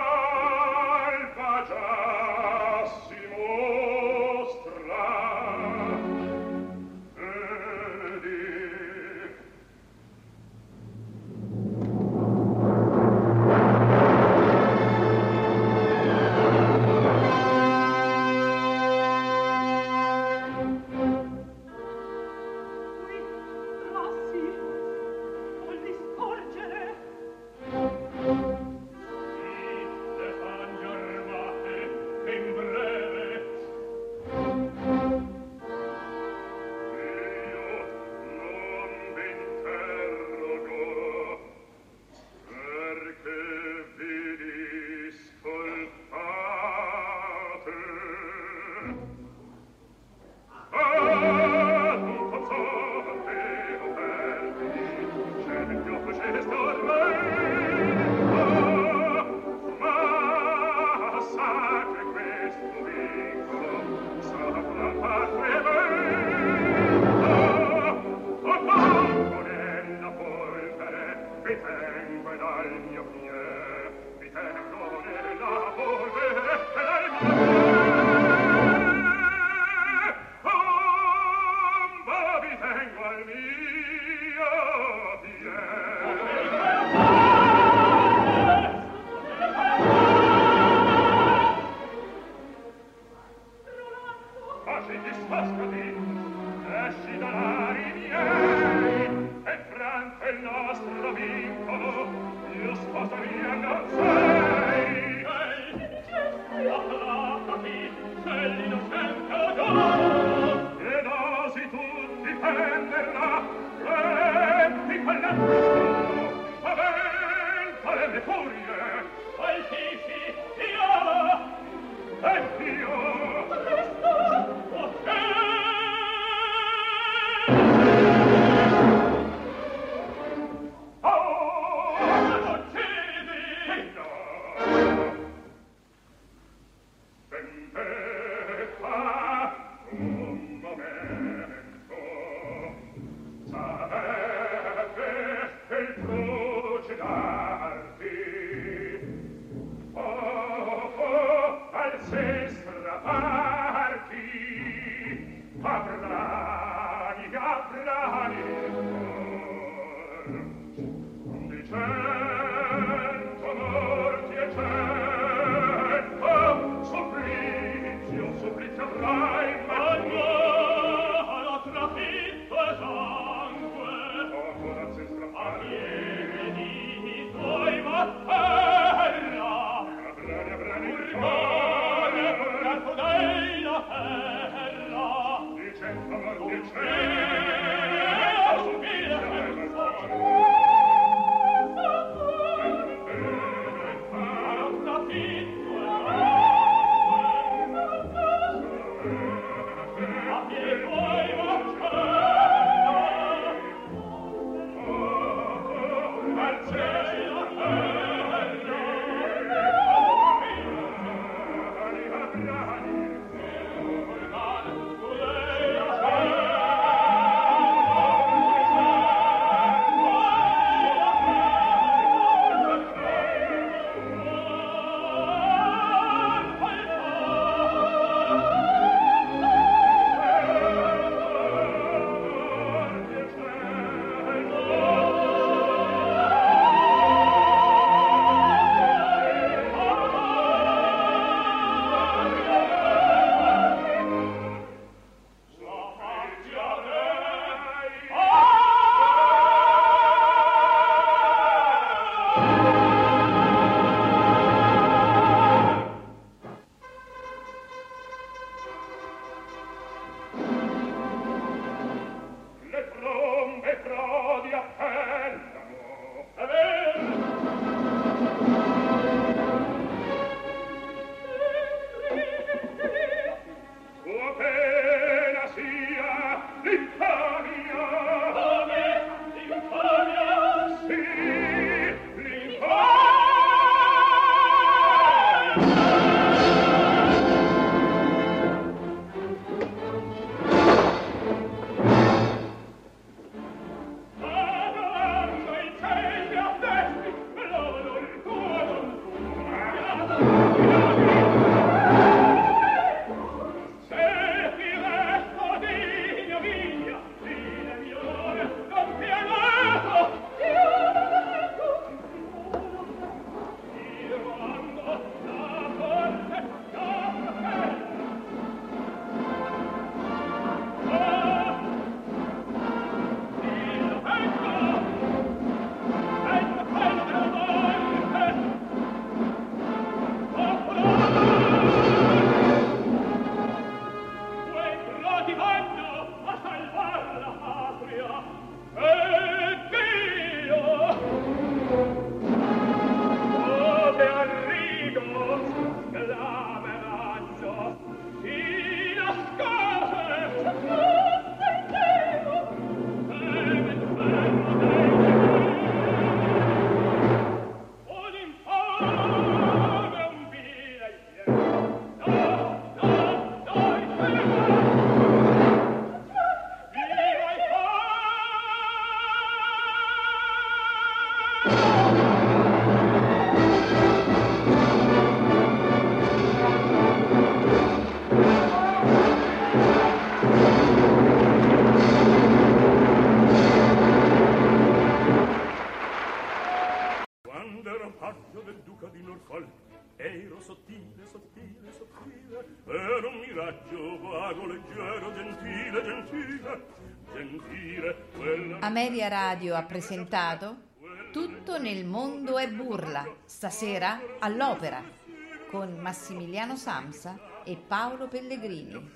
Ameria Radio ha presentato Tutto nel mondo è burla, stasera all'opera, con Massimiliano Samsa e Paolo Pellegrini.